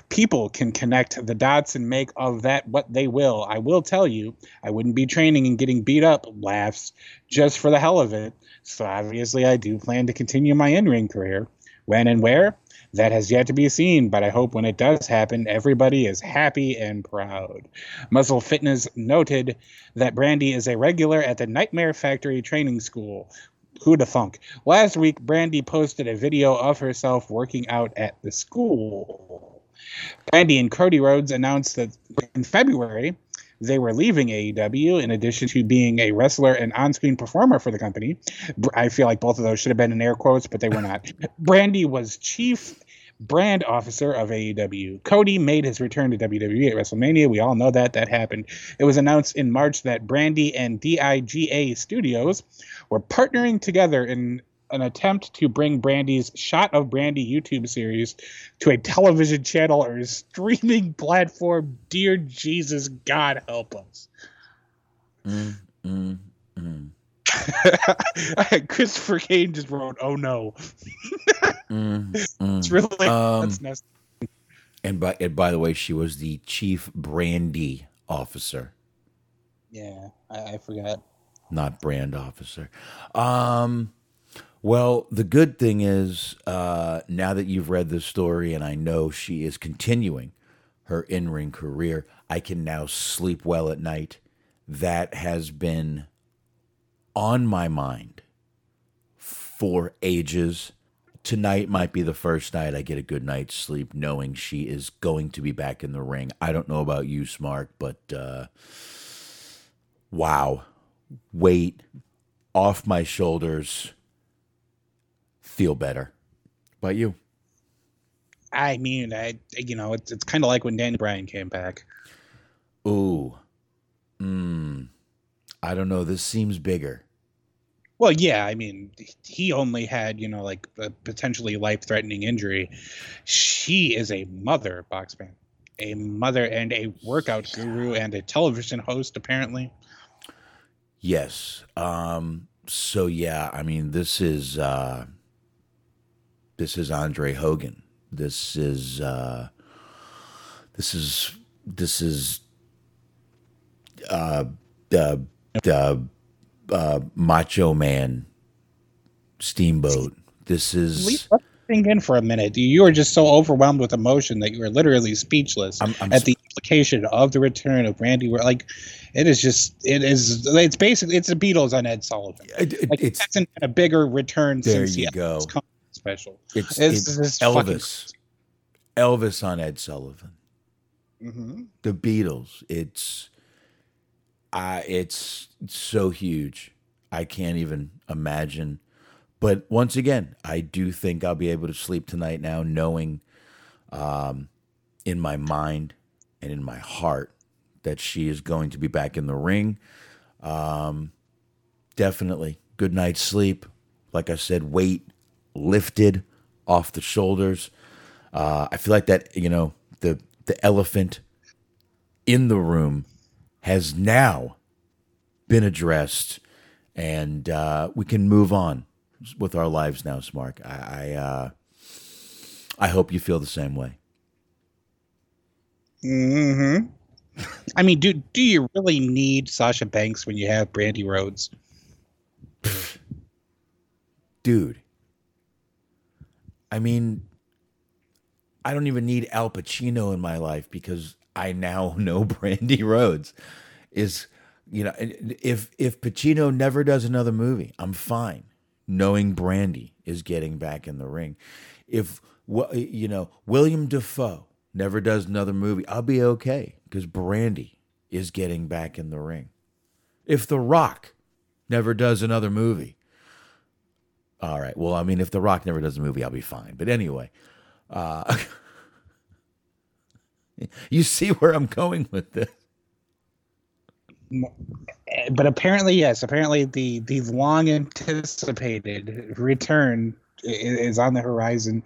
People can connect the dots and make of that what they will. I will tell you, I wouldn't be training and getting beat up, laughs, just for the hell of it. So obviously, I do plan to continue my in ring career. When and where? That has yet to be seen, but I hope when it does happen, everybody is happy and proud. Muscle Fitness noted that Brandi is a regular at the Nightmare Factory Training School. Who the funk? Last week, Brandi posted a video of herself working out at the school. Brandi and Cody Rhodes announced that in February they were leaving AEW in addition to being a wrestler and on screen performer for the company. I feel like both of those should have been in air quotes, but they were not. Brandi was chief brand officer of AEW. Cody made his return to WWE at WrestleMania. We all know that that happened. It was announced in March that Brandi and DIGA Studios were partnering together in an attempt to bring Brandi's Shot of Brandi YouTube series to a television channel or streaming platform. Dear Jesus, God help us. Mm, mm, mm, Christopher Kane just wrote, "Oh no." mm, mm. It's really Um, that's nasty. And by and by the way, she was the chief brandy officer, Yeah, I, I forgot. not brand officer. Um, well, the good thing is, uh, now that you've read this story, and I know she is continuing her in-ring career, I can now sleep well at night. That has been on my mind for ages. Tonight might be the first night I get a good night's sleep knowing she is going to be back in the ring. I don't know about you, Smart, but uh, wow. Weight off my shoulders. Feel better. About you? I mean, I you know, it's it's kind of like when Danny Bryan came back. Ooh. Mm. I don't know. This seems bigger. Well, yeah, I mean, he only had you know like a potentially life-threatening injury. She is a mother, Boxman, a mother and a workout guru and a television host, apparently. Yes. Um so yeah, I mean this is uh This is Andre Hogan. This is uh, this is this is uh, uh, uh, uh, Macho Man Steamboat. This is thing in for a minute. You were just so overwhelmed with emotion that you were literally speechless I'm- I'm at the implication of the return of Randy. Where like, it is just it is it's basically it's the Beatles on Ed Sullivan. It- it- Like, it it's hasn't been a bigger return There since you go. Costello special. it's, It's it's fucking Elvis. Elvis on Ed Sullivan. hmm the Beatles. It's uh, it's so huge. I can't even imagine. But once again, I do think I'll be able to sleep tonight now, knowing um, in my mind and in my heart that she is going to be back in the ring. Um, definitely. Good night's sleep. Like I said, weight lifted off the shoulders. Uh, I feel like that, you know, the the elephant in the room has now been addressed, and uh, we can move on with our lives now, Smark. I I, uh, I hope you feel the same way. hmm I mean, do do you really need Sasha Banks when you have Brandi Rhodes? dude. I mean, I don't even need Al Pacino in my life because I now know Brandi Rhodes is, you know, if if Pacino never does another movie, I'm fine knowing Brandi is getting back in the ring. If you know William Dafoe never does another movie, I'll be okay because Brandi is getting back in the ring. If The Rock never does another movie, all right. Well, I mean, if The Rock never does a movie, I'll be fine. But anyway, uh, you see where I'm going with this. But apparently, yes. Apparently, the the long anticipated return is on the horizon,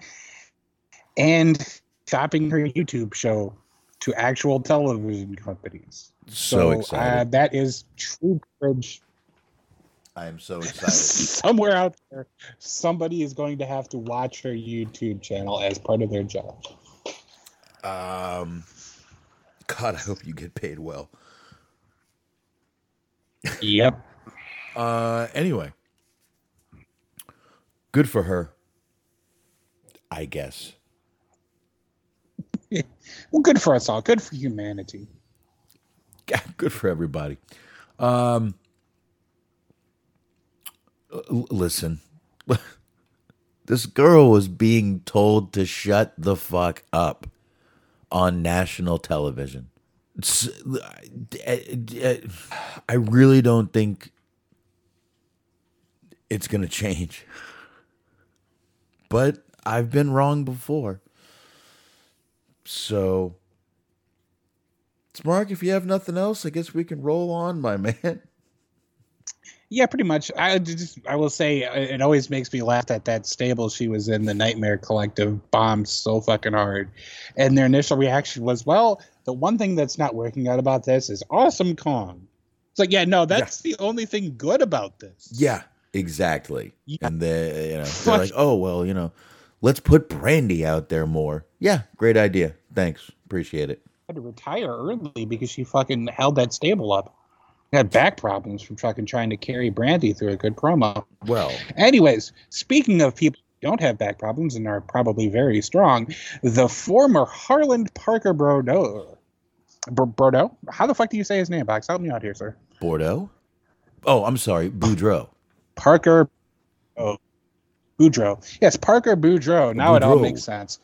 and shopping her YouTube show to actual television companies. So, Uh, excited. that is true courage. I am so excited. Somewhere out there, somebody is going to have to watch her YouTube channel as part of their job. um, God, I hope you get paid well. Yep. Uh, anyway, good for her. I guess. Well, good for us all. Good for humanity. Good for everybody. Um, Uh, listen, this girl was being told to shut the fuck up on national television. I really don't think it's going to change. But I've been wrong before. So, Mark, if you have nothing else, I guess we can roll on, my man. Yeah, pretty much. I just I will say uh, it always makes me laugh that that stable she was in, the Nightmare Collective, bombed so fucking hard, and their initial reaction was, "Well, the one thing that's not working out about this is Awesome Kong." It's like, yeah, no, that's the only thing good about this. Yeah, exactly. Yeah. And they, you know, they're like, oh well, you know, let's put Brandi out there more. Yeah, great idea. Thanks, appreciate it. had to retire early because she fucking held that stable up. Had back problems from fucking trying to carry Brandi through a good promo. Well, Anyways, speaking of people who don't have back problems and are probably very strong, the former Harland Parker Bordeaux. Bordeaux? How the fuck do you say his name, Box? Help me out here, sir. Bordeaux. Oh, I'm sorry, Boudreaux. Parker oh, Boudreaux. Yes, Parker Boudreaux. Now it all makes sense.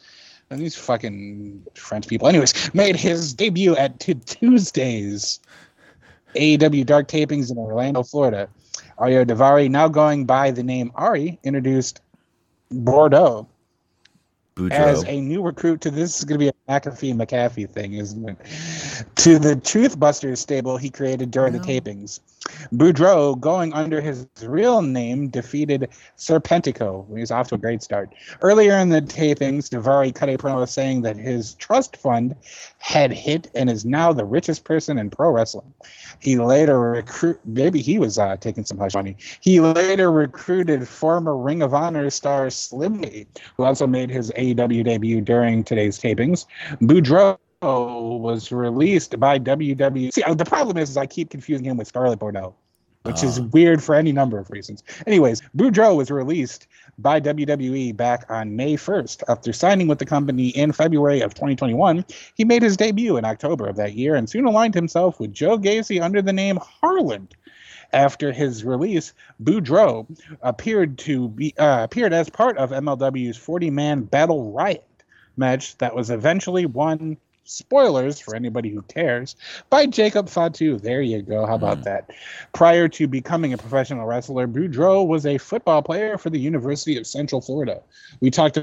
And these fucking French people. Anyways, made his debut at t- Tuesday's AEW Dark Tapings in Orlando, Florida. Ariya Daivari, now going by the name Ari, introduced Bordeaux as a new recruit to this is going to be a McAfee McAfee thing, isn't it? To the Trustbusters stable he created during the tapings. Boudreaux, going under his real name, defeated Serpentico. He's off to a great start. Earlier in the tapings, Daivari cut a promo saying that his trust fund had hit and is now the richest person in pro wrestling. He later recruit maybe he was uh, taking some hush money. He later recruited former Ring of Honor star Slim J, who also made his AEW debut during today's tapings. Boudreaux was released by WWE. See, uh, the problem is, is I keep confusing him with Scarlett Bordeaux, which is weird for any number of reasons. Anyways, Boudreaux was released by WWE back on May 1st. After signing with the company in February of 2021, he made his debut in October of that year and soon aligned himself with Joe Gacy under the name Harland. After his release, Boudreaux appeared to be uh, appeared as part of MLW's 40-man Battle Riot match that was eventually won spoilers for anybody who cares by Jacob Fatu. There you go. How about that? Prior to becoming a professional wrestler, Boudreaux was a football player for the University of Central Florida. We talked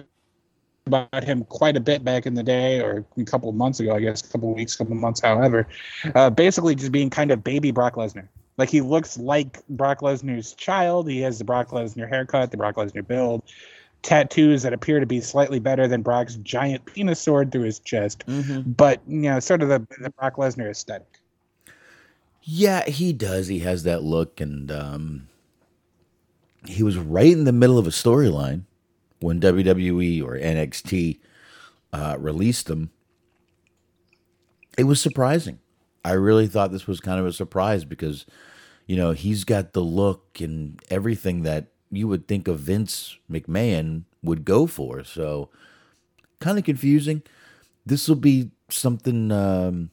about him quite a bit back in the day, or a couple of months ago, I guess, a couple of weeks, couple of months, however. Uh, basically, just being kind of baby Brock Lesnar. Like he looks like Brock Lesnar's child. He has the Brock Lesnar haircut, the Brock Lesnar build tattoos that appear to be slightly better than Brock's giant penis sword through his chest, but you know, sort of the, the Brock Lesnar aesthetic. Yeah, he does. He has that look, and um, he was right in the middle of a storyline when WWE or NXT uh, released him. It was surprising. I really thought this was kind of a surprise because, you know, he's got the look and everything that you would think of Vince McMahon would go for. So, kind of confusing. This will be something. Um,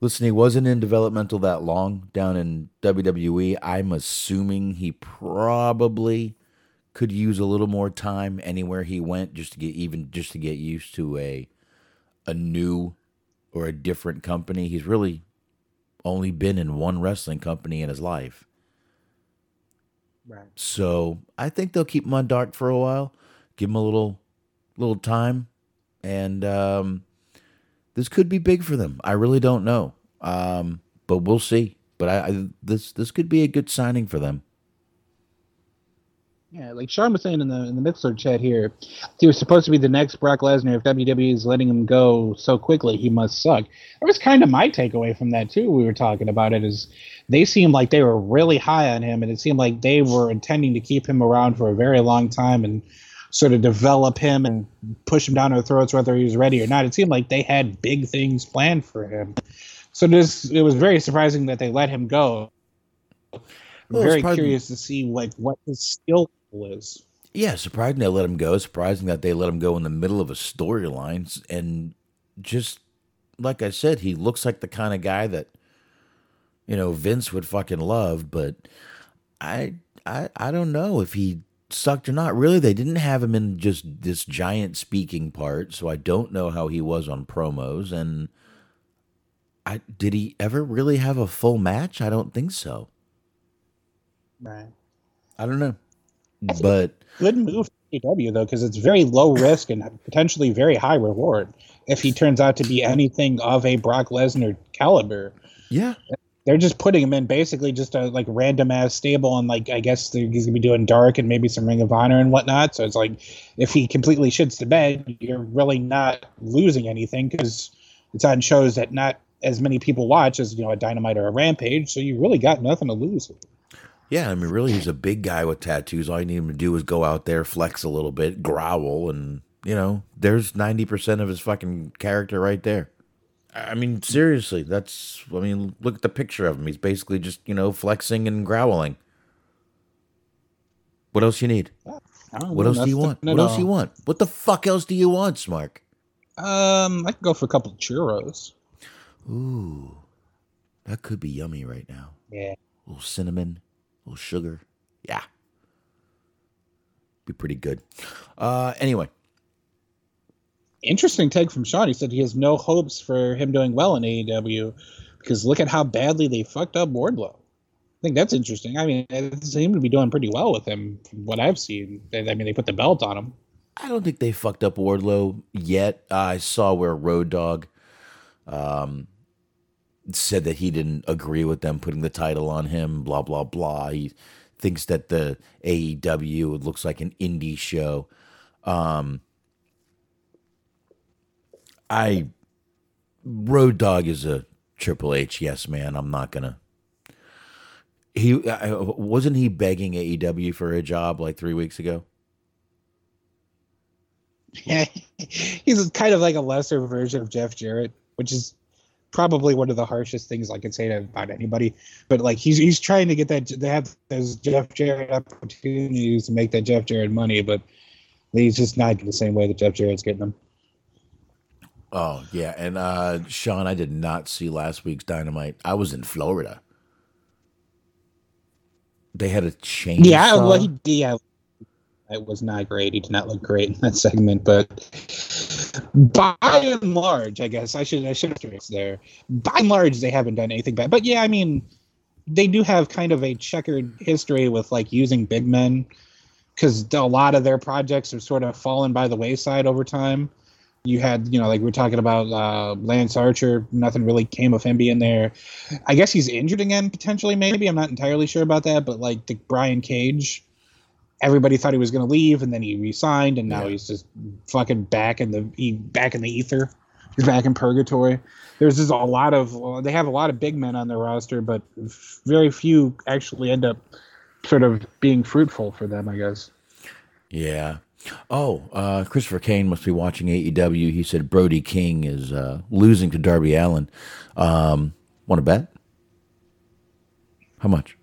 listen, he wasn't in developmental that long down in WWE. I'm assuming he probably could use a little more time anywhere he went just to get even just to get used to a a new or a different company. He's really only been in one wrestling company in his life. Right. So I think they'll keep him on dark for a while, give him a little little time, and um, this could be big for them. I really don't know, um, but we'll see. But I, I this this could be a good signing for them. Yeah, like Sean was saying in the in the Mixlr chat here, he was supposed to be the next Brock Lesnar. If WWE is letting him go so quickly, he must suck. That was kind of my takeaway from that too. We were talking about it is they seemed like they were really high on him, and it seemed like they were intending to keep him around for a very long time and sort of develop him and push him down our throats whether he was ready or not. It seemed like they had big things planned for him. So this it was very surprising that they let him go. I'm Well, very curious to see like what his skill level is. Yeah, surprising they let him go. Surprising that they let him go in the middle of a storyline. And just like I said, he looks like the kind of guy that you know Vince would fucking love. But I, I, I don't know if he sucked or not. Really, they didn't have him in just this giant speaking part, so I don't know how he was on promos. And I did he ever really have a full match? I don't think so. Right. I don't know, but. Good move for AEW though, because it's very low risk and potentially very high reward if he turns out to be anything of a Brock Lesnar caliber. Yeah. They're just putting him in basically just a like random ass stable and like I guess he's gonna be doing dark and maybe some Ring of Honor and whatnot. So it's like if he completely shits the bed, you're really not losing anything because it's on shows that not as many people watch as you know a Dynamite or a Rampage. So you really got nothing to lose. Yeah, I mean, really, he's a big guy with tattoos. All you need him to do is go out there, flex a little bit, growl, and you know, there's ninety percent of his fucking character right there. I mean, seriously, that's. I mean, look at the picture of him. He's basically just you know flexing and growling. What else you need? I don't What else do you want? What else do you want? What the fuck else do you want, Smark? Um, I could go for a couple of churros. Ooh, that could be yummy right now. Yeah. A little cinnamon, a little sugar. Yeah. Be pretty good. Uh anyway. Interesting take from Sean. He said he has no hopes for him doing well in AEW because look at how badly they fucked up Wardlow. I think that's interesting. I mean, they seem to be doing pretty well with him, from what I've seen. I mean, they put the belt on him. I don't think they fucked up Wardlow yet. I saw where Road Dog um, said that he didn't agree with them putting the title on him. Blah blah blah. He thinks that the AEW looks like an indie show. Um, I Road Dog is a Triple H yes man. I'm not gonna. He I, wasn't he begging AEW for a job like three weeks ago. Yeah, he's kind of like a lesser version of Jeff Jarrett, which is probably one of the harshest things I can say to, about anybody. But like he's he's trying to get that they have those Jeff Jarrett opportunities to make that Jeff Jarrett money, but he's just not the same way that Jeff Jarrett's getting them. Oh yeah, and uh Sean, I did not see last week's Dynamite. I was in Florida. They had a chainsaw. Yeah, well, he, yeah, it was not great. He did not look great in that segment, but by and large, I guess I should I should have there. By and large, they haven't done anything bad. But yeah, I mean, they do have kind of a checkered history with like using big men because a lot of their projects have sort of fallen by the wayside over time. You had, you know, like we are talking about uh, Lance Archer. Nothing really came of him being there. I guess he's injured again, potentially. Maybe I'm not entirely sure about that. But like the Brian Cage, everybody thought he was going to leave, and then he resigned, and now yeah. he's just fucking back in the he, back in the ether. He's back in purgatory. There's just a lot of they have a lot of big men on their roster, but very few actually end up sort of being fruitful for them, I guess. Yeah. Oh, uh, Christopher Kane must be watching AEW. He said Brody King is uh, losing to Darby Allin. Um, Want to bet? How much?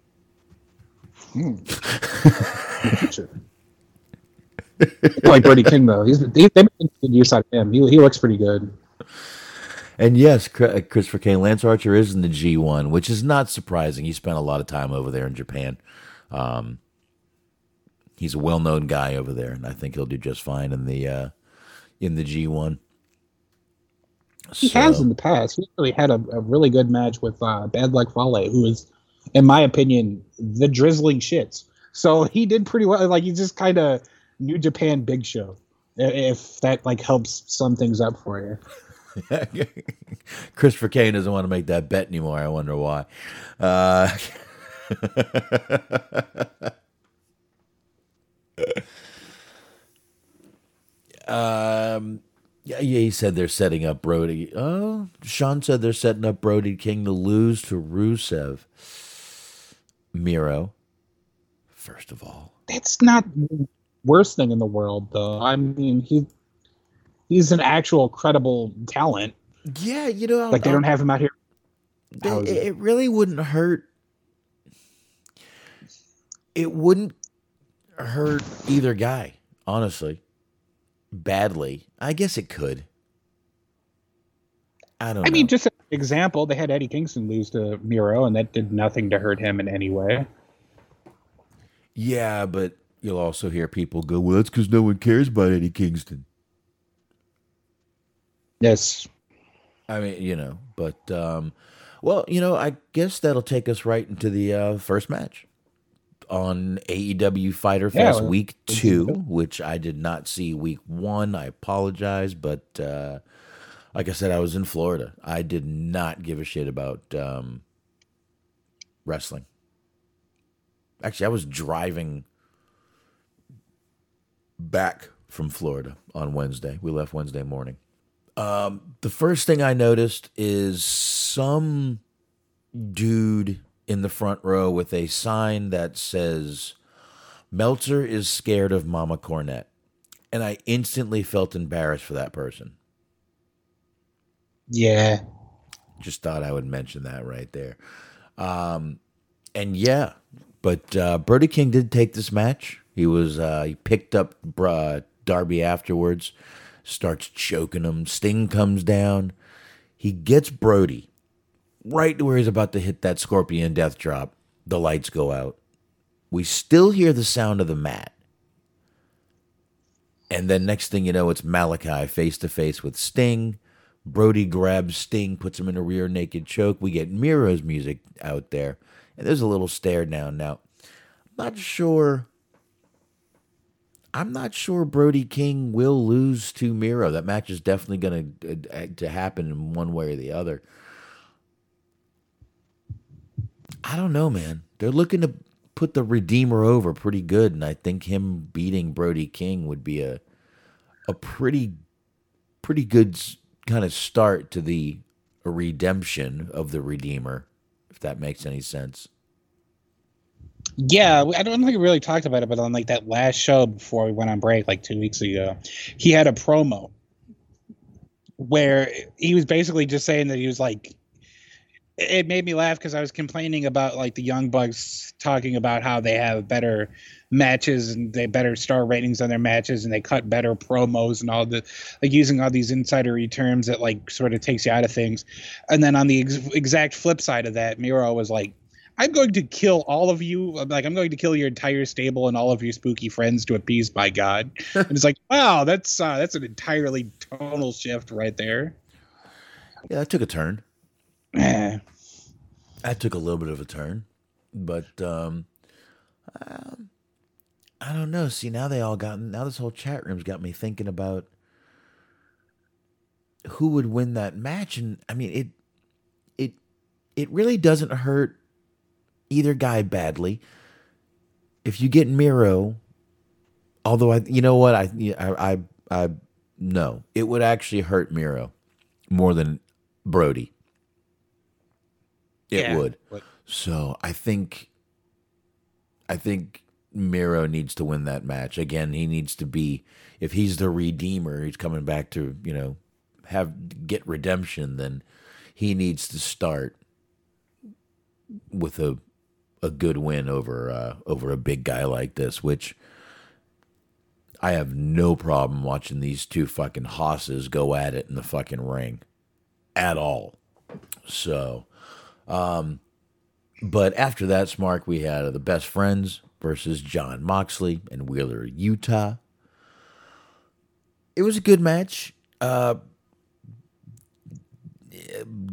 Hmm. like Brody King though, he's they've been good use out of him. He he looks pretty good. And yes, uh, Christopher Kane, Lance Archer is in the G1, which is not surprising. He spent a lot of time over there in Japan. Um, he's a well-known guy over there, and I think he'll do just fine in the uh, in the G1. He so, has in the past. He really had a, a really good match with uh, Bad Luck Fale, who is, in my opinion, the drizzling shits. So he did pretty well. Like he's just kind of New Japan Big Show, if that like helps sum things up for you. Christopher Kane doesn't want to make that bet anymore. I wonder why. Uh, um, yeah, yeah, he said they're setting up Brody. Oh, Sean said they're setting up Brody King to lose to Rusev. Miro, first of all. That's not the worst thing in the world, though. I mean, he he's an actual credible talent. Yeah, you know, like they don't have him out here. It, it really wouldn't hurt. It wouldn't hurt either guy, honestly. Badly. I guess it could. I don't I know. mean, just an example, they had Eddie Kingston lose to Miro, and that did nothing to hurt him in any way. Yeah, but you'll also hear people go, well, that's because no one cares about Eddie Kingston. Yes. I mean, you know, but, um, well, you know, I guess that'll take us right into the uh, first match on AEW Fighter Fest yeah, week two, which I did not see week one. I apologize, but uh, like I said, I was in Florida. I did not give a shit about um, wrestling. Actually, I was driving back from Florida on Wednesday. We left Wednesday morning. Um, the first thing I noticed is some dude in the front row with a sign that says, Meltzer is scared of Mama Cornette. And I instantly felt embarrassed for that person. Yeah. Just thought I would mention that right there. Um, and yeah, but uh, Brody King did take this match. He was uh, he picked up uh, Darby afterwards, starts choking him. Sting comes down. He gets Brody right where he's about to hit that scorpion death drop, the lights go out. We still hear the sound of the mat. And then next thing you know, it's Malachi face to face with Sting. Brody grabs Sting, puts him in a rear naked choke. We get Miro's music out there. And there's a little stare down. Now, I'm not sure. I'm not sure Brody King will lose to Miro. That match is definitely going to uh, to happen in one way or the other. I don't know, man. They're looking to put the Redeemer over pretty good, and I think him beating Brody King would be a a pretty pretty good kind of start to the redemption of the Redeemer, if that makes any sense. Yeah, I don't think we really talked about it, but on like that last show before we went on break, like two weeks ago, he had a promo where he was basically just saying that he was like it made me laugh because I was complaining about like the Young Bucks talking about how they have better matches and they better star ratings on their matches and they cut better promos and all the like using all these insidery terms that like sort of takes you out of things. And then on the ex- exact flip side of that, Miro was like, I'm going to kill all of you. Like, I'm going to kill your entire stable and all of your spooky friends to appease my God. and it's like, wow, that's uh, that's an entirely tonal shift right there. Yeah, that took a turn. Eh. That took a little bit of a turn, but um, I don't know. See, now they all got now. This whole chat room's got me thinking about who would win that match, and I mean it. It it really doesn't hurt either guy badly. If you get Miro, although I, you know what, I, I, I, I no, it would actually hurt Miro more than Brody. It Yeah, would. but- So I think, I think Miro needs to win that match again. He needs to be, if he's the redeemer, he's coming back to you know have get redemption. Then he needs to start with a a good win over uh, over a big guy like this, which I have no problem watching these two fucking hosses go at it in the fucking ring at all. So, um, but after that, Smark, we had the best friends versus Jon Moxley and Wheeler, Yuta. It was a good match. Uh,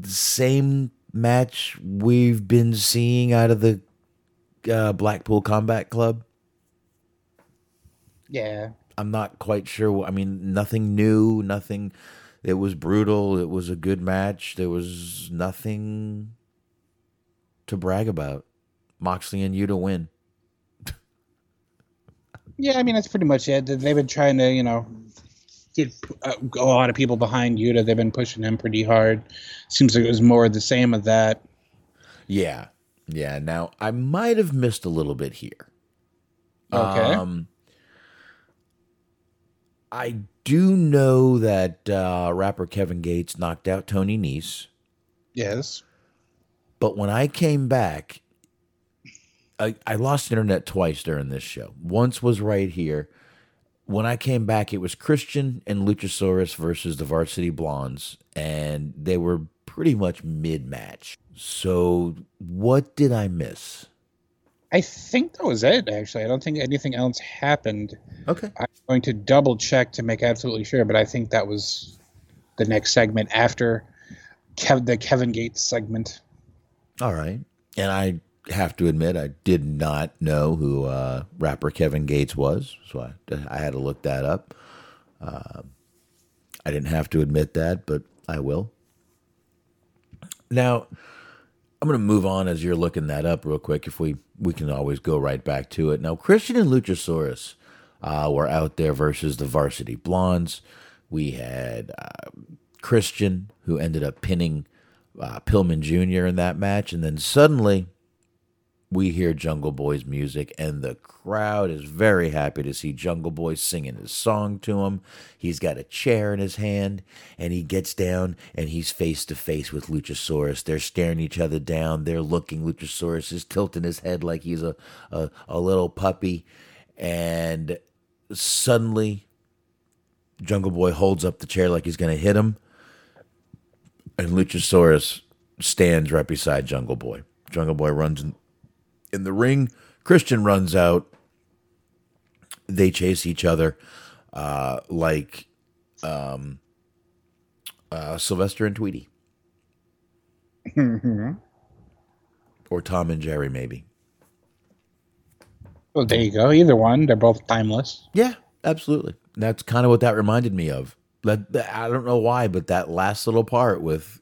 same match we've been seeing out of the uh, Blackpool Combat Club. Yeah. I'm not quite sure. I mean, nothing new, nothing. It was brutal. It was a good match. There was nothing to brag about. Moxley and Yuta win. Yeah, I mean that's pretty much it. They've been trying to, you know, get uh, a lot of people behind Yuta. They've been pushing him pretty hard. Seems like it was more of the same of that. Yeah. Yeah. Now, I might have missed a little bit here. Okay. Um, I do know that uh, rapper Kevin Gates knocked out Tony Nese. Yes. But when I came back, I, I lost internet twice during this show. Once was right here. When I came back, it was Christian and Luchasaurus versus the Varsity Blondes, and they were pretty much mid match. So, what did I miss? I think that was it. Actually, I don't think anything else happened. Okay. I'm going to double check to make absolutely sure, but I think that was the next segment after Kev- the Kevin Gates segment. All right. And I have to admit, I did not know who uh, rapper Kevin Gates was, so I, I had to look that up. Uh, I didn't have to admit that, but I will. Now, I'm going to move on as you're looking that up real quick. If we we can always go right back to it. Now, Christian and Luchasaurus uh, were out there versus the Varsity Blondes. We had uh, Christian who ended up pinning uh, Pillman Jr. in that match, and then suddenly we hear Jungle Boy's music, and the crowd is very happy to see Jungle Boy singing his song to him. He's got a chair in his hand, and he gets down and he's face to face with Luchasaurus. They're staring each other down. They're looking. Luchasaurus is tilting his head like he's a, a, a little puppy, and suddenly Jungle Boy holds up the chair like he's going to hit him, and Luchasaurus stands right beside Jungle Boy. Jungle Boy runs in, in the ring. Christian runs out. They chase each other uh, like um, uh, Sylvester and Tweety, or Tom and Jerry, maybe. Well, there you go. Either one. They're both timeless. Yeah, absolutely. That's kind of what that reminded me of. That, that- I don't know why, but that last little part with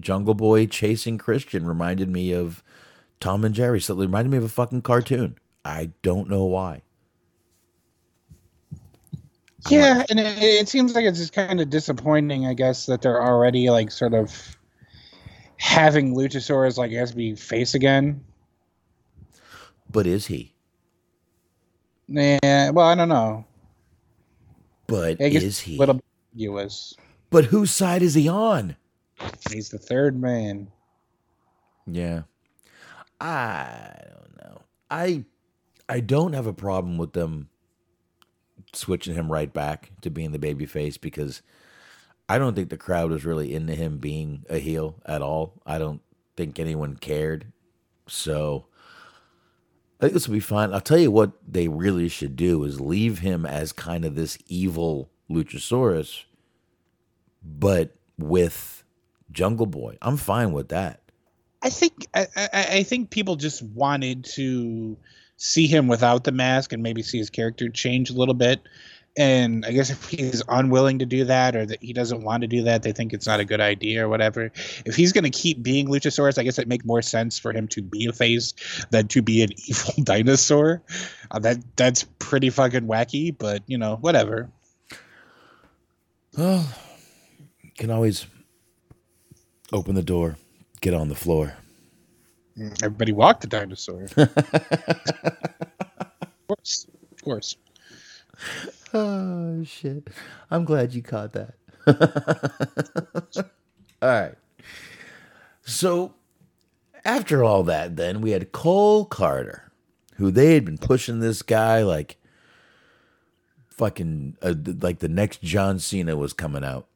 Jungle Boy chasing Christian reminded me of Tom and Jerry. So it reminded me of a fucking cartoon. I don't know why. Yeah, and it, it seems like it's just kind of disappointing, I guess, that they're already like sort of having Luchasaurus, like, guess, be face again. But is he? Yeah, well, I don't know. But is he? Little ambiguous. But whose side is he on? He's the third man. Yeah. I don't know. I I don't have a problem with them switching him right back to being the baby face because I don't think the crowd was really into him being a heel at all. I don't think anyone cared. So I think this will be fine. I'll tell you what they really should do is leave him as kind of this evil Luchasaurus, but with Jungle Boy. I'm fine with that. I think I, I, think people just wanted to see him without the mask and maybe see his character change a little bit. And I guess if he's unwilling to do that or that he doesn't want to do that, they think it's not a good idea or whatever. If he's going to keep being Luchasaurus, I guess it make more sense for him to be a face than to be an evil dinosaur. Uh, that that's pretty fucking wacky, but you know, whatever. Well, you can always open the door, get on the floor. Mm, everybody walked the dinosaur. of course, of course. Oh shit! I'm glad you caught that. all right. So after all that, then we had Cole Karter, who they had been pushing this guy like fucking uh, like the next John Cena was coming out.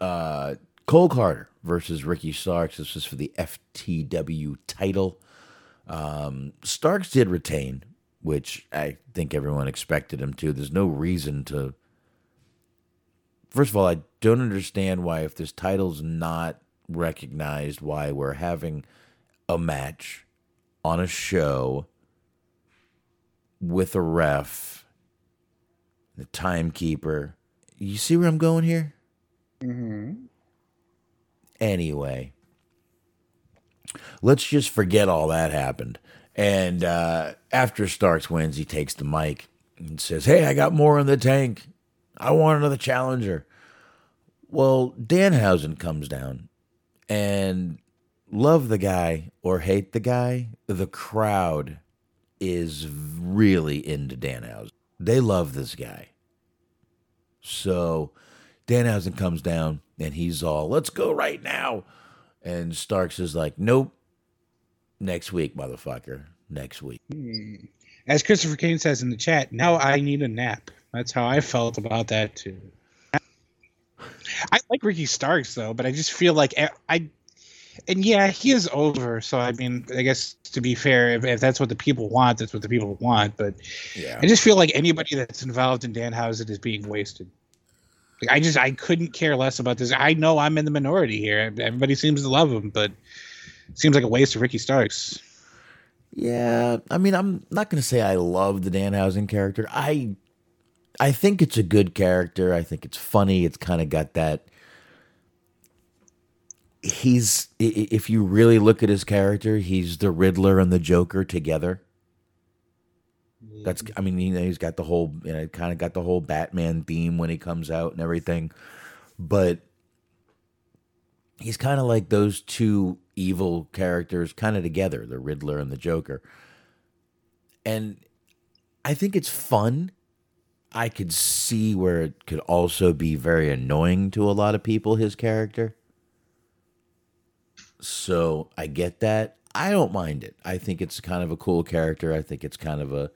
Uh, Cole Karter versus Ricky Starks. This was for the FTW title. Um, Starks did retain, which I think everyone expected him to. There's no reason to. First of all, I don't understand why, if this title's not recognized, why we're having a match on a show with a ref, the timekeeper. You see where I'm going here? Mm-hmm. Anyway, let's just forget all that happened. And uh, after Starks wins, he takes the mic and says, Hey, I got more in the tank. I want another challenger. Well, Danhausen comes down and love the guy or hate the guy, the crowd is really into Danhausen. They love this guy. So Danhausen comes down and he's all, let's go right now. And Starks is like, nope. Next week, motherfucker. Next week. Hmm. As Christopher Kane says in the chat, now I need a nap. That's how I felt about that too. I like Ricky Starks though, but I just feel like I, I and yeah, he is over. So I mean, I guess to be fair, if, if that's what the people want, that's what the people want. But Yeah. I just feel like anybody that's involved in Danhausen is being wasted. Like, I just I couldn't care less about this. I know I'm in the minority here. Everybody seems to love him, but it seems like a waste of Ricky Starks. Yeah, I mean, I'm not going to say I love the Danhausen character. I, I think it's a good character. I think it's funny. It's kind of got that. He's, if you really look at his character, he's the Riddler and the Joker together. That's, I mean, you know, he's got the whole, you know, kind of got the whole Batman theme when he comes out and everything, but he's kind of like those two evil characters kind of together, the Riddler and the Joker. And I think it's fun. I could see where it could also be very annoying to a lot of people, his character. So I get that. I don't mind it. I think it's kind of a cool character. I think it's kind of a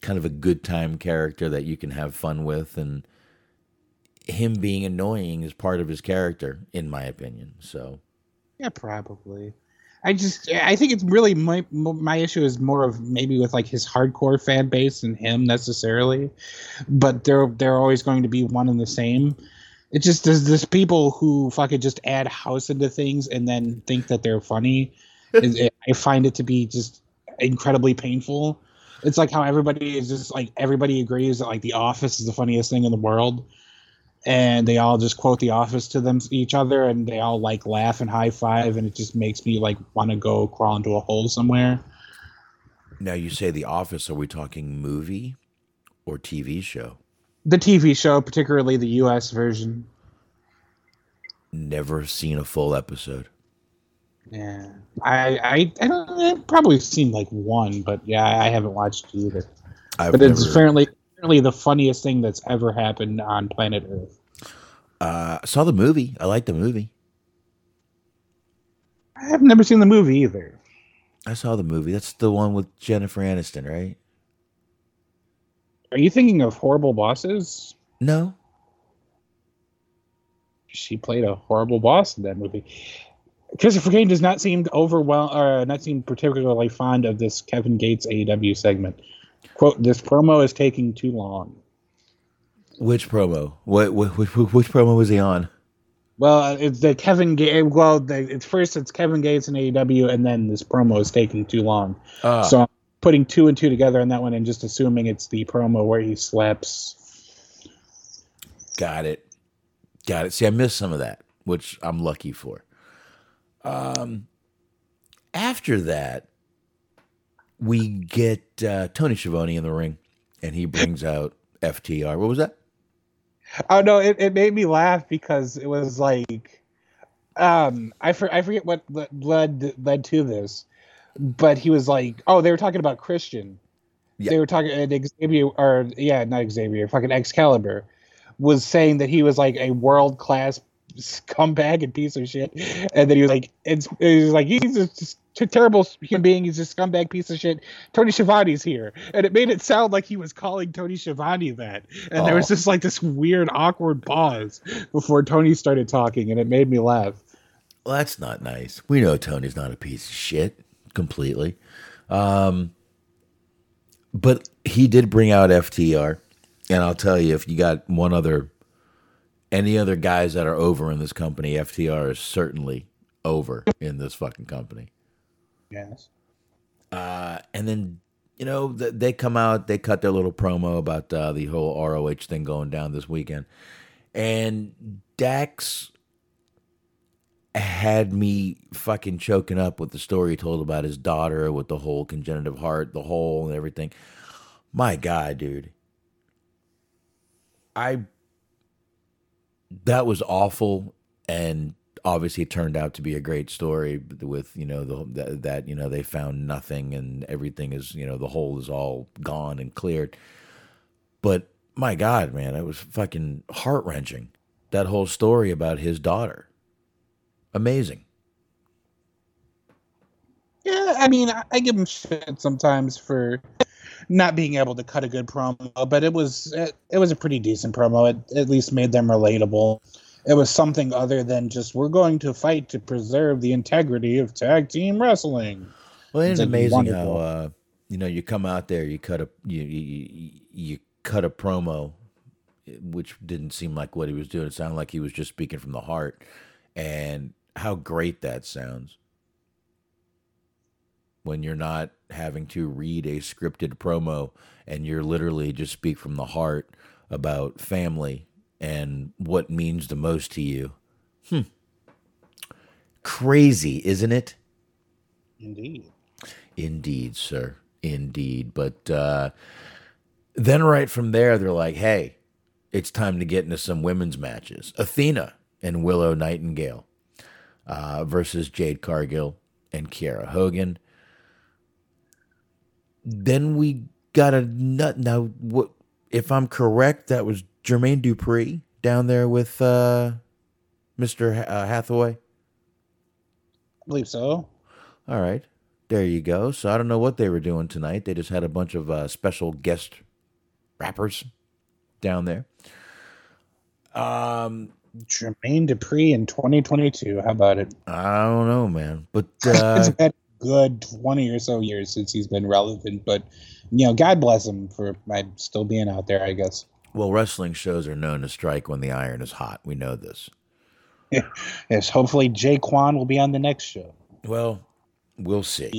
kind of a good time character that you can have fun with and him being annoying is part of his character in my opinion. So Yeah, probably. I just I think it's really my my issue is more of maybe with like his hardcore fan base and him necessarily, but they're they're always going to be one and the same. It just there's this people who fucking just add house into things and then think that they're funny. It- it- I find it to be just incredibly painful. It's like how everybody is just like everybody agrees that like The Office is the funniest thing in the world, and they all just quote The Office to them each other, and they all like laugh and high five, and it just makes me like want to go crawl into a hole somewhere. Now you say The Office. Are we talking movie or TV show? The TV show, particularly the U.S. version. Never seen a full episode. Yeah, I I, I don't I've probably seen like one, but yeah, I haven't watched either. I've but it's apparently apparently the funniest thing that's ever happened on planet Earth. Uh, I saw the movie. I like the movie. I have never seen the movie either. I saw the movie. That's the one with Jennifer Aniston, right? Are you thinking of Horrible Bosses? No. She played a horrible boss in that movie. Christopher Kane does not seem overwhelmed, or not seem particularly fond of this Kevin Gates AEW segment. "Quote: This promo is taking too long." Which promo? What? What? Which, which promo was he on? Well, it's the Kevin Gates. Well, the, it's first it's Kevin Gates and AEW, and then this promo is taking too long. Ah. So I'm putting two and two together on that one, and just assuming it's the promo where he slaps. Got it. Got it. See, I missed some of that, which I'm lucky for. Um, after that, we get uh, Tony Schiavone in the ring, and he brings out FTR. What was that? Oh no, it, it made me laugh because it was like, um, I for, I forget what led led to this, but he was like, oh, they were talking about Christian. Yeah. They were talking and Xavier or yeah, not Xavier, fucking Excalibur, was saying that he was like a world class scumbag and piece of shit, and then he was like, it's he was like he's just a terrible human being. He's a scumbag piece of shit. Tony Schiavone's here, and it made it sound like he was calling Tony Schiavone that, and there was Oh. just like this weird awkward pause before Tony started talking, and it made me laugh. Well, that's not nice. We know Tony's not a piece of shit completely. Um, but he did bring out FTR. And I'll tell you, if you got one other, any other guys that are over in this company, FTR is certainly over in this fucking company. Yes. Uh, and then, you know, th- they come out, they cut their little promo about uh, the whole ROH thing going down this weekend. And Dax had me fucking choking up with the story he told about his daughter with the whole congenitive heart, the hole, and everything. My God, dude. I. That was awful. And obviously it turned out to be a great story with, you know, the, that, that, you know, they found nothing and everything is, you know, the hole is all gone and cleared. But my God, man, it was fucking heart wrenching. That whole story about his daughter. Amazing. Yeah, I mean, I, I give him shit sometimes for not being able to cut a good promo, but it was it, it was a pretty decent promo. It at least made them relatable. It was something other than just we're going to fight to preserve the integrity of tag team wrestling. Well, It's isn't it like amazing wonderful. how uh, you know you come out there, you cut a you you you cut a promo, which didn't seem like what he was doing. It sounded like he was just speaking from the heart, and how great that sounds when you're not having to read a scripted promo and you're literally just speak from the heart about family and what means the most to you. Hmm. Crazy, isn't it? Indeed. Indeed, sir. Indeed. But uh, then right from there, they're like, hey, it's time to get into some women's matches. Athena and Willow Nightingale uh, versus Jade Cargill and Kiera Hogan. Then we got a nut. Now, what, if I'm correct, that was Jermaine Dupri down there with uh, Mr. Ha- uh, Hathaway. I believe so. All right. There you go. So I don't know what they were doing tonight. They just had a bunch of uh, special guest rappers down there. Um, Jermaine Dupri in 2022. How about it? I don't know, man. But it's been a good 20 or so years since he's been relevant, but you know, God bless him for uh, still being out there. I guess. well, wrestling shows are known to strike when the iron is hot. We know this. Yes. Hopefully, Jay Quan will be on the next show. Well, we'll see.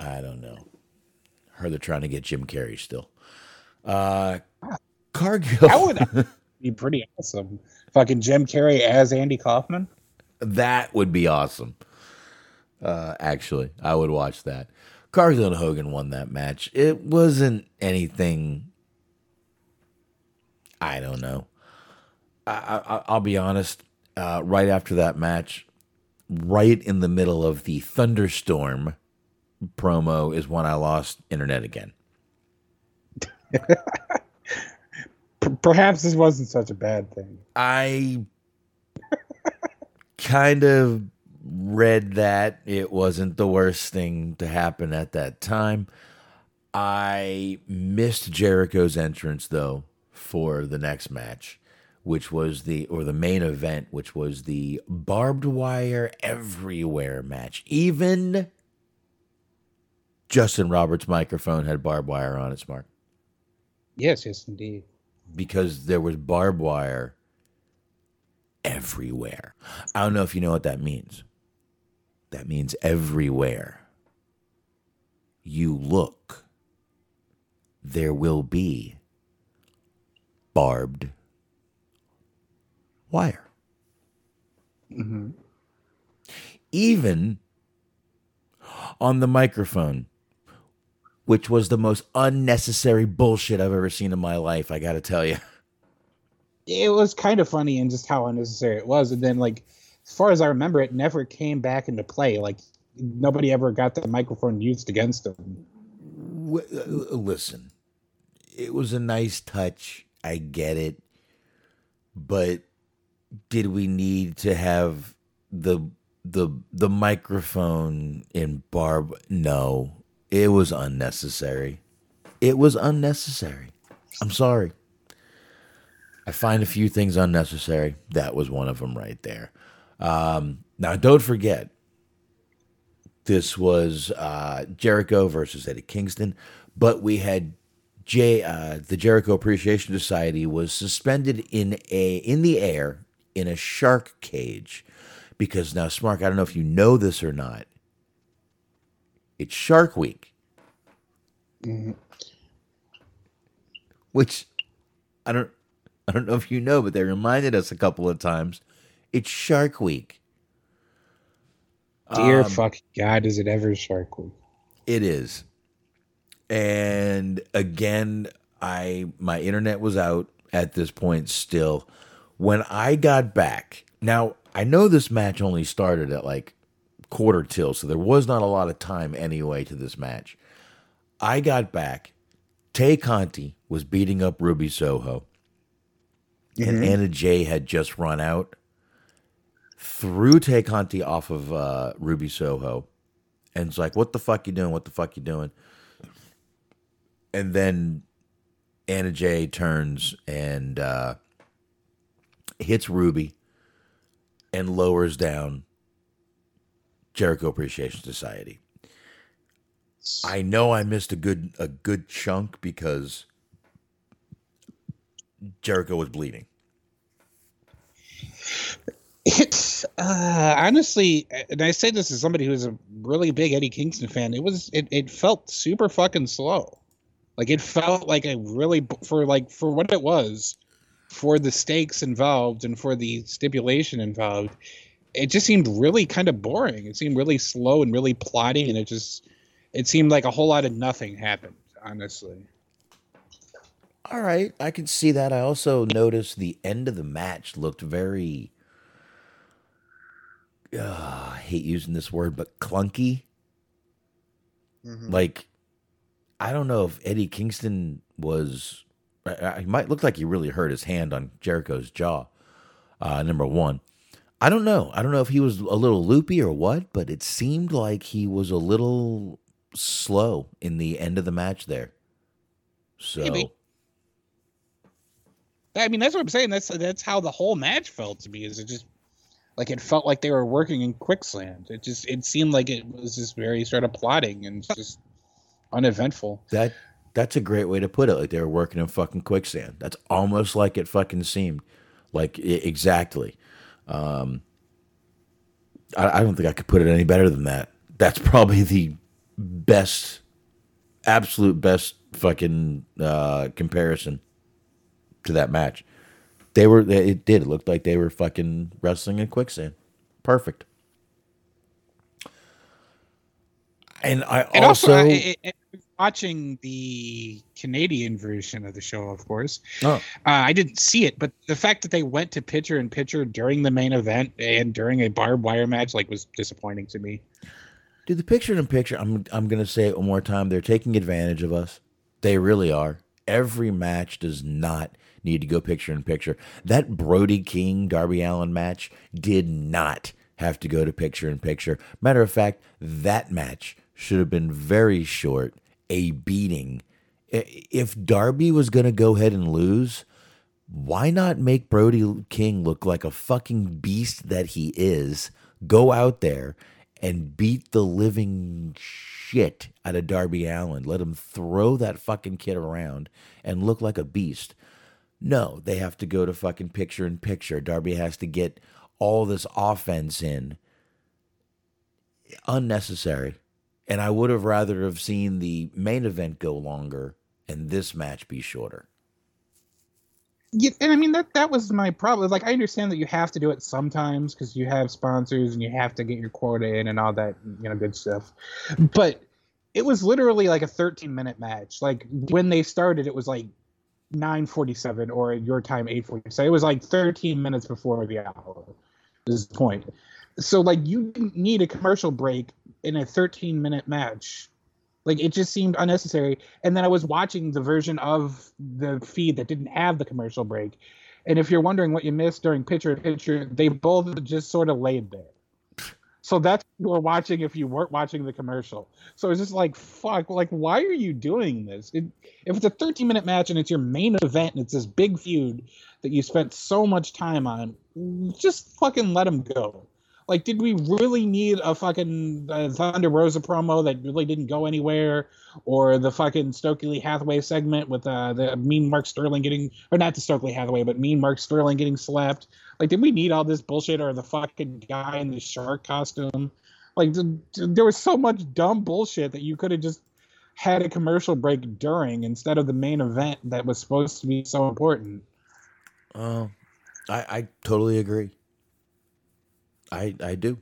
I don't know. Heard they're trying to get Jim Carrey still. Uh, Cargill. I would. be pretty awesome. Fucking Jim Carrey as Andy Kaufman. That would be awesome. Uh, actually, I would watch that. Cargill and Hogan won that match. It wasn't anything. I don't know. I, I, I'll be honest. Uh, right after that match, right in the middle of the thunderstorm promo, is when I lost internet again. P- perhaps this wasn't such a bad thing. I kind of read that it wasn't the worst thing to happen at that time. I missed Jericho's entrance though for the next match, which was the or the main event, which was the barbed wire everywhere match. Even Justin Roberts' microphone had barbed wire on it, mark. Yes, yes, indeed. Because there was barbed wire everywhere. I don't know if you know what that means. That means everywhere you look, there will be barbed wire. Mm-hmm. Even on the microphone, which was the most unnecessary bullshit I've ever seen in my life, I got to tell you. It was kind of funny and just how unnecessary it was. And then, like, as far as I remember, it never came back into play. Like, nobody ever got the microphone used against. W- uh, listen, it was a nice touch. I get it. But did we need to have the the the microphone in barb no. It was unnecessary. It was unnecessary. I'm sorry. I find a few things unnecessary. That was one of them right there. Um, now, don't forget, this was uh, Jericho versus Eddie Kingston, but we had J, uh, the Jericho Appreciation Society was suspended in a in the air in a shark cage because now, Smark, I don't know if you know this or not. It's Shark Week, which I don't I don't know if you know, but they reminded us a couple of times. It's Shark Week. Dear Um, fuck God, is it ever Shark Week? It is. And again, I my internet was out at this point still. When I got back, now I know this match only started at like quarter till, so there was not a lot of time anyway to this match. I got back. Tay Conti was beating up Ruby Soho. And Anna Jay had just run out. Threw Tay Conti off of uh, Ruby Soho and it's like, "What the fuck you doing? What the fuck you doing?" And then Anna Jay turns and uh, hits Ruby and lowers down Jericho Appreciation Society. I know I missed a good a good chunk because Jericho was bleeding. It's uh, honestly, and I say this as somebody who's a really big Eddie Kingston fan. It was it, it felt super fucking slow. Like it felt like a really for like for what it was, for the stakes involved and for the stipulation involved. It just seemed really kind of boring. It seemed really slow and really plotting, and it just it seemed like a whole lot of nothing happened. Honestly, All right, I can see that. I also noticed the end of the match looked very. Uh, I hate using this word, but clunky. Like, I don't know if Eddie Kingston was. He might look like he really hurt his hand on Jericho's jaw. Uh, number one, I don't know. I don't know if he was a little loopy or what, but it seemed like he was a little slow in the end of the match there. So. Maybe. I mean, that's what I'm saying. That's that's how the whole match felt to me. Is it just like it felt like they were working in quicksand. It just it seemed like it was just very sort of plotting and just uneventful. That that's a great way to put it. Like they were working in fucking quicksand. That's almost like it fucking seemed. Like exactly. Um, I, I don't think I could put it any better than that. That's probably the best, absolute best fucking uh, comparison to that match. They were. They, it did. It looked like they were fucking wrestling in quicksand. Perfect. And I And also. also, I, I- watching the Canadian version of the show, of course. oh, Uh, I didn't see it, but the fact that they went to picture in picture during the main event and during a barbed wire match, like, was disappointing to me. Dude, the picture in picture, I'm I'm gonna say it one more time. They're taking advantage of us. They really are. Every match does not need to go picture in picture. That Brody King Darby Allin match did not have to go to picture in picture. Matter of fact, that match should have been very short, a beating. If Darby was gonna go ahead and lose, why not make Brody King look like a fucking beast that he is? Go out there and beat the living shit out of Darby Allin. Let him throw that fucking kid around and look like a beast. No, they have to go to fucking picture in picture. Darby has to get all this offense in. Unnecessary. And I would have rather have seen the main event go longer and this match be shorter. Yeah, and I mean that that was my problem. Like I understand that you have to do it sometimes because you have sponsors and you have to get your quota in and all that you know good stuff. But it was literally like a 13 minute match. Like when they started, it was like 9:47 or your time 8:47. It was like 13 minutes before the hour. Is the point. So like you need a commercial break in a 13 minute match. Like it just seemed unnecessary. And then I was watching the version of the feed that didn't have the commercial break. And if you're wondering what you missed during picture in picture, they both just sort of laid there. So that's what you were watching if you weren't watching the commercial. So it's just like, fuck, like, why are you doing this? It, if it's a 13 minute match and it's your main event and it's this big feud that you spent so much time on, just fucking let them go. Like, did we really need a fucking uh, Thunder Rosa promo that really didn't go anywhere, or the fucking Stokely Hathaway segment with uh, the Mean Mark Sterling getting, or not the Stokely Hathaway, but Mean Mark Sterling getting slapped? Like, did we need all this bullshit, or the fucking guy in the shark costume? Like, th- th- there was so much dumb bullshit that you could have just had a commercial break during instead of the main event that was supposed to be so important. Oh, I, I totally agree. I I do,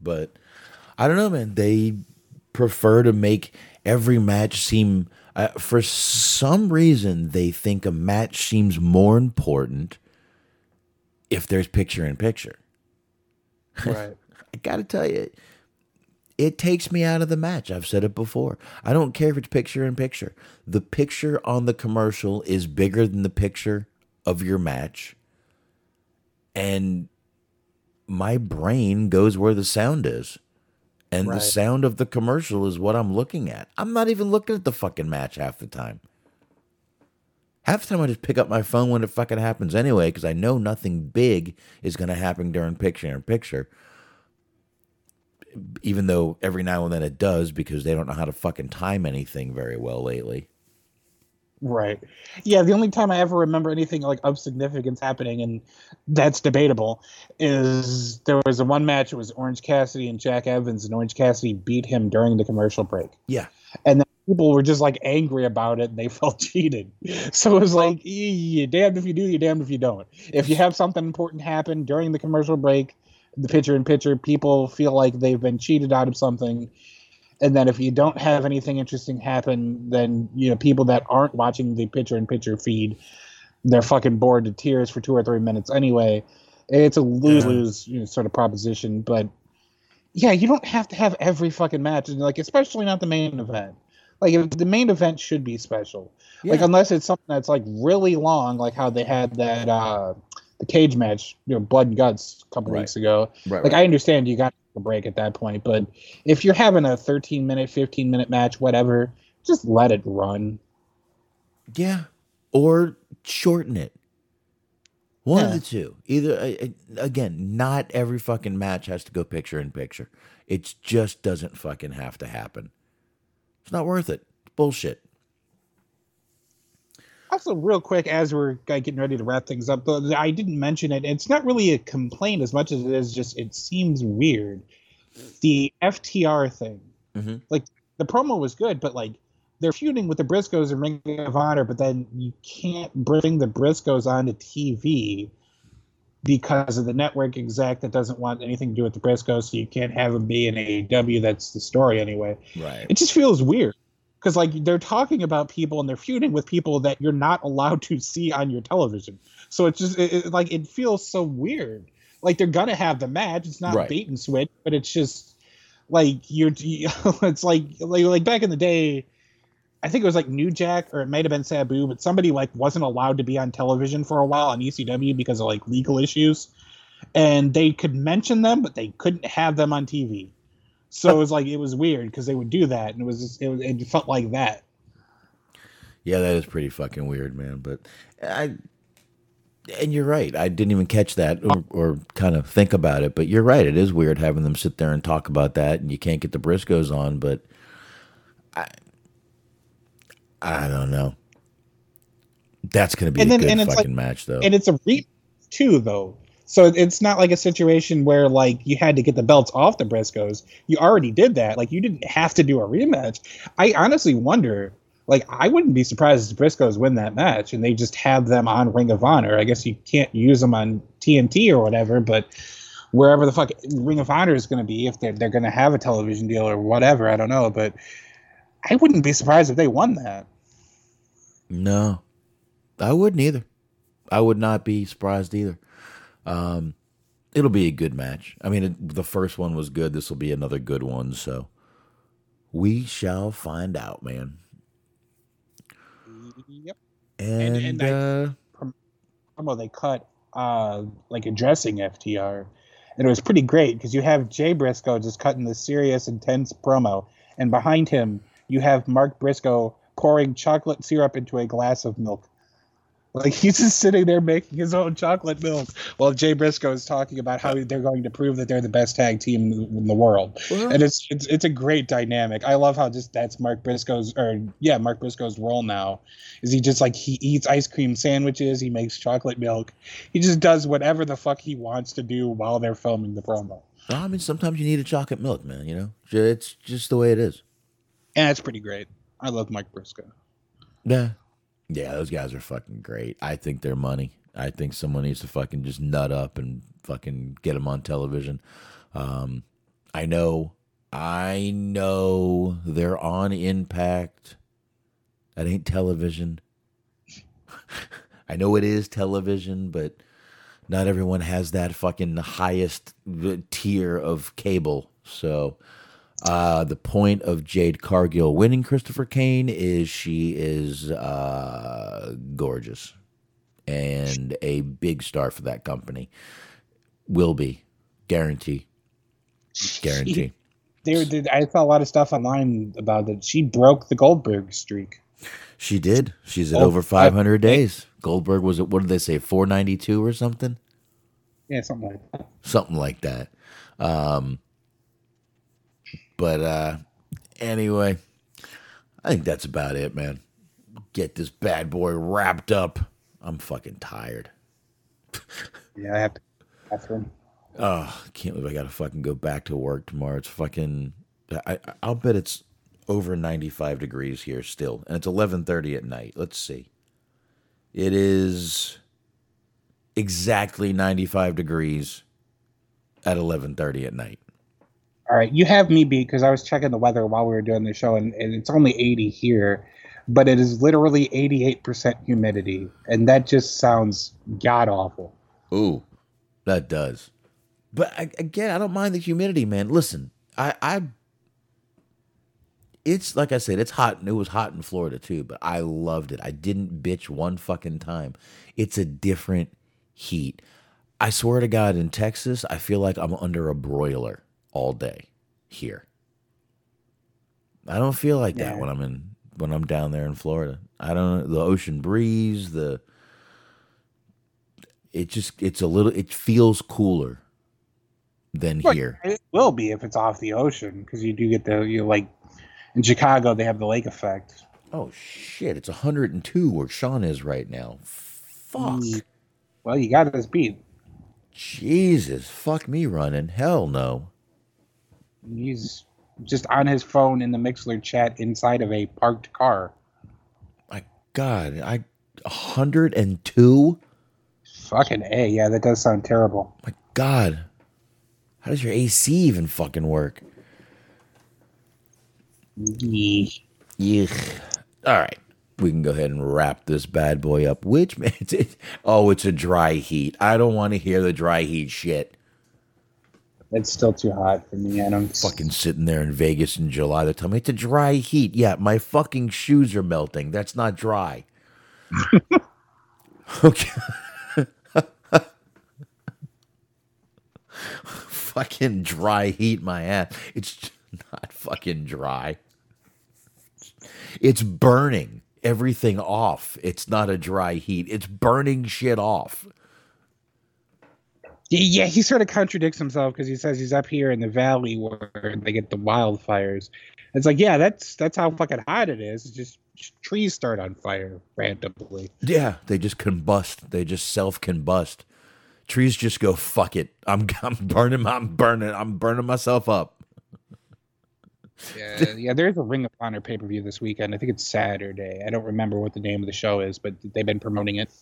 but I don't know, man. They prefer to make every match seem. Uh, for some reason, they think a match seems more important if there's picture in picture. Right. I gotta tell you, it takes me out of the match. I've said it before. I don't care if it's picture in picture. The picture on the commercial is bigger than the picture of your match. And my brain goes where the sound is. And the sound of the commercial is what I'm looking at. I'm not even looking at the fucking match half the time. Half the time I just pick up my phone when it fucking happens anyway, because I know nothing big is going to happen during picture in picture. Even though every now and then it does, because they don't know how to fucking time anything very well lately. Right. Yeah, the only time I ever remember anything like of significance happening, and that's debatable, is there was a one match. It was Orange Cassidy and Jack Evans, and Orange Cassidy beat him during the commercial break. Yeah. And then people were just like angry about it, and they felt cheated. So it was like, you damned if you do, you damned if you don't. If you have something important happen during the commercial break, the picture in picture, people feel like they've been cheated out of something and then if you don't have anything interesting happen, then you know people that aren't watching the picture in picture feed, they're fucking bored to tears for two or three minutes anyway. It's a lose lose you know, sort of proposition, but yeah, you don't have to have every fucking match, and like especially not the main event. Like if the main event should be special, like unless it's something that's like really long, like how they had that uh the cage match, you know, blood and guts a couple Right. weeks ago. Right, Like right. I understand you got a break at that point, but if you're having a 13 minute, 15 minute match, whatever, just let it run. Yeah. Or shorten it. One of the two. Either, again, not every fucking match has to go picture in picture. It just doesn't fucking have to happen. It's not worth it. Bullshit. Also, real quick, as we're uh, getting ready to wrap things up, though, I didn't mention it. It's not really a complaint as much as it is just it seems weird. The FTR thing, Mhm. like the promo was good, but like they're feuding with the Briscoes and Ring of Honor, but then you can't bring the Briscoes onto TV because of the network exec that doesn't want anything to do with the Briscoes, so you can't have them be in AEW. That's the story anyway. Right. It just feels weird because like they're talking about people and they're feuding with people that you're not allowed to see on your television. So it's just it, it- like it feels so weird. Like they're gonna have the match. It's not Right. bait and switch, but it's just like you're. It's like like like back in the day. I think it was like New Jack or it might have been Sabu, but somebody like wasn't allowed to be on television for a while on ECW because of like legal issues, and they could mention them, but they couldn't have them on TV. So it was like it was weird because they would do that, and it was just, it, was, it felt like that. Yeah, that is pretty fucking weird, man. But I, and you're right. I didn't even catch that or, or kind of think about it. But you're right. It is weird having them sit there and talk about that, and you can't get the Briscoes on. But I, I don't know. That's gonna be And a then- good and it's fucking like- match, though. and it's a re too though so it's not like a situation where like you had to get the belts off the briscoes. You already did that. Like you didn't have to do a rematch. I honestly wonder like i wouldn't be surprised if the briscoes win that match and they just have them on ring of honor. I guess you can't use them on tnt or whatever but wherever the fuck ring of honor is going to be if they're, they're going to have a television deal or whatever i don't know but i wouldn't be surprised if they won that. No, I wouldn't either. I would not be surprised either. Um, it'll be a good match. I mean, it, the first one was good. This will be another good one. So we shall find out, man. yep And, and I- uh, promo they cut uh like addressing FTR. And it was pretty great because you have Jay Briscoe just cutting this serious, intense promo, and behind him you have Mark Briscoe pouring chocolate syrup into a glass of milk. Like he's just sitting there making his own chocolate milk while Jay Briscoe is talking about how they're going to prove that they're the best tag team in the world. And it's it's it's a great dynamic. I love how just that's Mark Briscoe's or yeah, Mark Briscoe's role now. Is he just like he eats ice cream sandwiches, he makes chocolate milk. He just does whatever the fuck he wants to do while they're filming the promo. I mean, sometimes you need a chocolate milk, man. You know, it's just the way it is. And it's pretty great. I love Mike Briscoe. Yeah. Yeah, those guys are fucking great. I think they're money. I think someone needs to fucking just nut up and fucking get them on television. Um, I know, I know they're on Impact. That ain't television. I know it is television, but not everyone has that fucking highest tier of cable. So, uh, the point of Jade Cargill winning Christopher Kane is she is uh, gorgeous and a big star for that company. Will be guarantee, guarantee. There, I saw a lot of stuff online about that. She broke the Goldberg streak. She did. She's at Oh, over 500 days. Goldberg was at what did they say 492 or something? Yeah, something like that. something like that. Um, but uh, anyway, I think that's about it, man. Get this bad boy wrapped up. I'm fucking tired. Yeah, I have to. Bathroom. Oh, I can't believe I gotta fucking go back to work tomorrow. It's fucking. I, I I'll bet it's over 95 degrees here still, and it's 11:30 at night. Let's see. It is exactly 95 degrees at 11:30 at night. All right, you have me beat because I was checking the weather while we were doing the show, and, and it's only 80 here, but it is literally 88% humidity, and that just sounds god awful. Ooh, that does. But I, again, I don't mind the humidity, man. Listen, I, I, it's like I said, it's hot, and it was hot in Florida too. But I loved it. I didn't bitch one fucking time. It's a different heat. I swear to God, in Texas, I feel like I'm under a broiler all day. Here, I don't feel like that when I'm in when I'm down there in Florida. I don't the ocean breeze, the it just it's a little it feels cooler than Right, here. It will be if it's off the ocean because you do get the you like in Chicago they have the lake effect. Oh shit, it's 102 where Sean is right now. Fuck. Well, you got this beat. Jesus, fuck me running. Hell no. He's just on his phone in the Mixlr chat inside of a parked car. My God, I 102. Fucking a, yeah, that does sound terrible. My God, how does your AC even fucking work? Yeesh. Yuck. All right. We can go ahead and wrap this bad boy up. Which man? It, oh, it's a dry heat. I don't want to hear the dry heat shit. It's still too hot for me. I don't Fucking sitting there in Vegas in July. They tell me it's a dry heat. Yeah, my fucking shoes are melting. That's not dry. okay. fucking dry heat my ass. It's not fucking dry. It's burning everything off. It's not a dry heat. It's burning shit off. Yeah, he sort of contradicts himself because he says he's up here in the valley where they get the wildfires. It's like, yeah, that's that's how fucking hot it is. It's just trees start on fire randomly. Yeah, they just combust. They just self combust. Trees just go fuck it. I'm I'm burning. I'm burning. I'm burning myself up. Yeah, yeah. There's a Ring of Honor pay per view this weekend. I think it's Saturday. I don't remember what the name of the show is, but they've been promoting it.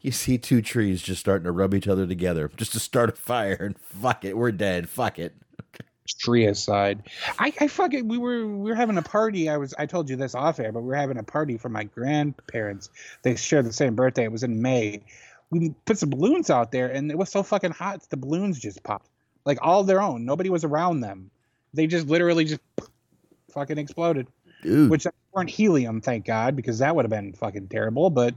You see two trees just starting to rub each other together just to start a fire and fuck it, we're dead. Fuck it. Tree aside, I, I fucking we were we were having a party. I was I told you this off air, but we were having a party for my grandparents. They share the same birthday. It was in May. We put some balloons out there, and it was so fucking hot. The balloons just popped, like all their own. Nobody was around them. They just literally just fucking exploded. Dude. Which weren't helium, thank God, because that would have been fucking terrible. But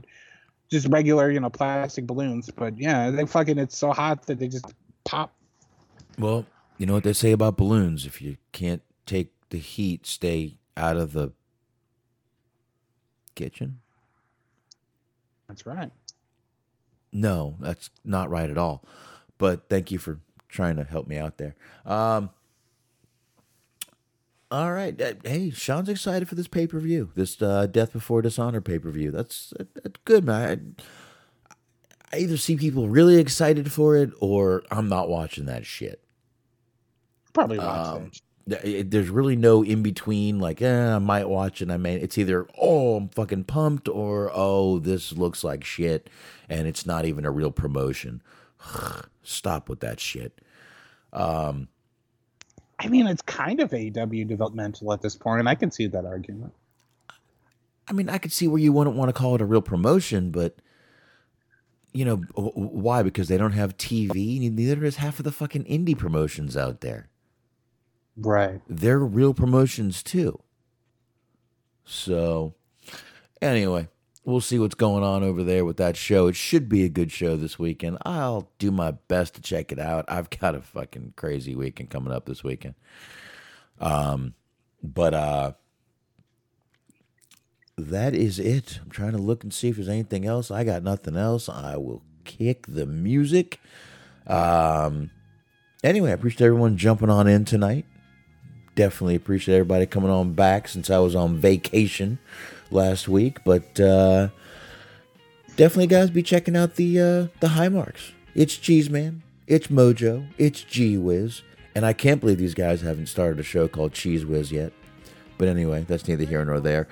just regular, you know, plastic balloons. But yeah, they fucking it's so hot that they just pop. Well, you know what they say about balloons? If you can't take the heat, stay out of the kitchen. That's right. No, that's not right at all. But thank you for trying to help me out there. Um, all right. Uh, Hey, Sean's excited for this pay per view, this uh, Death Before Dishonor pay per view. That's, that's good, man. I, I either see people really excited for it or I'm not watching that shit. Probably watch Um, it- there's really no in between. Like, eh, I might watch it and I may. It's either oh, I'm fucking pumped, or oh, this looks like shit, and it's not even a real promotion. Stop with that shit. Um, I mean, it's kind of AW developmental at this point, and I can see that argument. I mean, I could see where you wouldn't want to call it a real promotion, but you know why? Because they don't have TV. Neither does half of the fucking indie promotions out there. Right. they're real promotions too. So, anyway, we'll see what's going on over there with that show. It should be a good show this weekend. I'll do my best to check it out. I've got a fucking crazy weekend coming up this weekend. Um, but uh, that is it. I'm trying to look and see if there's anything else. I got nothing else. I will kick the music. Um, anyway, I appreciate everyone jumping on in tonight definitely appreciate everybody coming on back since I was on vacation last week. But uh, definitely, guys, be checking out the uh, the high marks. It's Cheese Man, it's Mojo, it's G Wiz, and I can't believe these guys haven't started a show called Cheese Whiz yet. But anyway, that's neither here nor there.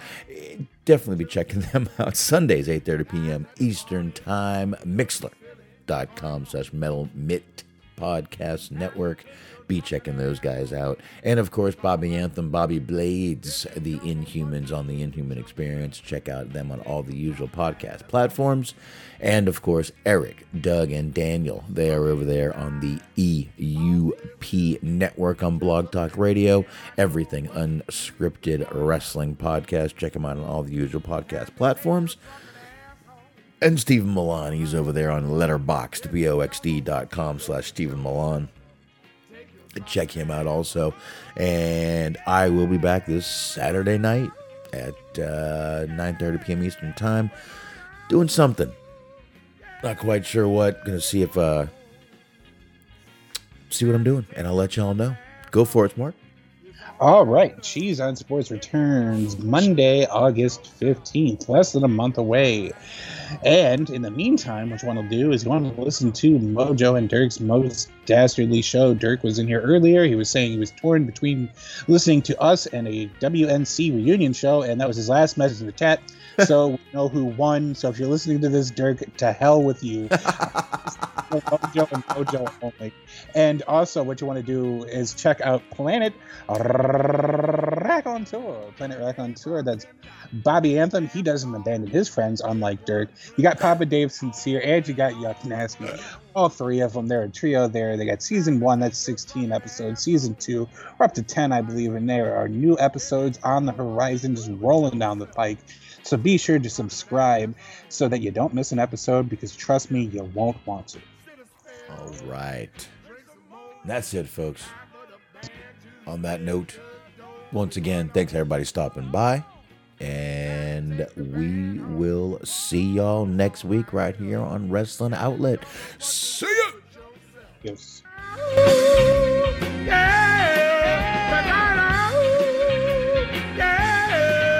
Definitely be checking them out. Sundays, 8.30 p.m. Eastern Time. Mixlr.com slash Metal Mitt Podcast Network. Be checking those guys out. And of course, Bobby Anthem, Bobby Blades, the Inhumans on the Inhuman Experience. Check out them on all the usual podcast platforms. And of course, Eric, Doug, and Daniel. They are over there on the EUP network on Blog Talk Radio. Everything unscripted wrestling podcast. Check them out on all the usual podcast platforms. And Stephen Milan, he's over there on letterboxd, B-O-X-D.com slash Stephen Milan. Check him out also. And I will be back this Saturday night at uh, 9.30 p.m. Eastern Time doing something. Not quite sure what. Gonna see if, uh, see what I'm doing. And I'll let y'all know. Go for it, Mark. All right, Cheese on Sports returns Monday, August 15th, less than a month away. And in the meantime, what you want to do is you want to listen to Mojo and Dirk's most dastardly show. Dirk was in here earlier. He was saying he was torn between listening to us and a WNC reunion show, and that was his last message in the chat. So we know who won. So if you're listening to this, Dirk, to hell with you. Mojo and Mojo only. And also, what you want to do is check out Planet Rack on Tour. Planet Rack on Tour. That's Bobby Anthem. He doesn't abandon his friends, unlike Dirk. You got Papa Dave Sincere, and you got Yuck Nasty. All three of them. They're a trio there. They got season one, that's 16 episodes. Season two, we're up to 10, I believe, and there are new episodes on the horizon just rolling down the pike. So be sure to subscribe so that you don't miss an episode because trust me, you won't want to. All right. That's it, folks. On that note, once again, thanks everybody stopping by. And we will see y'all next week right here on Wrestling Outlet. See ya! Yes. Yeah!